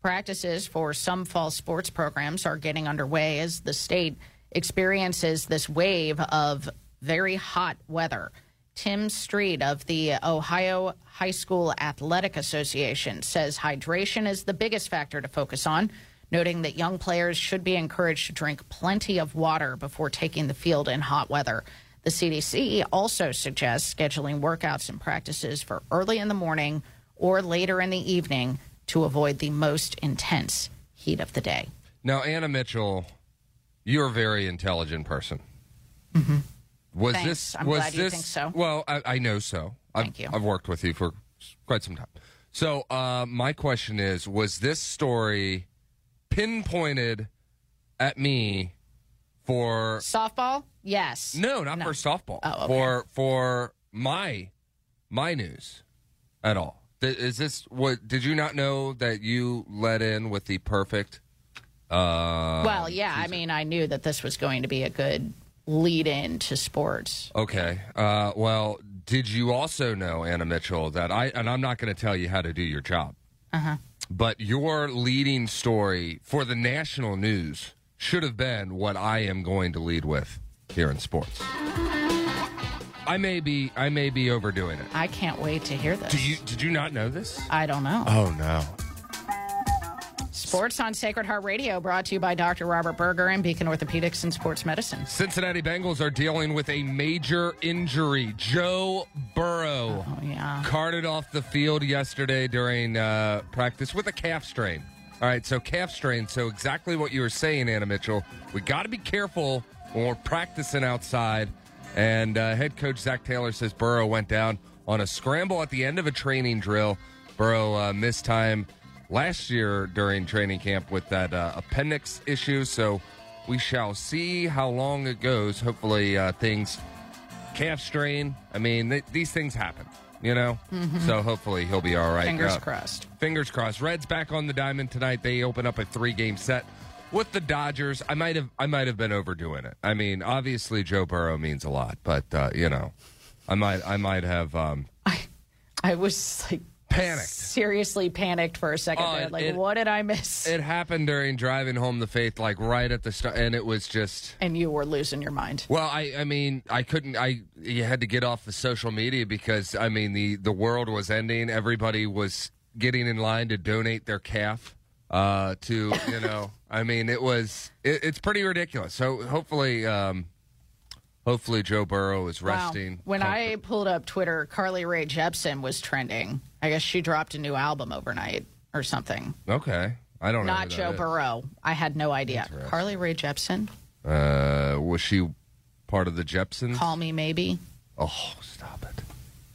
[SPEAKER 2] Practices for some fall sports programs are getting underway as the state experiences this wave of very hot weather. Tim Stried of the Ohio High School Athletic Association says hydration is the biggest factor to focus on, noting that young players should be encouraged to drink plenty of water before taking the field in hot weather. The CDC also suggests scheduling workouts and practices for early in the morning or later in the evening to avoid the most intense heat of the day.
[SPEAKER 47] Now, Anna Mitchell, you're a very intelligent person. Mm-hmm. Was
[SPEAKER 2] Thanks.
[SPEAKER 47] this?
[SPEAKER 2] I'm
[SPEAKER 47] was
[SPEAKER 2] glad you
[SPEAKER 47] this?
[SPEAKER 2] think so.
[SPEAKER 47] Well, I, I know so. I've,
[SPEAKER 2] Thank you.
[SPEAKER 47] I've worked with you for quite some time. So, uh, my question is: Was this story pinpointed at me for
[SPEAKER 2] Softball? Yes.
[SPEAKER 47] no, not for softball.
[SPEAKER 2] Oh, okay.
[SPEAKER 47] For for my my news at all. Is this what? Did you not know that you let in with the perfect? Uh,
[SPEAKER 2] well, yeah, I mean, I knew that this was going to be a good lead in to sports.
[SPEAKER 47] Okay. Uh, well, did you also know, Anna Mitchell, that I, and I'm not going to tell you how to do your job,
[SPEAKER 2] Uh huh.
[SPEAKER 47] but your leading story for the national news should have been what I am going to lead with here in sports. I may be, I may be overdoing it.
[SPEAKER 2] I can't wait to hear this.
[SPEAKER 47] Do you, did you not know this?
[SPEAKER 2] I don't know.
[SPEAKER 47] Oh, no.
[SPEAKER 2] Sports on Sacred Heart Radio, brought to you by Dr. Robert Berger and Beacon Orthopedics and Sports Medicine.
[SPEAKER 47] Cincinnati Bengals are dealing with a major injury. Joe Burrow
[SPEAKER 2] Oh, yeah.
[SPEAKER 47] carted off the field yesterday during uh, practice with a calf strain. All right, so calf strain. So exactly what you were saying, Anna Mitchell. We got to be careful when we're practicing outside. And uh, head coach Zac Taylor says Burrow went down on a scramble at the end of a training drill. Burrow uh, missed time last year during training camp with that uh, appendix issue. So we shall see how long it goes. Hopefully, uh, things calf strain. I mean, th- these things happen, you know.
[SPEAKER 2] Mhm.
[SPEAKER 47] So hopefully he'll be all right.
[SPEAKER 2] Fingers
[SPEAKER 47] Uh,
[SPEAKER 2] crossed.
[SPEAKER 47] Fingers crossed. Reds back on the diamond tonight. They open up a three-game set with the Dodgers. I might have I might have been overdoing it. I mean, obviously Joe Burrow means a lot, but uh, you know, I might I might have um,
[SPEAKER 2] I was like
[SPEAKER 47] panicked.
[SPEAKER 2] seriously panicked for a second
[SPEAKER 47] Oh,
[SPEAKER 2] there. Like,
[SPEAKER 47] it-
[SPEAKER 2] what did I miss?
[SPEAKER 47] It happened during driving home the faith, like right at the start, and it was just.
[SPEAKER 2] and you were losing your mind.
[SPEAKER 47] Well, I, I mean, I couldn't. I you had to get off the social media because I mean the the world was ending. Everybody was getting in line to donate their calf uh, to you know. I mean, it was it, it's pretty ridiculous. So hopefully, um, hopefully Joe Burrow is resting. Wow.
[SPEAKER 2] When I pulled up Twitter, Carly Rae Jepsen was trending. I guess she dropped a new album overnight or something.
[SPEAKER 47] Okay, I don't know.
[SPEAKER 2] Not
[SPEAKER 47] who that
[SPEAKER 2] Joe
[SPEAKER 47] is.
[SPEAKER 2] Burrow. I had no idea. Carly Rae Jepsen.
[SPEAKER 47] Uh, was she part of the Jepsons?
[SPEAKER 2] Call me maybe.
[SPEAKER 47] Oh, stop it!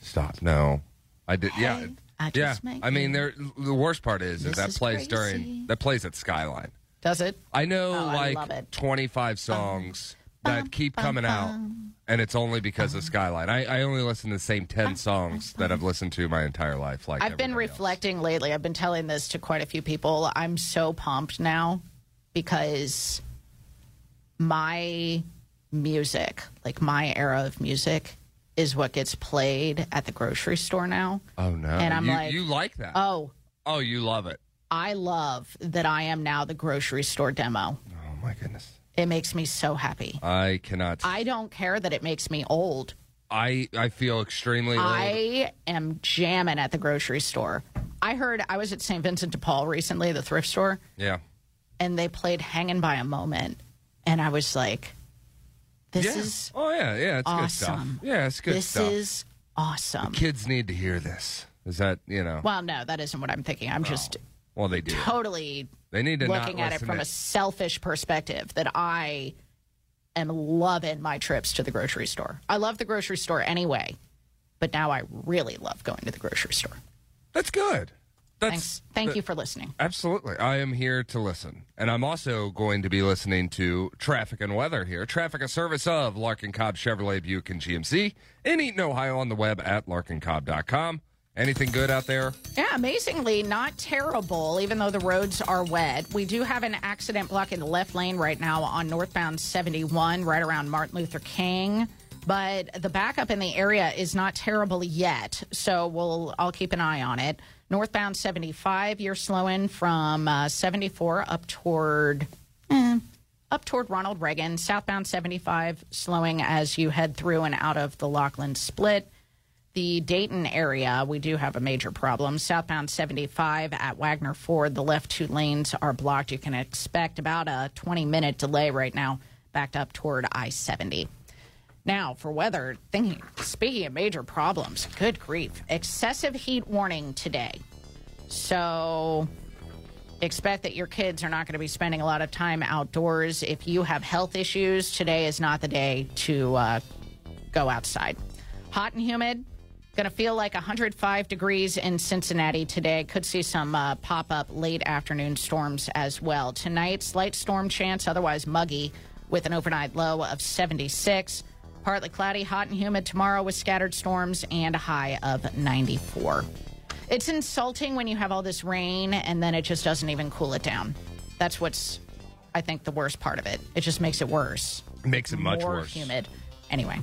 [SPEAKER 47] Stop! No, I did. yeah,
[SPEAKER 2] I
[SPEAKER 47] yeah. I mean, there. The worst part is, is that
[SPEAKER 2] is
[SPEAKER 47] plays
[SPEAKER 2] crazy.
[SPEAKER 47] during that plays at Skyline.
[SPEAKER 2] Does it?
[SPEAKER 47] I know
[SPEAKER 2] Oh, I
[SPEAKER 47] like
[SPEAKER 2] it.
[SPEAKER 47] 25 songs that keep coming out, and it's only because of uh-huh. Skyline. I, I only listen to the same 10 uh-huh. songs that I've listened to my entire life. Like
[SPEAKER 2] I've been
[SPEAKER 47] everybody
[SPEAKER 2] reflecting lately. I've been telling this to quite a few people. I'm so pumped now because my music, like my era of music, is what gets played at the grocery store now.
[SPEAKER 47] Oh no!
[SPEAKER 2] And I'm
[SPEAKER 47] you,
[SPEAKER 2] like,
[SPEAKER 47] you like that?
[SPEAKER 2] Oh,
[SPEAKER 47] oh, you love it.
[SPEAKER 2] I love that I am now the grocery store demo.
[SPEAKER 47] Oh my goodness!
[SPEAKER 2] It makes me so happy.
[SPEAKER 47] I cannot.
[SPEAKER 2] I don't care that it makes me old.
[SPEAKER 47] I I feel extremely old.
[SPEAKER 2] I am jamming at the grocery store. I heard I was at St. Vincent de Paul recently, the thrift store,
[SPEAKER 47] Yeah.
[SPEAKER 2] and they played Hanging by a Moment. And I was like, this
[SPEAKER 47] Yeah.
[SPEAKER 2] is
[SPEAKER 47] Oh yeah, yeah, it's good stuff.
[SPEAKER 2] awesome.
[SPEAKER 47] Yeah, it's good
[SPEAKER 2] this
[SPEAKER 47] stuff.
[SPEAKER 2] is awesome.
[SPEAKER 47] Kids need to hear this. Is that you know?
[SPEAKER 2] Well, no, that isn't what I'm thinking. I'm oh. just
[SPEAKER 47] Well, they do.
[SPEAKER 2] totally
[SPEAKER 47] They need to not
[SPEAKER 2] looking at it from
[SPEAKER 47] to-
[SPEAKER 2] a selfish perspective that I am loving my trips to the grocery store. I love the grocery store anyway, but now I really love going to the grocery store.
[SPEAKER 47] That's good. That's,
[SPEAKER 2] Thanks. Thank
[SPEAKER 47] that-
[SPEAKER 2] you for listening.
[SPEAKER 47] Absolutely. I am here to listen. And I'm also going to be listening to traffic and weather here. Traffic, a service of Larkin Cobb Chevrolet Buick and GMC in Eaton, Ohio on the web at larkincobb.com. Anything good out there?
[SPEAKER 2] Yeah, amazingly not terrible, even though the roads are wet. We do have an accident blocking the left lane right now on northbound 71, right around Martin Luther King. But the backup in the area is not terrible yet, so we'll I'll keep an eye on it. Northbound 75, you're slowing from uh, 74 up toward eh, up toward Ronald Reagan. Southbound 75 slowing as you head through and out of the Lockland split the Dayton area, we do have a major problem. Southbound 75 at Wagner Ford, the left two lanes are blocked. You can expect about a 20 minute delay right now, backed up toward I 70. Now, for weather, thinking, speaking of major problems, good grief. Excessive heat warning today. So expect that your kids are not going to be spending a lot of time outdoors. If you have health issues, today is not the day to uh, go outside. Hot and humid. Going to feel like 105 degrees in Cincinnati today. Could see some uh, pop up late afternoon storms as well. Tonight, slight storm chance, otherwise muggy, with an overnight low of 76. Partly cloudy, hot and humid tomorrow with scattered storms and a high of 94. It's insulting when you have all this rain and then it just doesn't even cool it down. That's what's, I think, the worst part of it. It just makes it worse.
[SPEAKER 47] Makes it much
[SPEAKER 2] More
[SPEAKER 47] worse.
[SPEAKER 2] humid. Anyway.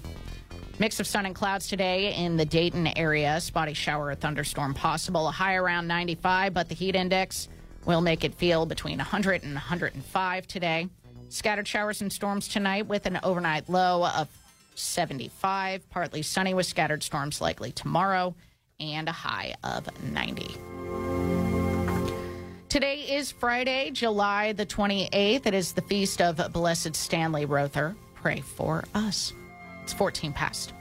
[SPEAKER 2] Mix of sun and clouds today in the Dayton area. Spotty shower or thunderstorm possible. A high around 95, but the heat index will make it feel between 100 and 105 today. Scattered showers and storms tonight with an overnight low of 75. Partly sunny with scattered storms likely tomorrow and a high of 90. Today is Friday, July the 28th. It is the feast of Blessed Stanley Rother. Pray for us. It's 14 past.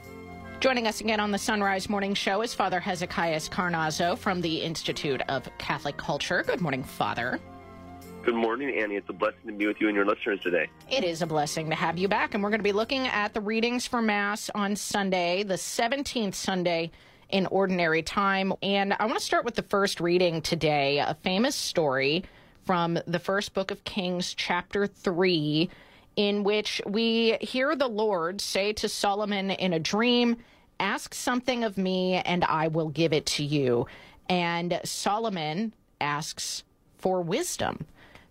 [SPEAKER 2] Joining us again on the Son Rise Morning Show is Father Hezekias Carnazzo from the Institute of Catholic Culture. Good morning, Father.
[SPEAKER 25] Good morning, Annie. It's a blessing to be with you and your listeners today.
[SPEAKER 2] It is a blessing to have you back, and we're going to be looking at the readings for Mass on Sunday, the 17th Sunday in Ordinary Time. And I want to start with the first reading today, a famous story from the first book of Kings, chapter 3, in which we hear the Lord say to Solomon in a dream, Ask something of me, and I will give it to you. And Solomon asks for wisdom.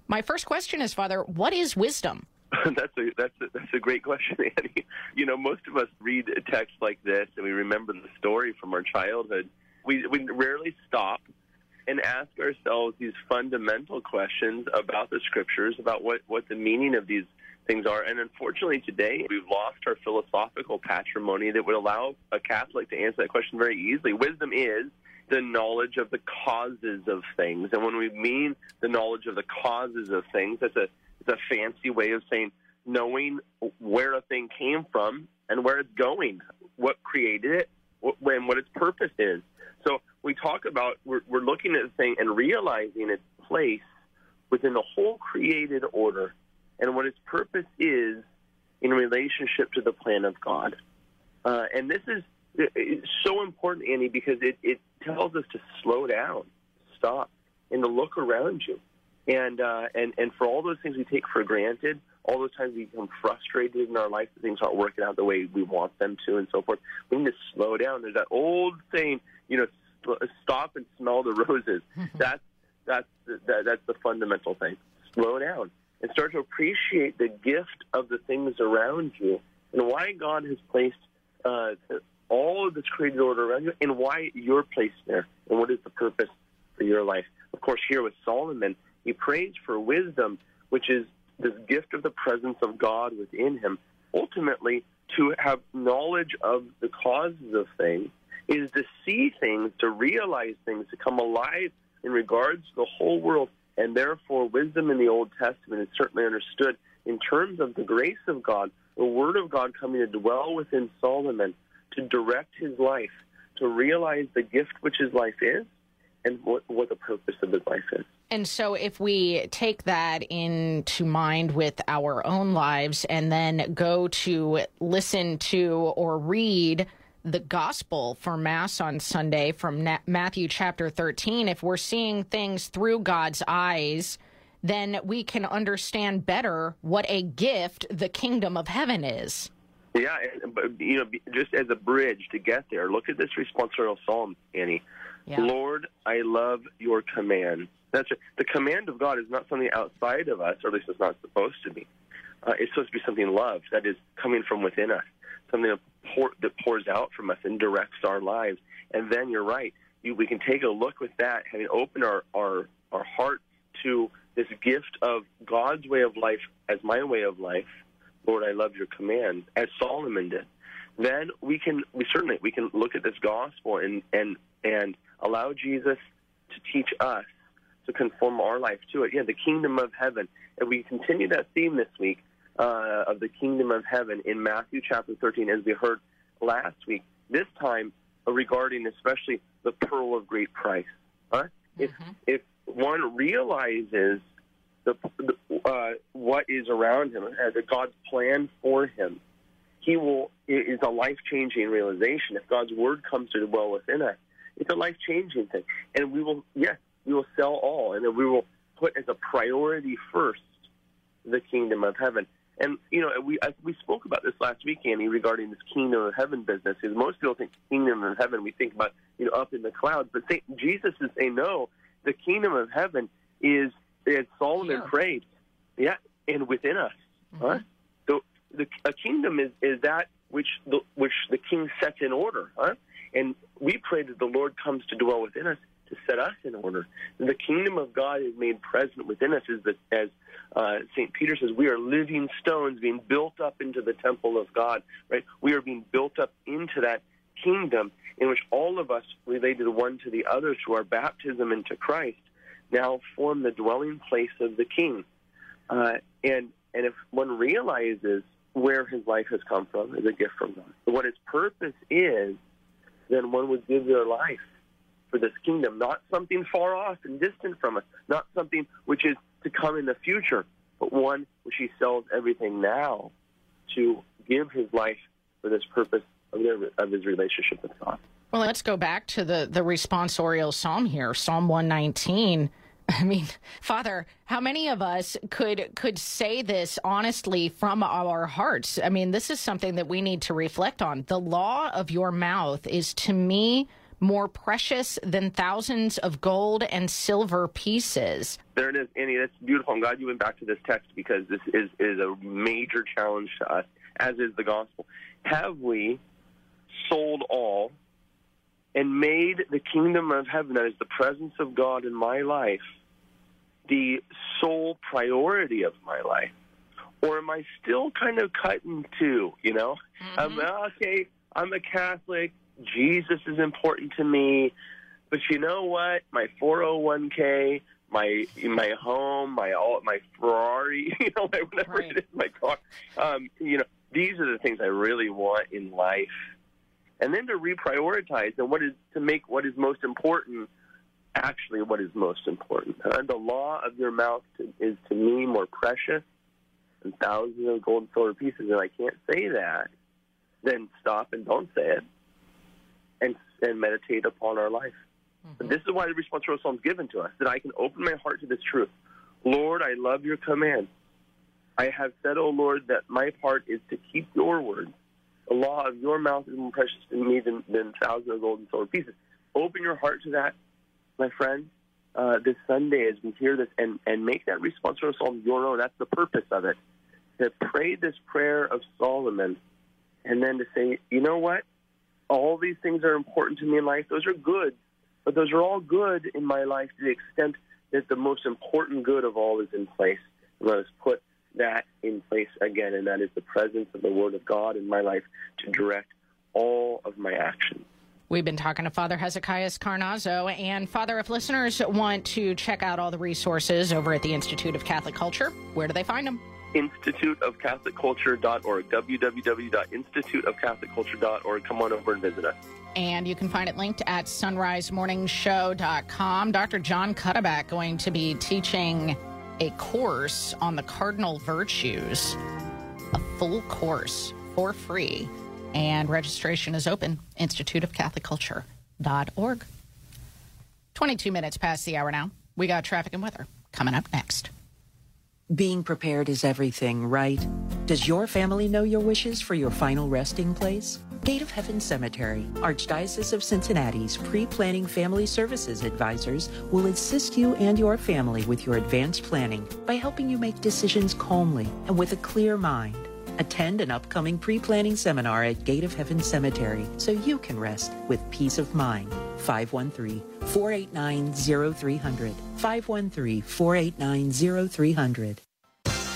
[SPEAKER 2] My first question is, Father, what is wisdom?
[SPEAKER 25] that's a that's a, that's a great question, Annie. You know, most of us read a text like this and we remember the story from our childhood. We we rarely stop and ask ourselves these fundamental questions about the scriptures, about what what the meaning of these things are. And unfortunately, today we've lost our philosophical patrimony that would allow a Catholic to answer that question very easily. Wisdom is the knowledge of the causes of things, and when we mean the knowledge of the causes of things, that's a it's a fancy way of saying knowing where a thing came from and where it's going, what created it, what, and what its purpose is. So we talk about we're, we're looking at the thing and realizing its place within the whole created order and what its purpose is in relationship to the plan of God. Uh, and this is so important, Annie, because it, it tells us to slow down, stop, and to look around you. And, uh, and, and for all those things we take for granted, all those times we become frustrated in our life that things aren't working out the way we want them to and so forth, we need to slow down. There's that old saying, you know, stop and smell the roses. that's, that's, the, that, that's the fundamental thing. Slow down and start to appreciate the gift of the things around you and why God has placed uh, all of this created order around you and why you're placed there and what is the purpose for your life. Of course, here with Solomon, he prays for wisdom, which is this gift of the presence of God within him. Ultimately, to have knowledge of the causes of things is to see things, to realize things, to come alive in regards to the whole world. And therefore, wisdom in the Old Testament is certainly understood in terms of the grace of God, the Word of God coming to dwell within Solomon, to direct his life, to realize the gift which his life is, and what, what the purpose of his life is.
[SPEAKER 2] And so, if we take that into mind with our own lives and then go to listen to or read the gospel for Mass on Sunday from Na- Matthew chapter 13, if we're seeing things through God's eyes, then we can understand better what a gift the kingdom of heaven is.
[SPEAKER 25] Yeah, but you know, just as a bridge to get there, look at this responsorial psalm, Annie.
[SPEAKER 2] Yeah.
[SPEAKER 25] Lord, I love your command. That's a, the command of God is not something outside of us, or at least it's not supposed to be. Uh, it's supposed to be something loved that is coming from within us, something pour, that pours out from us and directs our lives. And then you're right. You, we can take a look with that, having opened our, our, our heart to this gift of God's way of life as my way of life. Lord, I love your command, as Solomon did. Then we can, we certainly, we can look at this gospel and, and, and allow Jesus to teach us to conform our life to it. Yeah, the kingdom of heaven. And we continue that theme this week uh, of the kingdom of heaven in Matthew chapter 13, as we heard last week. This time regarding especially the pearl of great price. Huh? If if one realizes the, the uh, what is around him, uh, the God's plan for him, he will. It is a life changing realization. If God's word comes to dwell within us, it's a life changing thing, and we will. Yes, we will sell all, and then we will put as a priority first the kingdom of heaven. And you know, we I, we spoke about this last week, Annie, regarding this kingdom of heaven business. Because most people think kingdom of heaven, we think about you know up in the clouds, but Saint, Jesus is saying no. The kingdom of heaven is, as Solomon prayed, yeah, and within us. Mm-hmm. Huh? So the a kingdom is is that which the which the king sets in order. Huh? And we pray that the Lord comes to dwell within us to set us in order. The kingdom of God is made present within us, as, as uh, St. Peter says, we are living stones being built up into the temple of God, right? We are being built up into that kingdom in which all of us, related one to the other through our baptism into Christ, now form the dwelling place of the King. Uh, and, and if one realizes where his life has come from as a gift from God, what its purpose is, then one would give their life for this kingdom, not something far off and distant from us, not something which is to come in the future, but one which he sells everything now to give his life for this purpose of, their, of his relationship with God.
[SPEAKER 2] Well, let's go back to the, the responsorial psalm here, Psalm 119. I mean, Father, how many of us could could say this honestly from our hearts? I mean, this is something that we need to reflect on. The law of your mouth is to me more precious than thousands of gold and silver pieces.
[SPEAKER 25] There it is, Annie. That's beautiful. I'm glad you went back to this text because this is, is a major challenge to us, as is the gospel. Have we sold all and made the kingdom of heaven, that is the presence of God in my life, the sole priority of my life? Or am I still kind of cut in two, you know? Um, okay, I'm a Catholic. Jesus is important to me. But you know what? My 401k, my my home, my all my Ferrari, you know, whatever it is, my car. Um, you know, these are the things I really want in life. And then to reprioritize and what is to make what is most important actually what is most important. Uh, the law of your mouth is to me more precious than thousands of gold and silver pieces, and I can't say that. Then stop and don't say it, and and meditate upon our life. And this is why the responsorial psalm is given to us, that I can open my heart to this truth. Lord, I love your command. I have said, O Lord, that my part is to keep your word. The law of your mouth is more precious to me than, than thousands of gold and silver pieces. Open your heart to that, my friend, uh, this Sunday as we hear this, and, and make that responsorial psalm your own. That's the purpose of it. To pray this prayer of Solomon, and then to say, you know what? All these things are important to me in life. Those are good, but those are all good in my life to the extent that the most important good of all is in place. And let us put that in place again, and that is the presence of the Word of God in my life to direct all of my actions.
[SPEAKER 2] We've been talking to Father Hezekias Carnazzo. And Father, if listeners want to check out all the resources over at the Institute of Catholic Culture, where do they find them?
[SPEAKER 25] instituteofcatholicculture.org, www.instituteofcatholicculture.org. Come on over and visit us.
[SPEAKER 2] And you can find it linked at sonrisemorningshow.com. Dr. John Cuddeback going to be teaching a course on the cardinal virtues, a full course for free. And registration is open, instituteofcatholicculture.org. 22 minutes past the hour now. We got traffic and weather coming up next.
[SPEAKER 14] Being prepared is everything, right? Does your family know your wishes for your final resting place? Gate of Heaven Cemetery, Archdiocese of Cincinnati's pre-planning family services advisors will assist you and your family with your advanced planning by helping you make decisions calmly and with a clear mind. Attend an upcoming pre-planning seminar at Gate of Heaven Cemetery so you can rest with peace of mind. 513-489-0300. 513-489-0300.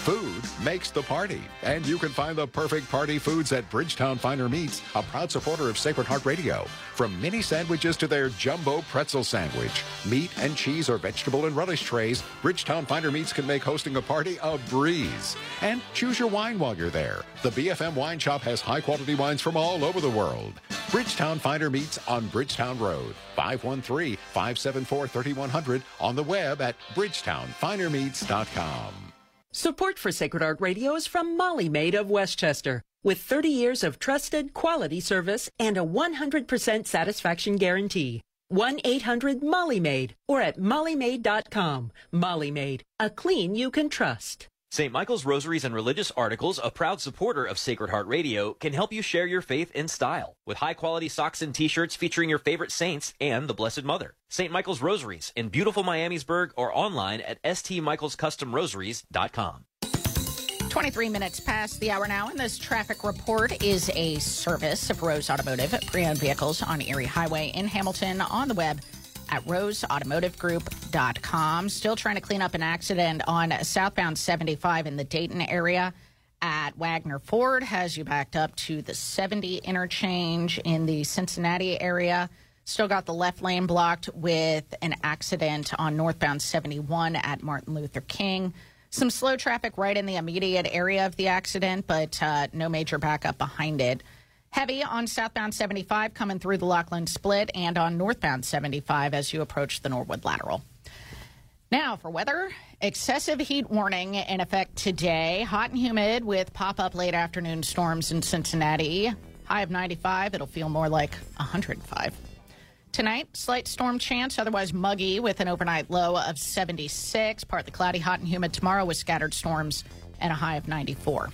[SPEAKER 13] Food makes the party, and you can find the perfect party foods at Bridgetown Finer Meats, a proud supporter of Sacred Heart Radio. From mini sandwiches to their jumbo pretzel sandwich, meat and cheese or vegetable and relish trays, Bridgetown Finer Meats can make hosting a party a breeze. And choose your wine while you're there. The BFM Wine Shop has high quality wines from all over the world. Bridgetown Finer Meats on Bridgetown Road, 513 574 3100 on the web at bridgetownfinermeats.com.
[SPEAKER 14] Support for Sacred Heart Radio is from Molly Maid of Westchester. With 30 years of trusted quality service and a 100% satisfaction guarantee. 1 800 Molly Maid or at mollymaid.com. Molly Maid, a clean you can trust.
[SPEAKER 9] St. Michael's Rosaries and Religious Articles, a proud supporter of Sacred Heart Radio, can help you share your faith in style with high quality socks and t shirts featuring your favorite saints and the Blessed Mother. St. Michael's Rosaries in beautiful Miamisburg or online at stmichaelscustomrosaries.com.
[SPEAKER 2] 23 minutes past the hour now, and this traffic report is a service of Rose Automotive, pre-owned vehicles on Erie Highway in Hamilton on the web at roseautomotivegroup.com. Still trying to clean up an accident on southbound 75 in the Dayton area at Wagner Ford has you backed up to the 70 interchange in the Cincinnati area. Still got the left lane blocked with an accident on northbound 71 at Martin Luther King. Some slow traffic right in the immediate area of the accident, but uh, no major backup behind it. Heavy on southbound 75 coming through the Lockland split and on northbound 75 as you approach the Norwood lateral. Now for weather, excessive heat warning in effect today. Hot and humid with pop up late afternoon storms in Cincinnati. High of 95, it'll feel more like 105. Tonight, slight storm chance, otherwise muggy with an overnight low of 76. Partly cloudy, hot and humid tomorrow with scattered storms and a high of 94.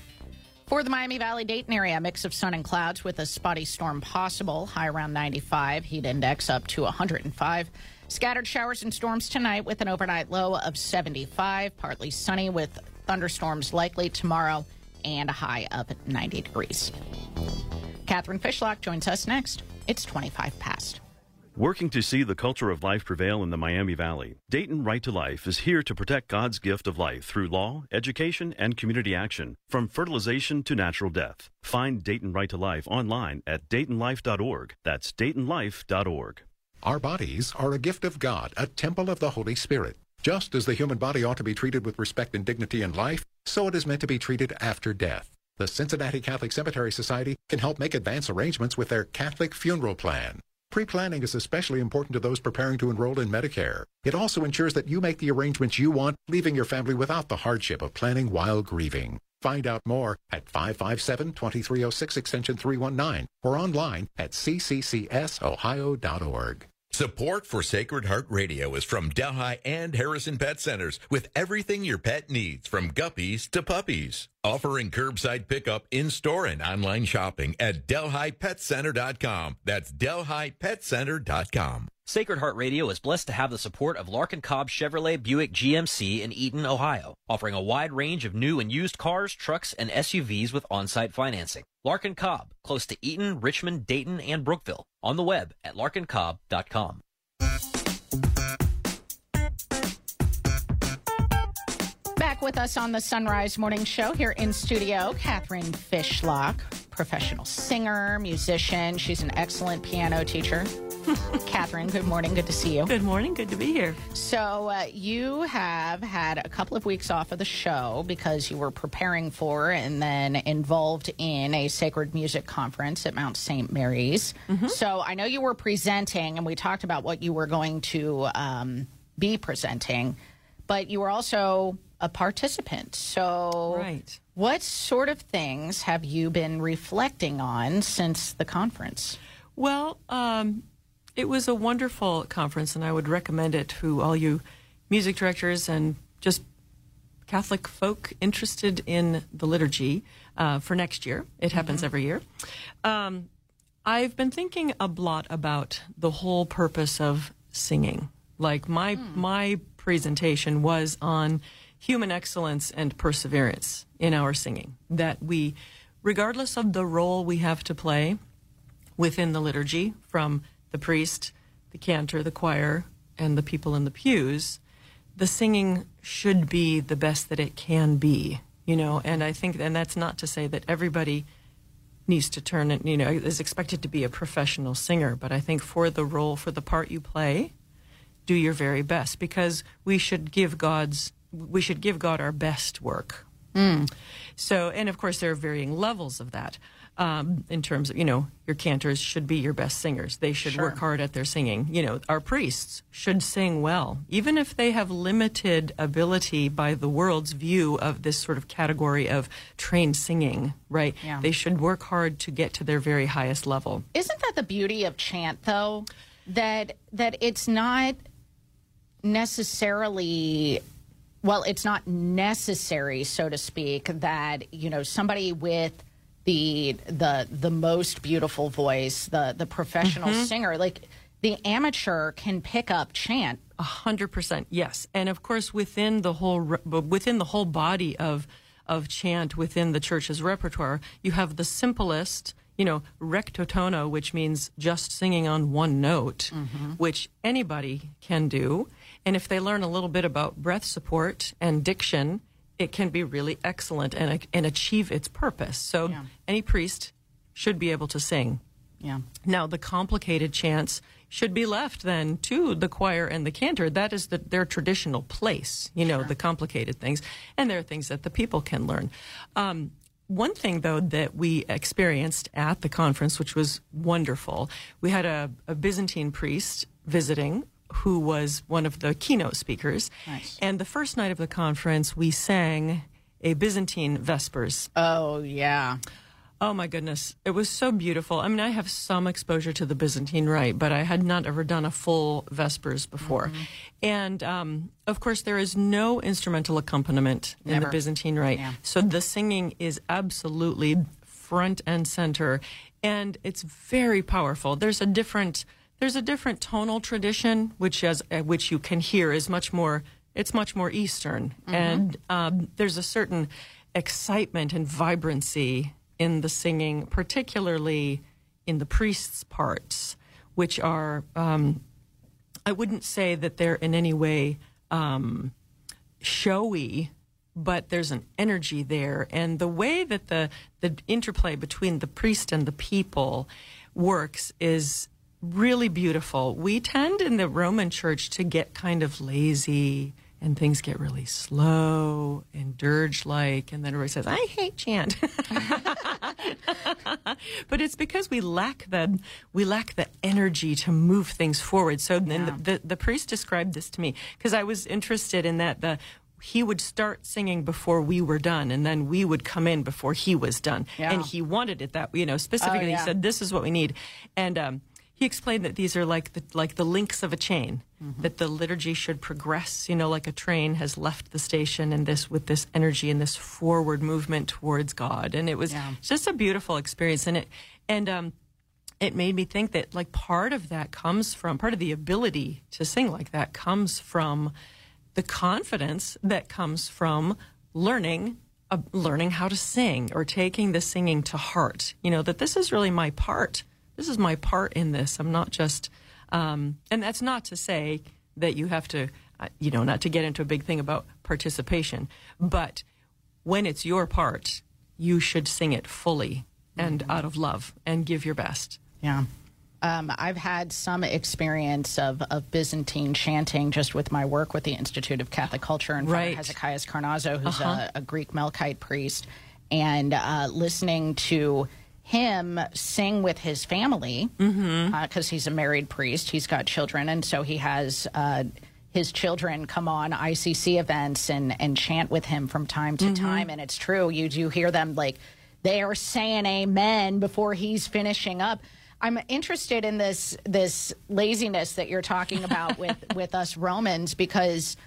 [SPEAKER 2] For the Miami Valley Dayton area, mix of sun and clouds with a spotty storm possible. High around 95, heat index up to 105. Scattered showers and storms tonight with an overnight low of 75. Partly sunny with thunderstorms likely tomorrow and a high of 90 degrees. Catherine Fishlock joins us next. It's 25 past.
[SPEAKER 48] Working to see the culture of life prevail in the Miami Valley, Dayton Right to Life is here to protect God's gift of life through law, education, and community action, from fertilization to natural death. Find Dayton Right to Life online at DaytonLife.org. That's DaytonLife.org.
[SPEAKER 13] Our bodies are a gift of God, a temple of the Holy Spirit. Just as the human body ought to be treated with respect and dignity in life, so it is meant to be treated after death. The Cincinnati Catholic Cemetery Society can help make advance arrangements with their Catholic funeral plan. Pre-planning is especially important to those preparing to enroll in Medicare. It also ensures that you make the arrangements you want, leaving your family without the hardship of planning while grieving. Find out more at 557-2306 extension 319 or online at cccsohio.org.
[SPEAKER 49] Support for Sacred Heart Radio is from Delhi and Harrison Pet Centers with everything your pet needs from guppies to puppies. Offering curbside pickup in store and online shopping at DelhiPetCenter.com. That's DelhiPetCenter.com.
[SPEAKER 9] Sacred Heart Radio is blessed to have the support of Larkin Cobb Chevrolet Buick GMC in Eaton, Ohio, offering a wide range of new and used cars, trucks, and SUVs with on-site financing. Larkin Cobb, close to Eaton, Richmond, Dayton, and Brookville. On the web at larkincobb.com.
[SPEAKER 2] Back with us on the Son Rise Morning Show here in studio, Catherine Fishlock, professional singer, musician. She's an excellent piano teacher. Catherine, good morning. Good to see you.
[SPEAKER 50] Good morning. Good to be here.
[SPEAKER 2] So, uh, you have had a couple of weeks off of the show because you were preparing for and then involved in a sacred music conference at Mount St. Mary's. So, I know you were presenting, and we talked about what you were going to um, be presenting, but you were also a participant. So,
[SPEAKER 50] Right.
[SPEAKER 2] what sort of things have you been reflecting on since the conference?
[SPEAKER 50] Well, um, it was a wonderful conference, and I would recommend it to all you music directors and just Catholic folk interested in the liturgy uh, for next year. It happens every year. Um, I've been thinking a lot about the whole purpose of singing. Like my my presentation was on human excellence and perseverance in our singing. That we, regardless of the role we have to play within the liturgy, from the priest, the cantor, the choir, and the people in the pews, the singing should be the best that it can be you know, and I think, and that's not to say that everybody needs to turn it, you know, is expected to be a professional singer, but I think for the role, for the part you play, do your very best because we should give God's, we should give God our best work. Hmm. So, and of course, there are varying levels of that. Um, in terms of, you know, your cantors should be your best singers. They should
[SPEAKER 2] Sure.
[SPEAKER 50] work hard at their singing. You know, our priests should sing well, even if they have limited ability by the world's view of this sort of category of trained singing, right?
[SPEAKER 2] Yeah.
[SPEAKER 50] They should work hard to get to their very highest level.
[SPEAKER 2] Isn't that the beauty of chant, though? That that it's not necessarily well, it's not necessary, so to speak, that you know somebody with the the the most beautiful voice, the the professional
[SPEAKER 50] Mhm.
[SPEAKER 2] singer, like the amateur can pick up chant.
[SPEAKER 50] A hundred percent, yes. And of course, within the whole within the whole body of of chant within the church's repertoire, you have the simplest, you know, recto tono, which means just singing on one note, which anybody can do. And if they learn a little bit about breath support and diction, it can be really excellent and and achieve its purpose. So
[SPEAKER 2] Yeah.
[SPEAKER 50] any priest should be able to sing.
[SPEAKER 2] Yeah.
[SPEAKER 50] Now, the complicated chants should be left then to the choir and the cantor. That is the, their traditional place, you know, the complicated things. And there are things that the people can learn. Um, one thing, though, that we experienced at the conference, which was wonderful, we had a, a Byzantine priest visiting who was one of the keynote speakers.
[SPEAKER 2] Nice.
[SPEAKER 50] And the first night of the conference, we sang a Byzantine Vespers.
[SPEAKER 2] Oh, yeah.
[SPEAKER 50] Oh my goodness. It was so beautiful. I mean, I have some exposure to the Byzantine rite, but I had not ever done a full Vespers before.
[SPEAKER 2] Mm-hmm.
[SPEAKER 50] And um, of course, there is no instrumental accompaniment in the Byzantine rite.
[SPEAKER 2] Yeah.
[SPEAKER 50] So the singing is absolutely front and center. And it's very powerful. There's a different. There's a different tonal tradition, which as uh, which you can hear is much more. It's much more Eastern,
[SPEAKER 2] Mhm.
[SPEAKER 50] and um, there's a certain excitement and vibrancy in the singing, particularly in the priests' parts, which are, um, I wouldn't say that they're in any way um, showy, but there's an energy there. And the way that the, the interplay between the priest and the people works is really beautiful. We tend in the Roman church to get kind of lazy and things get really slow and dirge like, and then everybody says, I hate chant. but it's because we lack the we lack the energy to move things forward. So then the, the the priest described this to me because I was interested in that the he would start singing before we were done, and then we would come in before he was done.
[SPEAKER 2] Yeah.
[SPEAKER 50] And he wanted it that you know specifically.
[SPEAKER 2] Oh, yeah.
[SPEAKER 50] He said, "This is what we need," and um, he explained that these are like the like the links of a chain. That the liturgy should progress, you know, like a train has left the station, and this with this energy and this forward movement towards God. And it was
[SPEAKER 2] Yeah.
[SPEAKER 50] just a beautiful experience, and it and um, it made me think that like part of that comes from part of the ability to sing like that comes from the confidence that comes from learning uh, learning how to sing or taking the singing to heart you know that this is really my part this is my part in this i'm not just um, and that's not to say that you have to uh, you know not to get into a big thing about participation but when it's your part you should sing it fully and out of love and give your best
[SPEAKER 2] Yeah. Um, I've had some experience of, of Byzantine chanting just with my work with the Institute of Catholic Culture and Father
[SPEAKER 50] Right.
[SPEAKER 2] Hezekias Carnazzo, who's
[SPEAKER 50] Uh-huh.
[SPEAKER 2] a, a Greek Melkite priest, and uh, listening to him sing with his family mm-hmm. uh, because he's a married priest. He's got children, and so he has. Uh, his children come on ICC events and, and chant with him from time to mm-hmm. time. And it's true. You do hear them like they are saying amen before he's finishing up. I'm interested in this this laziness that you're talking about with with us Romans because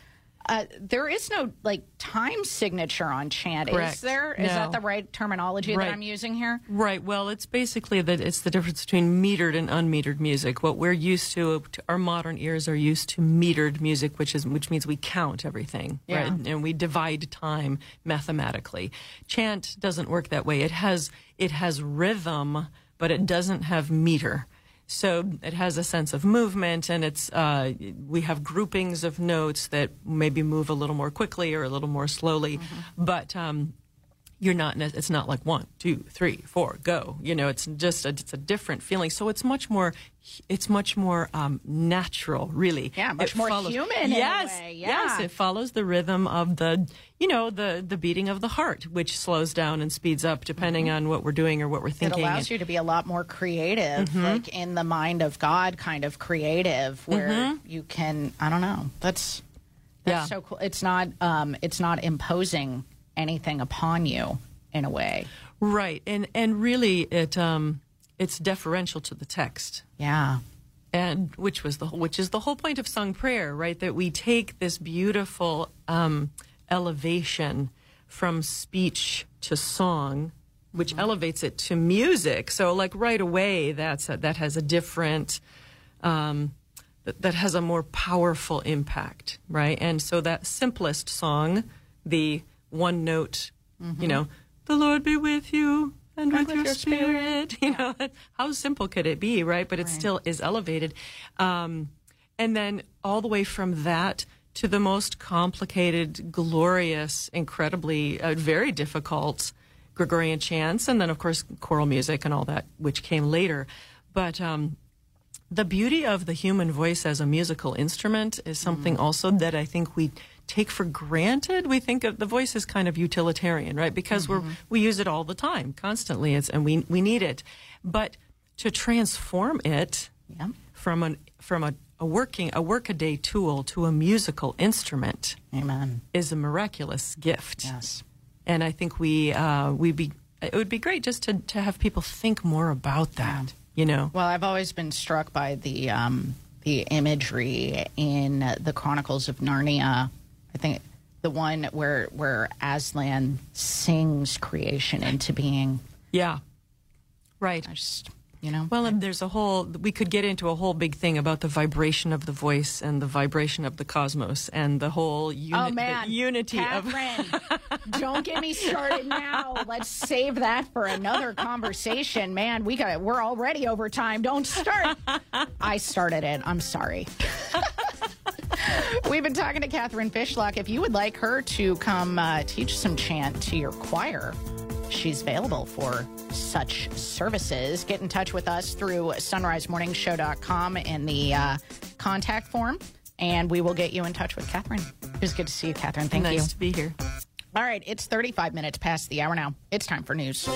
[SPEAKER 2] uh, there is no like time signature on chant, is
[SPEAKER 50] Correct.
[SPEAKER 2] there? Is that the right terminology
[SPEAKER 50] Right.
[SPEAKER 2] that I'm using here?
[SPEAKER 50] Right. Well, it's basically that it's the difference between metered and unmetered music. What we're used to, our modern ears are used to metered music, which is which means we count everything,
[SPEAKER 2] Yeah.
[SPEAKER 50] right? And we divide time mathematically. Chant doesn't work that way. It has it has rhythm, but it doesn't have meter. So it has a sense of movement, and it's uh, we have groupings of notes that maybe move a little more quickly or a little more slowly. But um, you're not it's not like one two three four go you know it's just a, it's a different feeling so it's much more it's much more um, natural really
[SPEAKER 2] Yeah, much
[SPEAKER 50] It
[SPEAKER 2] more human in a
[SPEAKER 50] yes
[SPEAKER 2] way,
[SPEAKER 50] yes it follows the rhythm of the you know the the beating of the heart which slows down and speeds up depending on what we're doing or what we're thinking.
[SPEAKER 2] It allows
[SPEAKER 50] And-
[SPEAKER 2] you to be a lot more creative,
[SPEAKER 50] Mhm.
[SPEAKER 2] like in the mind of God kind of creative, where
[SPEAKER 50] Mhm.
[SPEAKER 2] you can. I don't know. That's that's
[SPEAKER 50] Yeah.
[SPEAKER 2] so cool. It's not um, it's not imposing anything upon you in a way.
[SPEAKER 50] Right, and and really, it um, it's deferential to the text.
[SPEAKER 2] Yeah,
[SPEAKER 50] and which was the which is the whole point of sung prayer, right? That we take this beautiful um, elevation from speech to song, which elevates it to music. So, like right away, that's a, that has a different. Um, that, that has a more powerful impact, right? And so that simplest song, the one note, you know, the Lord be with you and, with, your, spirit. You know, how simple could it be, right? But it still is elevated. Um, and then all the way from that to the most complicated, glorious, incredibly, uh, very difficult Gregorian chants, and then of course choral music and all that, which came later. But um, the beauty of the human voice as a musical instrument is something also that I think we take for granted. We think of the voice as kind of utilitarian, right? Because we're we use it all the time, constantly, it's, and we we need it. But to transform it from an from a, a working a workaday tool to a musical instrument,
[SPEAKER 2] amen,
[SPEAKER 50] is a miraculous gift.
[SPEAKER 2] Yes,
[SPEAKER 50] and I think we uh, we be it would be great just to to have people think more about that. You know.
[SPEAKER 2] Well, I've always been struck by the um, the imagery in the Chronicles of Narnia. I think the one where where Aslan sings creation into being.
[SPEAKER 50] Yeah. Right.
[SPEAKER 2] I just you know.
[SPEAKER 50] Well, and there's a whole. We could get into a whole big thing about the vibration of the voice and the vibration of the cosmos and the whole uni-
[SPEAKER 2] oh
[SPEAKER 50] the
[SPEAKER 2] man,
[SPEAKER 50] unity of.
[SPEAKER 2] Catherine, don't get me started now. Let's save that for another conversation. Man, we got we're already over time. Don't start. I started it. I'm sorry. We've been talking to Catherine Fishlock. If you would like her to come uh, teach some chant to your choir, she's available for such services. Get in touch with us through sonrisemorningshow.com in the uh, contact form, and we will get you in touch with Catherine. It was good to see you, Catherine. Thank you.
[SPEAKER 50] nice to be here.
[SPEAKER 2] All right, it's 35 minutes past the hour now. It's time for news.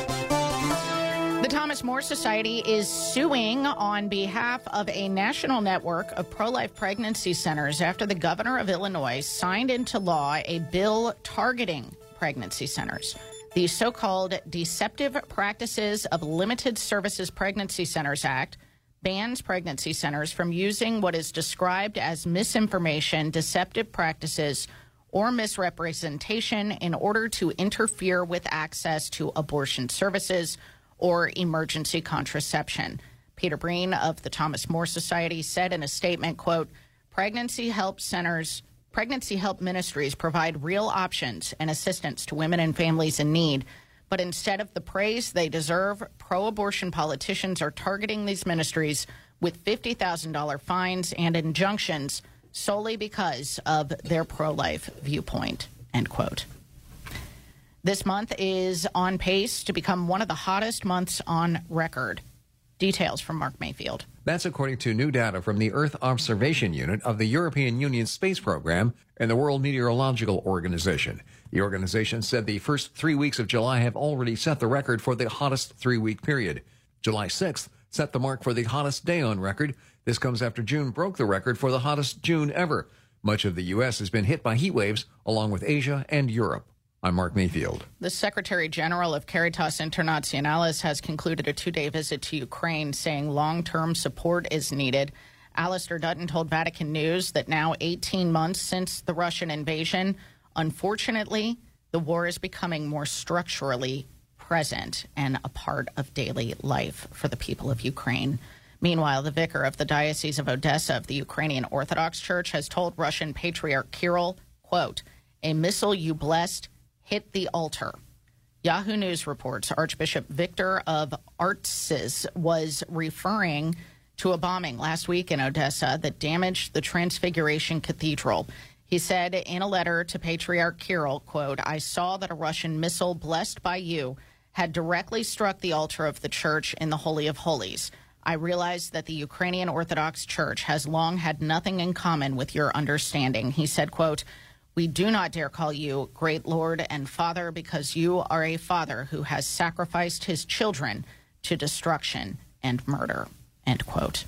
[SPEAKER 2] The Thomas More Society is suing on behalf of a national network of pro life pregnancy centers after the governor of Illinois signed into law a bill targeting pregnancy centers. The so called Deceptive Practices of Limited Services Pregnancy Centers Act bans pregnancy centers from using what is described as misinformation, deceptive practices, or misrepresentation in order to interfere with access to abortion services or emergency contraception. Peter Breen of the Thomas More Society said in a statement, quote, pregnancy help centers pregnancy help ministries provide real options and assistance to women and families in need. But instead of the praise they deserve, pro abortion politicians are targeting these ministries with $50,000 fines and injunctions solely because of their pro life viewpoint. End quote. This month is on pace to become one of the hottest months on record. Details from Mark Mayfield.
[SPEAKER 51] That's according to new data from the Earth Observation Unit of the European Union Space Program and the World Meteorological Organization. The organization said the first three weeks of July have already set the record for the hottest three week period. July 6th set the mark for the hottest day on record. This comes after June broke the record for the hottest June ever. Much of the U.S. has been hit by heat waves, along with Asia and Europe. I'm Mark Mayfield.
[SPEAKER 2] The Secretary General of Caritas Internationalis has concluded a two day visit to Ukraine, saying long term support is needed. Alistair Dutton told Vatican News that now 18 months since the Russian invasion, unfortunately, the war is becoming more structurally present and a part of daily life for the people of Ukraine. Meanwhile, the vicar of the Diocese of Odessa of the Ukrainian Orthodox Church has told Russian Patriarch Kirill, quote, a missile you blessed hit the altar. Yahoo News reports Archbishop Victor of Artsyz was referring to a bombing last week in Odessa that damaged the Transfiguration Cathedral. He said in a letter to Patriarch Kirill, quote, I saw that a Russian missile blessed by you had directly struck the altar of the church in the Holy of Holies. I realized that the Ukrainian Orthodox Church has long had nothing in common with your understanding. He said, quote, we do not dare call you great Lord and Father because you are a father who has sacrificed his children to destruction and murder. End quote.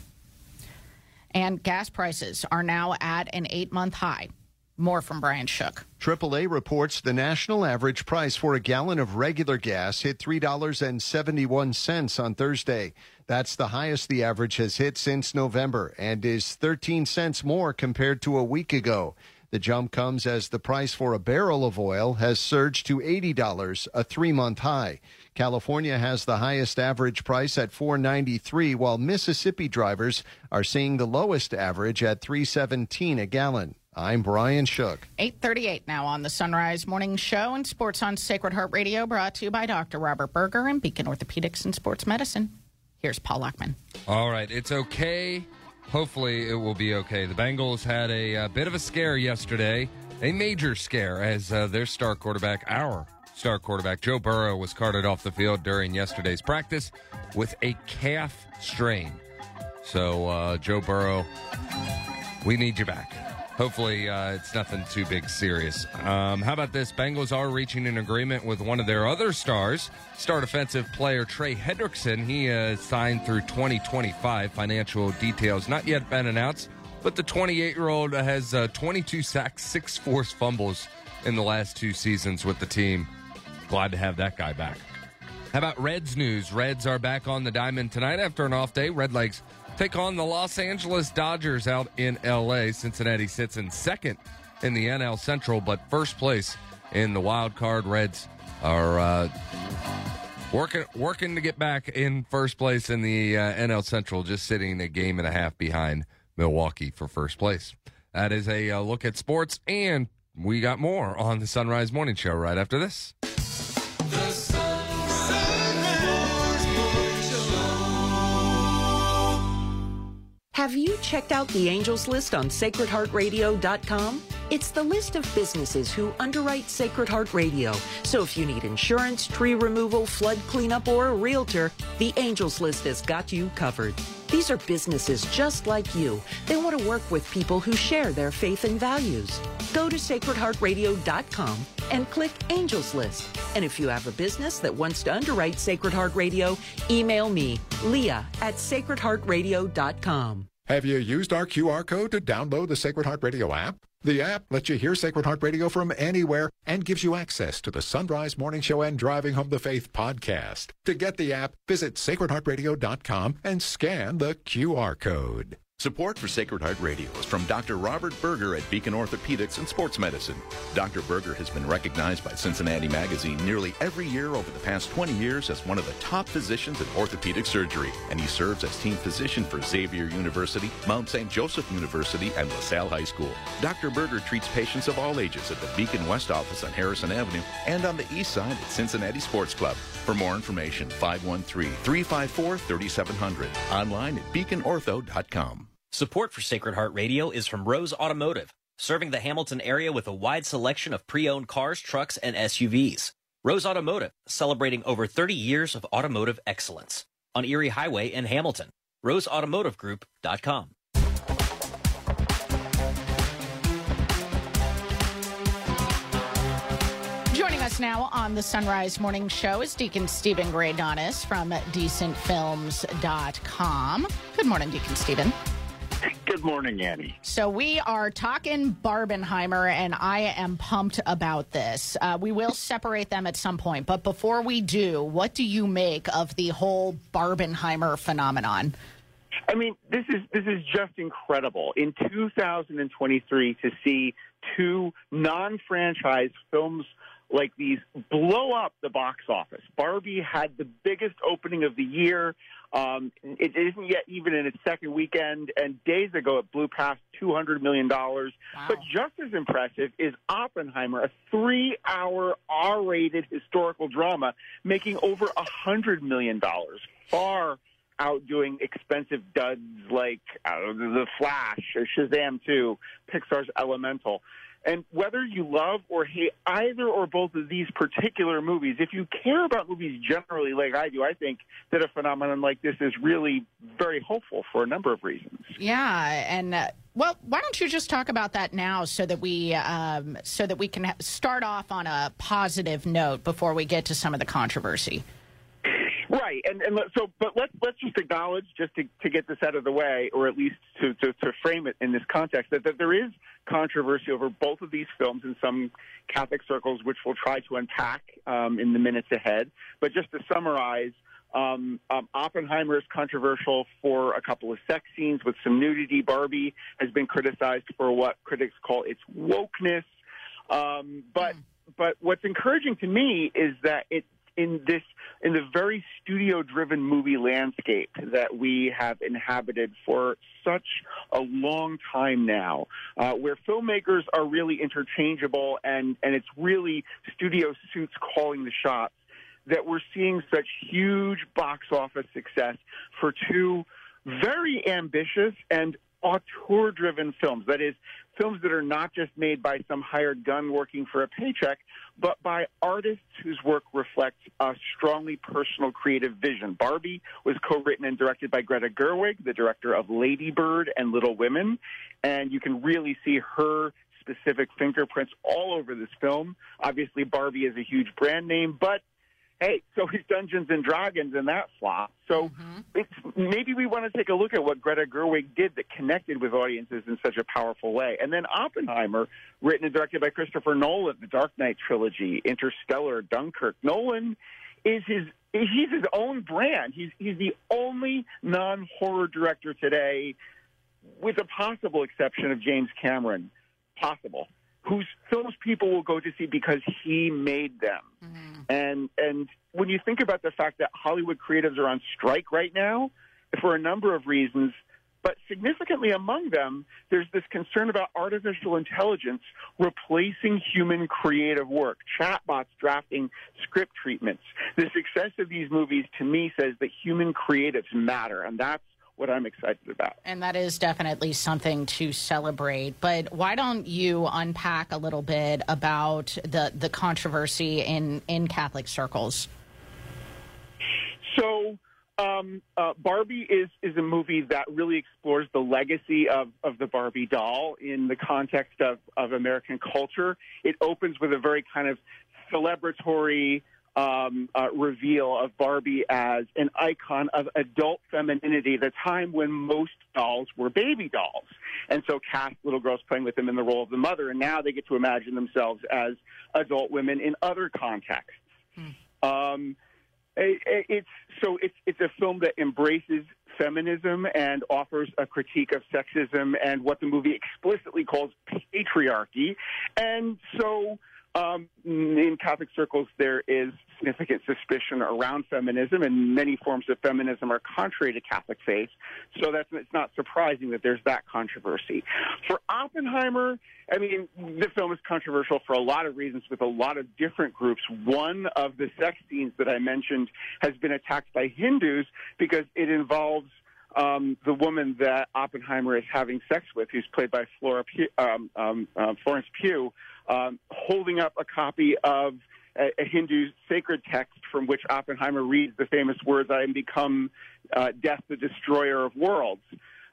[SPEAKER 2] And gas prices are now at an eight month high. More from Brian Shook.
[SPEAKER 5] AAA reports the national average price for a gallon of regular gas hit $3.71 on Thursday. That's the highest the average has hit since November and is 13 cents more compared to a week ago. The jump comes as the price for a barrel of oil has surged to $80, a three month high. California has the highest average price at 493 while Mississippi drivers are seeing the lowest average at 317 a gallon. I'm Brian Shook.
[SPEAKER 2] 838 now on the Son Rise Morning Show and Sports on Sacred Heart Radio brought to you by Dr. Robert Berger and Beacon Orthopedics and Sports Medicine. Here's Paul Lockman.
[SPEAKER 47] All right, it's okay. Hopefully, it will be okay. The Bengals had a, uh bit of a scare yesterday, a major scare, as uh, their star quarterback, our star quarterback, Joe Burrow, was carted off the field during yesterday's practice with a calf strain. So, uh, Joe Burrow, we need you back. Hopefully, uh, it's nothing too big serious. Um, how about this? Bengals are reaching an agreement with one of their other stars, star defensive player Trey Hendrickson. He uh, signed through 2025. Financial details not yet been announced, but the 28 year old has uh, 22 sacks, six forced fumbles in the last two seasons with the team. Glad to have that guy back. How about Reds news? Reds are back on the diamond tonight after an off day. Redlegs take on the Los Angeles Dodgers out in LA. Cincinnati sits in second in the NL Central, but first place in the wild card. Reds are uh, working working to get back in first place in the uh, NL Central, just sitting a game and a half behind Milwaukee for first place. That is a uh, look at sports, and we got more on the Son Rise Morning Show right after this.
[SPEAKER 14] Have you checked out the Angels list on sacredheartradio.com? It's the list of businesses who underwrite Sacred Heart Radio. So if you need insurance, tree removal, flood cleanup, or a realtor, the Angels list has got you covered. These are businesses just like you. They want to work with people who share their faith and values. Go to sacredheartradio.com and click Angels List. And if you have a business that wants to underwrite Sacred Heart Radio, email me, Leah at sacredheartradio.com.
[SPEAKER 13] Have you used our QR code to download the Sacred Heart Radio app? The app lets you hear Sacred Heart Radio from anywhere and gives you access to the Son Rise Morning Show and Driving Home the Faith podcast. To get the app, visit sacredheartradio.com and scan the QR code.
[SPEAKER 49] Support for Sacred Heart Radio is from Dr. Robert Berger at Beacon Orthopedics and Sports Medicine. Dr. Berger has been recognized by Cincinnati Magazine nearly every year over the past 20 years as one of the top physicians in orthopedic surgery, and he serves as team physician for Xavier University, Mount St. Joseph University, and LaSalle High School. Dr. Berger treats patients of all ages at the Beacon West office on Harrison Avenue and on the east side at Cincinnati Sports Club. For more information, 513 354 3700. Online at beaconortho.com.
[SPEAKER 9] Support for Sacred Heart Radio is from Rose Automotive, serving the Hamilton area with a wide selection of pre-owned cars, trucks, and SUVs. Rose Automotive, celebrating over 30 years of automotive excellence. On Erie Highway in Hamilton. RoseAutomotiveGroup.com.
[SPEAKER 2] Joining us now on the Son Rise Morning Show is Deacon Steven Greydanus from decentfilms.com. Good morning, Deacon Steven.
[SPEAKER 52] Good morning, Annie.
[SPEAKER 2] So we are talking Barbenheimer, and I am pumped about this. Uh, we will separate them at some point, but before we do, what do you make of the whole Barbenheimer phenomenon?
[SPEAKER 52] I mean, this is this is just incredible. In 2023, to see two non-franchise films like these blow up the box office. Barbie had the biggest opening of the year. Um, it isn't yet even in its second weekend, and days ago it blew past $200 million. But just as impressive is Oppenheimer, a three hour R rated historical drama, making over $100 million. Far outdoing expensive duds like uh, The Flash or Shazam 2, Pixar's Elemental. And whether you love or hate either or both of these particular movies, if you care about movies generally like I do, I think that a phenomenon like this is really very hopeful for a number of reasons.
[SPEAKER 2] Yeah, and uh, well, why don't you just talk about that now, so that we um, so that we can start off on a positive note before we get to some of the controversy.
[SPEAKER 52] Right, and and so, but let's let's just acknowledge, just to, to get this out of the way, or at least to, to, to frame it in this context, that, that there is controversy over both of these films in some Catholic circles, which we'll try to unpack um, in the minutes ahead. But just to summarize, um, um, Oppenheimer is controversial for a couple of sex scenes with some nudity. Barbie has been criticized for what critics call its wokeness. Um, but but what's encouraging to me is that it in this in the very studio driven movie landscape that we have inhabited for such a long time now uh, where filmmakers are really interchangeable and and it's really studio suits calling the shots that we're seeing such huge box office success for two very ambitious and auteur driven films. That is, films that are not just made by some hired gun working for a paycheck, but by artists whose work reflects a strongly personal creative vision. Barbie was co written and directed by Greta Gerwig, the director of Lady Bird and Little Women, and you can really see her specific fingerprints all over this film. Obviously, Barbie is a huge brand name, but hey, so is Dungeons and Dragons, and that flop. So mm-hmm. it's, maybe we want to take a look at what Greta Gerwig did that connected with audiences in such a powerful way. And then Oppenheimer, written and directed by Christopher Nolan, the Dark Knight trilogy, Interstellar, Dunkirk. Nolan is his he's his own brand. He's he's the only non horror director today, with a possible exception of James Cameron, possible, whose films people will go to see because he made them. Mm-hmm. And and when you think about the fact that Hollywood creatives are on strike right now for a number of reasons, but significantly among them, there's this concern about artificial intelligence replacing human creative work, chatbots drafting script treatments. The success of these movies to me says that human creatives matter, and that's what I'm excited about.
[SPEAKER 2] And that is definitely something to celebrate. But why don't you unpack a little bit about the, the controversy in, in Catholic circles?
[SPEAKER 52] So, um, uh, Barbie is is a movie that really explores the legacy of, of the Barbie doll in the context of, of American culture. It opens with a very kind of celebratory um, uh, reveal of Barbie as an icon of adult femininity at a time when most dolls were baby dolls. And so cast little girls playing with them in the role of the mother, and now they get to imagine themselves as adult women in other contexts. Um, it- it- it's so it's it's a film that embraces feminism and offers a critique of sexism and what the movie explicitly calls patriarchy. And so, um, in Catholic circles, there is significant suspicion around feminism, and many forms of feminism are contrary to Catholic faith. So that's it's not surprising that there's that controversy. For Oppenheimer, I mean, the film is controversial for a lot of reasons with a lot of different groups. One of the sex scenes that I mentioned has been attacked by Hindus because it involves um, the woman that Oppenheimer is having sex with, who's played by Flora um, um, uh, Florence Pugh, um, holding up a copy of a, a Hindu sacred text from which Oppenheimer reads the famous words, "I am become uh, death, the destroyer of worlds."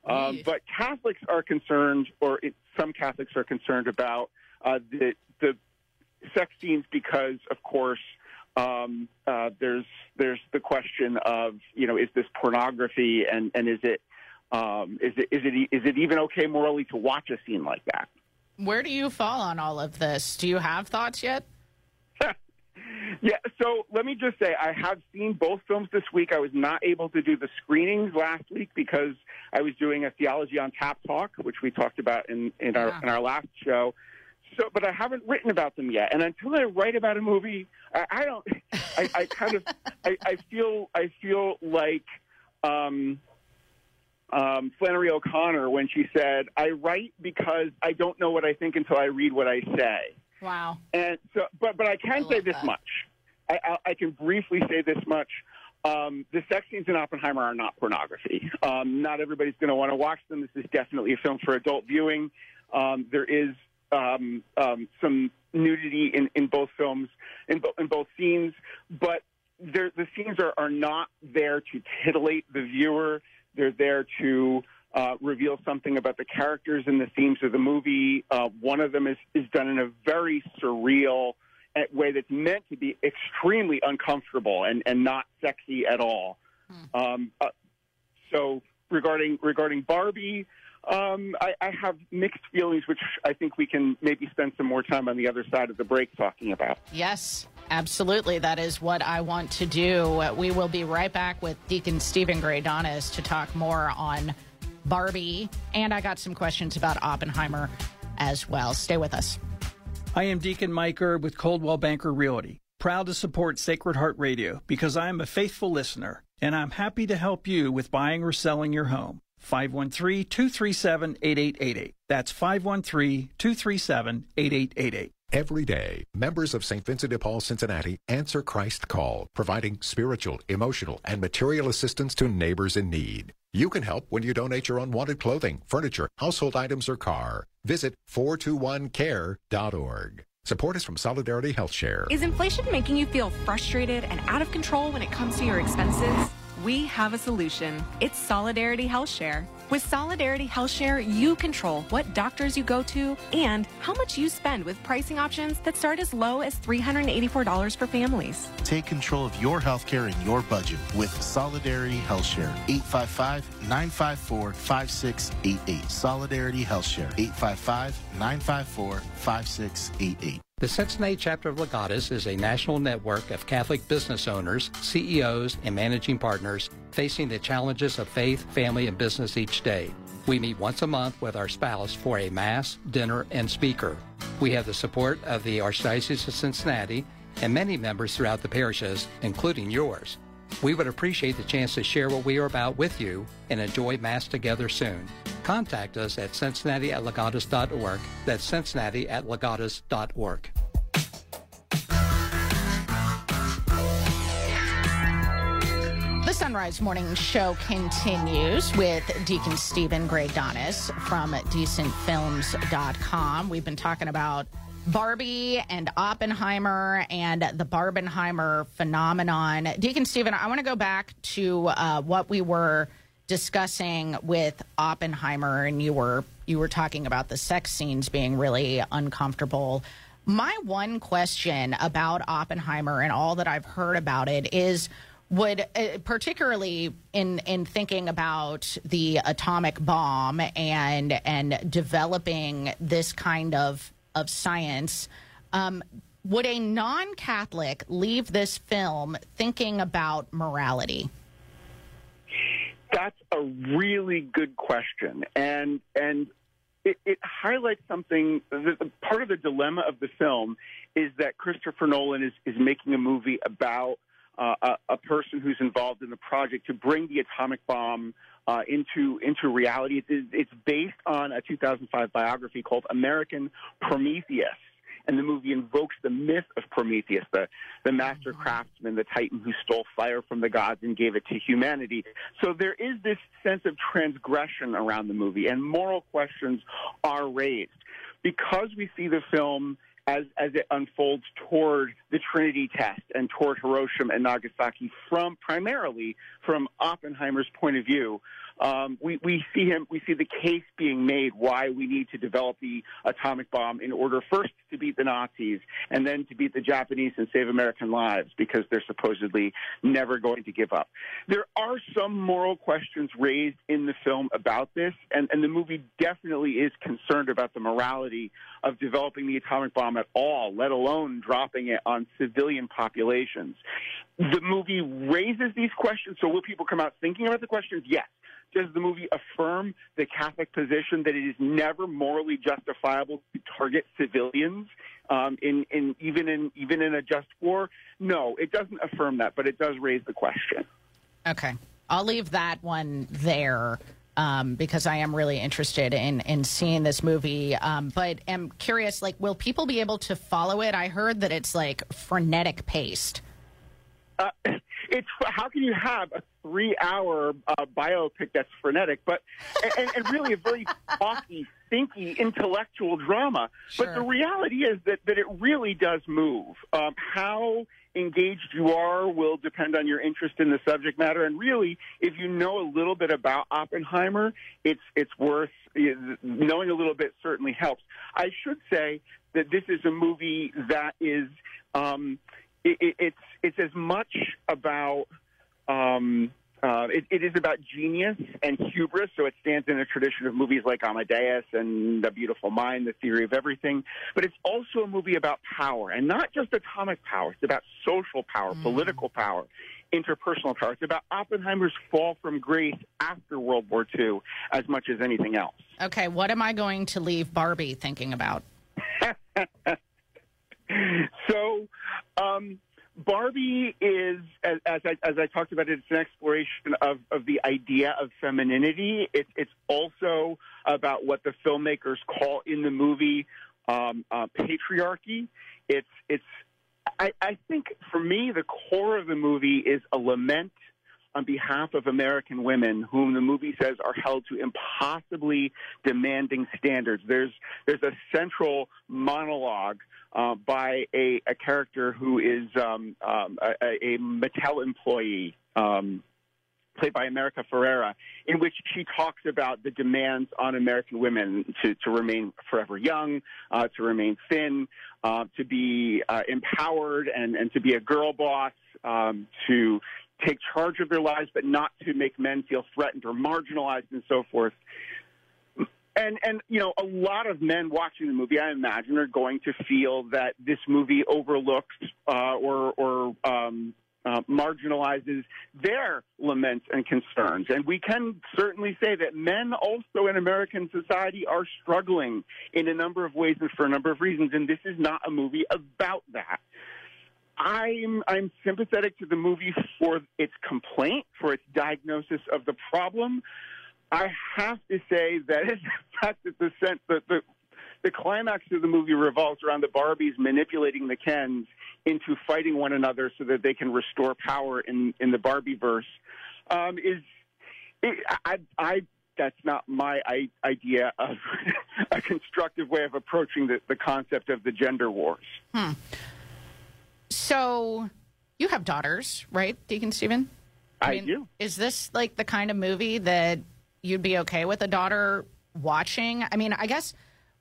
[SPEAKER 52] Um, but Catholics are concerned, or it, some Catholics are concerned about uh, the the sex scenes because, of course, um, uh, there's there's the question of you know is this pornography and and is it um, is it is it is it even okay morally to watch a scene like that?
[SPEAKER 2] Where do you fall on all of this? Do you have thoughts yet?
[SPEAKER 52] Yeah, so let me just say I have seen both films this week. I was not able to do the screenings last week because I was doing a theology on tap talk, which we talked about in, in our in our last show. So, but I haven't written about them yet. And until I write about a movie, I, I don't. I, I kind of I, I feel I feel like um, um, Flannery O'Connor when she said, "I write because I don't know what I think until I read what I say."
[SPEAKER 2] Wow.
[SPEAKER 52] And so, but but I can say this much. I, I, I can briefly say this much. Um, the sex scenes in Oppenheimer are not pornography. Um, not everybody's going to want to watch them. This is definitely a film for adult viewing. Um, there is um, um, some nudity in, in both films, in, bo- in both scenes, but the scenes are, are not there to titillate the viewer. They're there to uh, reveal something about the characters and the themes of the movie. Uh, one of them is, is done in a very surreal uh, way that's meant to be extremely uncomfortable and, and not sexy at all. Um, uh, so regarding regarding Barbie, um, I, I have mixed feelings, which I think we can maybe spend some more time on the other side of the break talking about.
[SPEAKER 2] Yes, absolutely. That is what I want to do. We will be right back with Deacon Steven Greydanus to talk more on Barbie. And I got some questions about Oppenheimer as well. Stay with us.
[SPEAKER 53] I am Deacon Mike Erb with Coldwell Banker Realty, proud to support Sacred Heart Radio because I am a faithful listener and I'm happy to help you with buying or selling your home. 513 237 8888. That's 513 237 8888.
[SPEAKER 13] Every day, members of St. Vincent de Paul Cincinnati answer Christ's call, providing spiritual, emotional, and material assistance to neighbors in need. You can help when you donate your unwanted clothing, furniture, household items, or car. Visit 421care.org. Support is from Solidarity Health Share.
[SPEAKER 54] Is inflation making you feel frustrated and out of control when it comes to your expenses? We have a solution. It's Solidarity Health Share. With Solidarity Health Share, you control what doctors you go to and how much you spend with pricing options that start as low as $384 for families.
[SPEAKER 55] Take control of your healthcare and your budget with Solidarity Health Share. 855-954-5688. Solidarity Health Share. 855-954-5688.
[SPEAKER 45] The Cincinnati chapter of Legatus is a national network of Catholic business owners, CEOs, and managing partners facing the challenges of faith, family, and business each day. We meet once a month with our spouse for a Mass, dinner, and speaker. We have the support of the Archdiocese of Cincinnati and many members throughout the parishes, including yours. We would appreciate the chance to share what we are about with you and enjoy Mass together soon. Contact us at cincinnati at legatus.org. That's cincinnati at legatus.org.
[SPEAKER 2] The Son Rise Morning Show continues with Deacon Steven Greydanus from decentfilms.com. We've been talking about Barbie and Oppenheimer and the Barbenheimer phenomenon. Deacon Steven, I want to go back to uh, what we were discussing with Oppenheimer, and you were you were talking about the sex scenes being really uncomfortable. My one question about Oppenheimer and all that I've heard about it is would uh, particularly in in thinking about the atomic bomb and and developing this kind of of science um, would a non-catholic leave this film thinking about morality
[SPEAKER 52] That's a really good question, and and it, it highlights something. The, part of the dilemma of the film is that Christopher Nolan is is making a movie about uh, a, a person who's involved in the project to bring the atomic bomb uh, into into reality. It's, it's based on a 2005 biography called American Prometheus. And the movie invokes the myth of Prometheus, the, the master craftsman, the titan who stole fire from the gods and gave it to humanity. So there is this sense of transgression around the movie, and moral questions are raised. Because we see the film as, as it unfolds toward the Trinity test and toward Hiroshima and Nagasaki from primarily from Oppenheimer's point of view, um, we, we see him, we see the case being made why we need to develop the atomic bomb in order first to beat the Nazis and then to beat the Japanese and save American lives because they're supposedly never going to give up. There are some moral questions raised in the film about this, and, and the movie definitely is concerned about the morality of developing the atomic bomb at all, let alone dropping it on civilian populations. The movie raises these questions, so will people come out thinking about the questions? Yes. Does the movie affirm the Catholic position that it is never morally justifiable to target civilians um, in, in even in even in a just war? No, it doesn't affirm that, but it does raise the question.
[SPEAKER 2] Okay. I'll leave that one there um, because I am really interested in, in seeing this movie. Um, but am curious, like, will people be able to follow it? I heard that it's like frenetic paced.
[SPEAKER 52] Uh, it's how can you have a three-hour uh, biopic that's frenetic, but and, and really a very talky, thinky, intellectual drama. But the reality is that that it really does move. Um, how engaged you are will depend on your interest in the subject matter, and really, if you know a little bit about Oppenheimer, it's it's worth knowing a little bit. Certainly helps. I should say that this is a movie that is. Um, it, it, it's it's as much about um, uh, it, it is about genius and hubris, so it stands in a tradition of movies like Amadeus and The Beautiful Mind, The Theory of Everything. But it's also a movie about power, and not just atomic power. It's about social power, political power, interpersonal power. It's about Oppenheimer's fall from grace after World War II as much as anything else.
[SPEAKER 2] Okay, what am I going to leave Barbie thinking about?
[SPEAKER 52] so, um, Barbie is, as, as, I, as I talked about, it, it's an exploration of, of the idea of femininity. It, it's also about what the filmmakers call in the movie um, uh, patriarchy. It's, it's, I, I think for me, the core of the movie is a lament on behalf of American women, whom the movie says are held to impossibly demanding standards. There's there's a central monologue uh, by a, a character who is um, um, a, a Mattel employee. Um, played by America Ferrera, in which she talks about the demands on American women to, to remain forever young, uh, to remain thin, uh, to be uh, empowered and, and to be a girl boss, um, to take charge of their lives, but not to make men feel threatened or marginalized and so forth. And and you know, a lot of men watching the movie, I imagine, are going to feel that this movie overlooks uh, or or um, uh, marginalizes their laments and concerns. And we can certainly say that men also in American society are struggling in a number of ways and for a number of reasons. And this is not a movie about that. I'm I'm sympathetic to the movie for its complaint, for its diagnosis of the problem. I have to say that the fact that the sense that the the climax of the movie revolves around the Barbies manipulating the Kens into fighting one another so that they can restore power in in the Barbie verse um, is it, I I that's not my I, idea of a constructive way of approaching the, the concept of the gender wars.
[SPEAKER 2] Hmm. So you have daughters, right, Deacon Steven?
[SPEAKER 52] I, do.
[SPEAKER 2] Is this like the kind of movie that you'd be okay with a daughter watching? I mean, I guess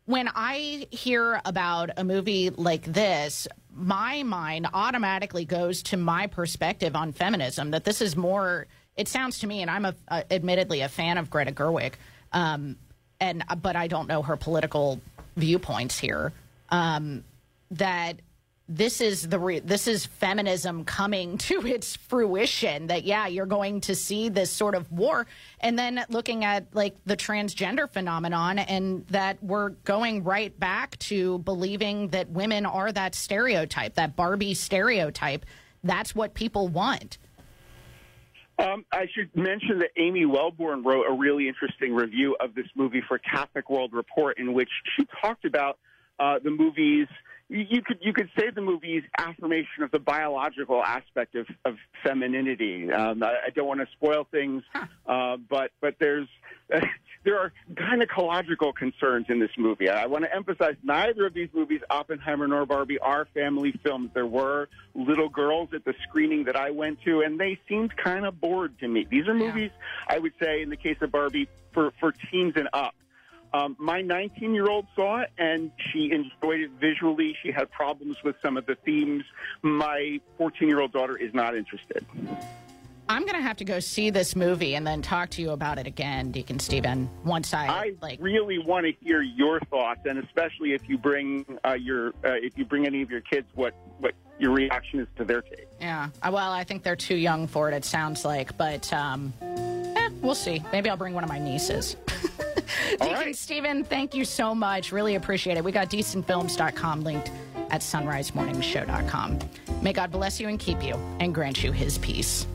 [SPEAKER 2] when I hear about a movie like this, my mind automatically goes to my perspective on feminism. That this is more. It sounds to me, and I'm a, a, admittedly a fan of Greta Gerwig, um, and but I don't know her political viewpoints here. Um, that this is the re- this is feminism coming to its fruition that yeah you're going to see this sort of war. And then looking at like the transgender phenomenon and that we're going right back to believing that women are that stereotype that barbie stereotype. That's what people want.
[SPEAKER 52] Um, I should mention that Amy Welborn wrote a really interesting review of this movie for Catholic World Report, in which she talked about uh, the movie's you could you could say the movie's affirmation of the biological aspect of, of femininity. Um, I, I, don't want to spoil things, uh, but but there's uh, there are gynecological concerns in this movie. I want to emphasize neither of these movies, Oppenheimer nor Barbie, are family films. There were little girls at the screening that I went to, and they seemed kind of bored to me. These are movies I would say, in the case of Barbie, for for teens and up. Um, my 19 year old saw it and she enjoyed it visually. She had problems with some of the themes. My 14 year old daughter is not interested.
[SPEAKER 2] I'm going to have to go see this movie and then talk to you about it again, Deacon Steven, once I,
[SPEAKER 52] I
[SPEAKER 2] like.
[SPEAKER 52] really want to hear your thoughts, and especially if you bring uh, your uh, if you bring any of your kids, what what your reaction is to their take.
[SPEAKER 2] Yeah, Uh, well, I think they're too young for it. It sounds like, but um, eh, we'll see. Maybe I'll bring one of my nieces. Deacon Steven, thank you so much. Really appreciate it. We got decentfilms.com linked at sonrisemorningshow.com. May God bless you and keep you and grant you his peace.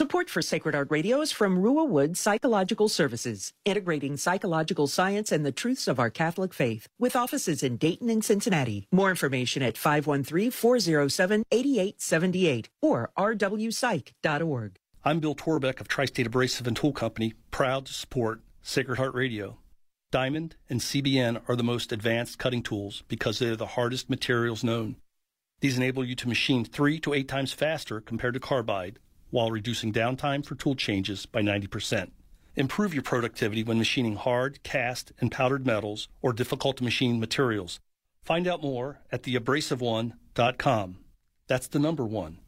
[SPEAKER 14] Support for Sacred Heart Radio is from Ruah Wood Psychological Services, integrating psychological science and the truths of our Catholic faith, with offices in Dayton and Cincinnati. More information at 513-407-8878 or rwpsych.org.
[SPEAKER 53] I'm Bill Torbeck of Tri-State Abrasive and Tool Company, proud to support Sacred Heart Radio. Diamond and CBN are the most advanced cutting tools because they're the hardest materials known. These enable you to machine three to eight times faster compared to carbide while reducing downtime for tool changes by 90%. Improve your productivity when machining hard, cast, and powdered metals or difficult to machine materials. Find out more at theabrasiveone.com. That's the number one,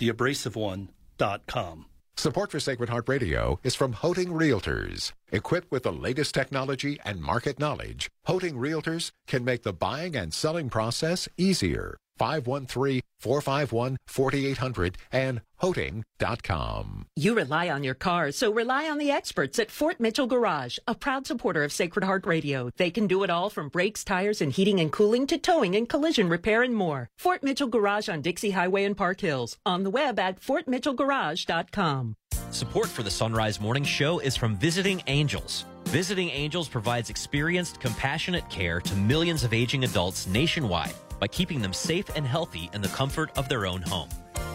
[SPEAKER 53] theabrasiveone.com.
[SPEAKER 13] Support for Sacred Heart Radio is from Hoeting Realtors. Equipped with the latest technology and market knowledge, Hoeting Realtors can make the buying and selling process easier. 513-451-4800 and hoeting.com.
[SPEAKER 14] You rely on your car, so rely on the experts at Fort Mitchell Garage, a proud supporter of Sacred Heart Radio. They can do it all from brakes, tires, and heating and cooling to towing and collision repair and more. Fort Mitchell Garage on Dixie Highway in Park Hills. On the web at fortmitchellgarage.com.
[SPEAKER 9] Support for the Son Rise Morning Show is from Visiting Angels. Visiting Angels provides experienced, compassionate care to millions of aging adults nationwide by keeping them safe and healthy in the comfort of their own home.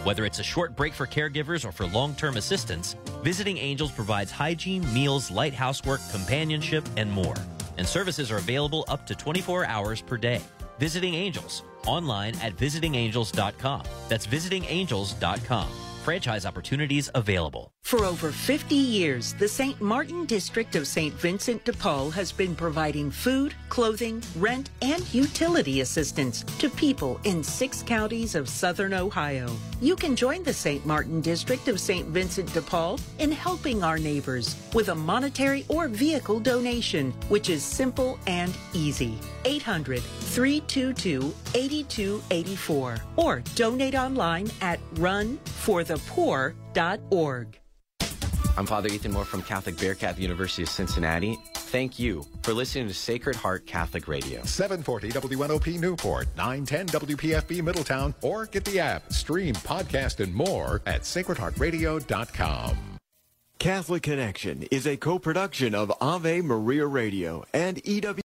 [SPEAKER 9] Whether it's a short break for caregivers or for long term assistance, Visiting Angels provides hygiene, meals, light housework, companionship, and more. And services are available up to 24 hours per day. Visiting Angels, online at visitingangels.com. That's visitingangels.com. Franchise opportunities available.
[SPEAKER 14] For over 50 years, the St. Martin District of St. Vincent de Paul has been providing food, clothing, rent, and utility assistance to people in six counties of southern Ohio. You can join the St. Martin District of St. Vincent de Paul in helping our neighbors with a monetary or vehicle donation, which is simple and easy. 800 322 8284 or donate online at runforthepoor.org.
[SPEAKER 56] I'm Father Ethan Moore from Catholic Bearcat University of Cincinnati. Thank you for listening to Sacred Heart Catholic Radio.
[SPEAKER 13] 740 WNOP Newport, 910 WPFB Middletown, or get the app, stream, podcast, and more at sacredheartradio.com.
[SPEAKER 57] Catholic Connection is a co-production of Ave Maria Radio and EW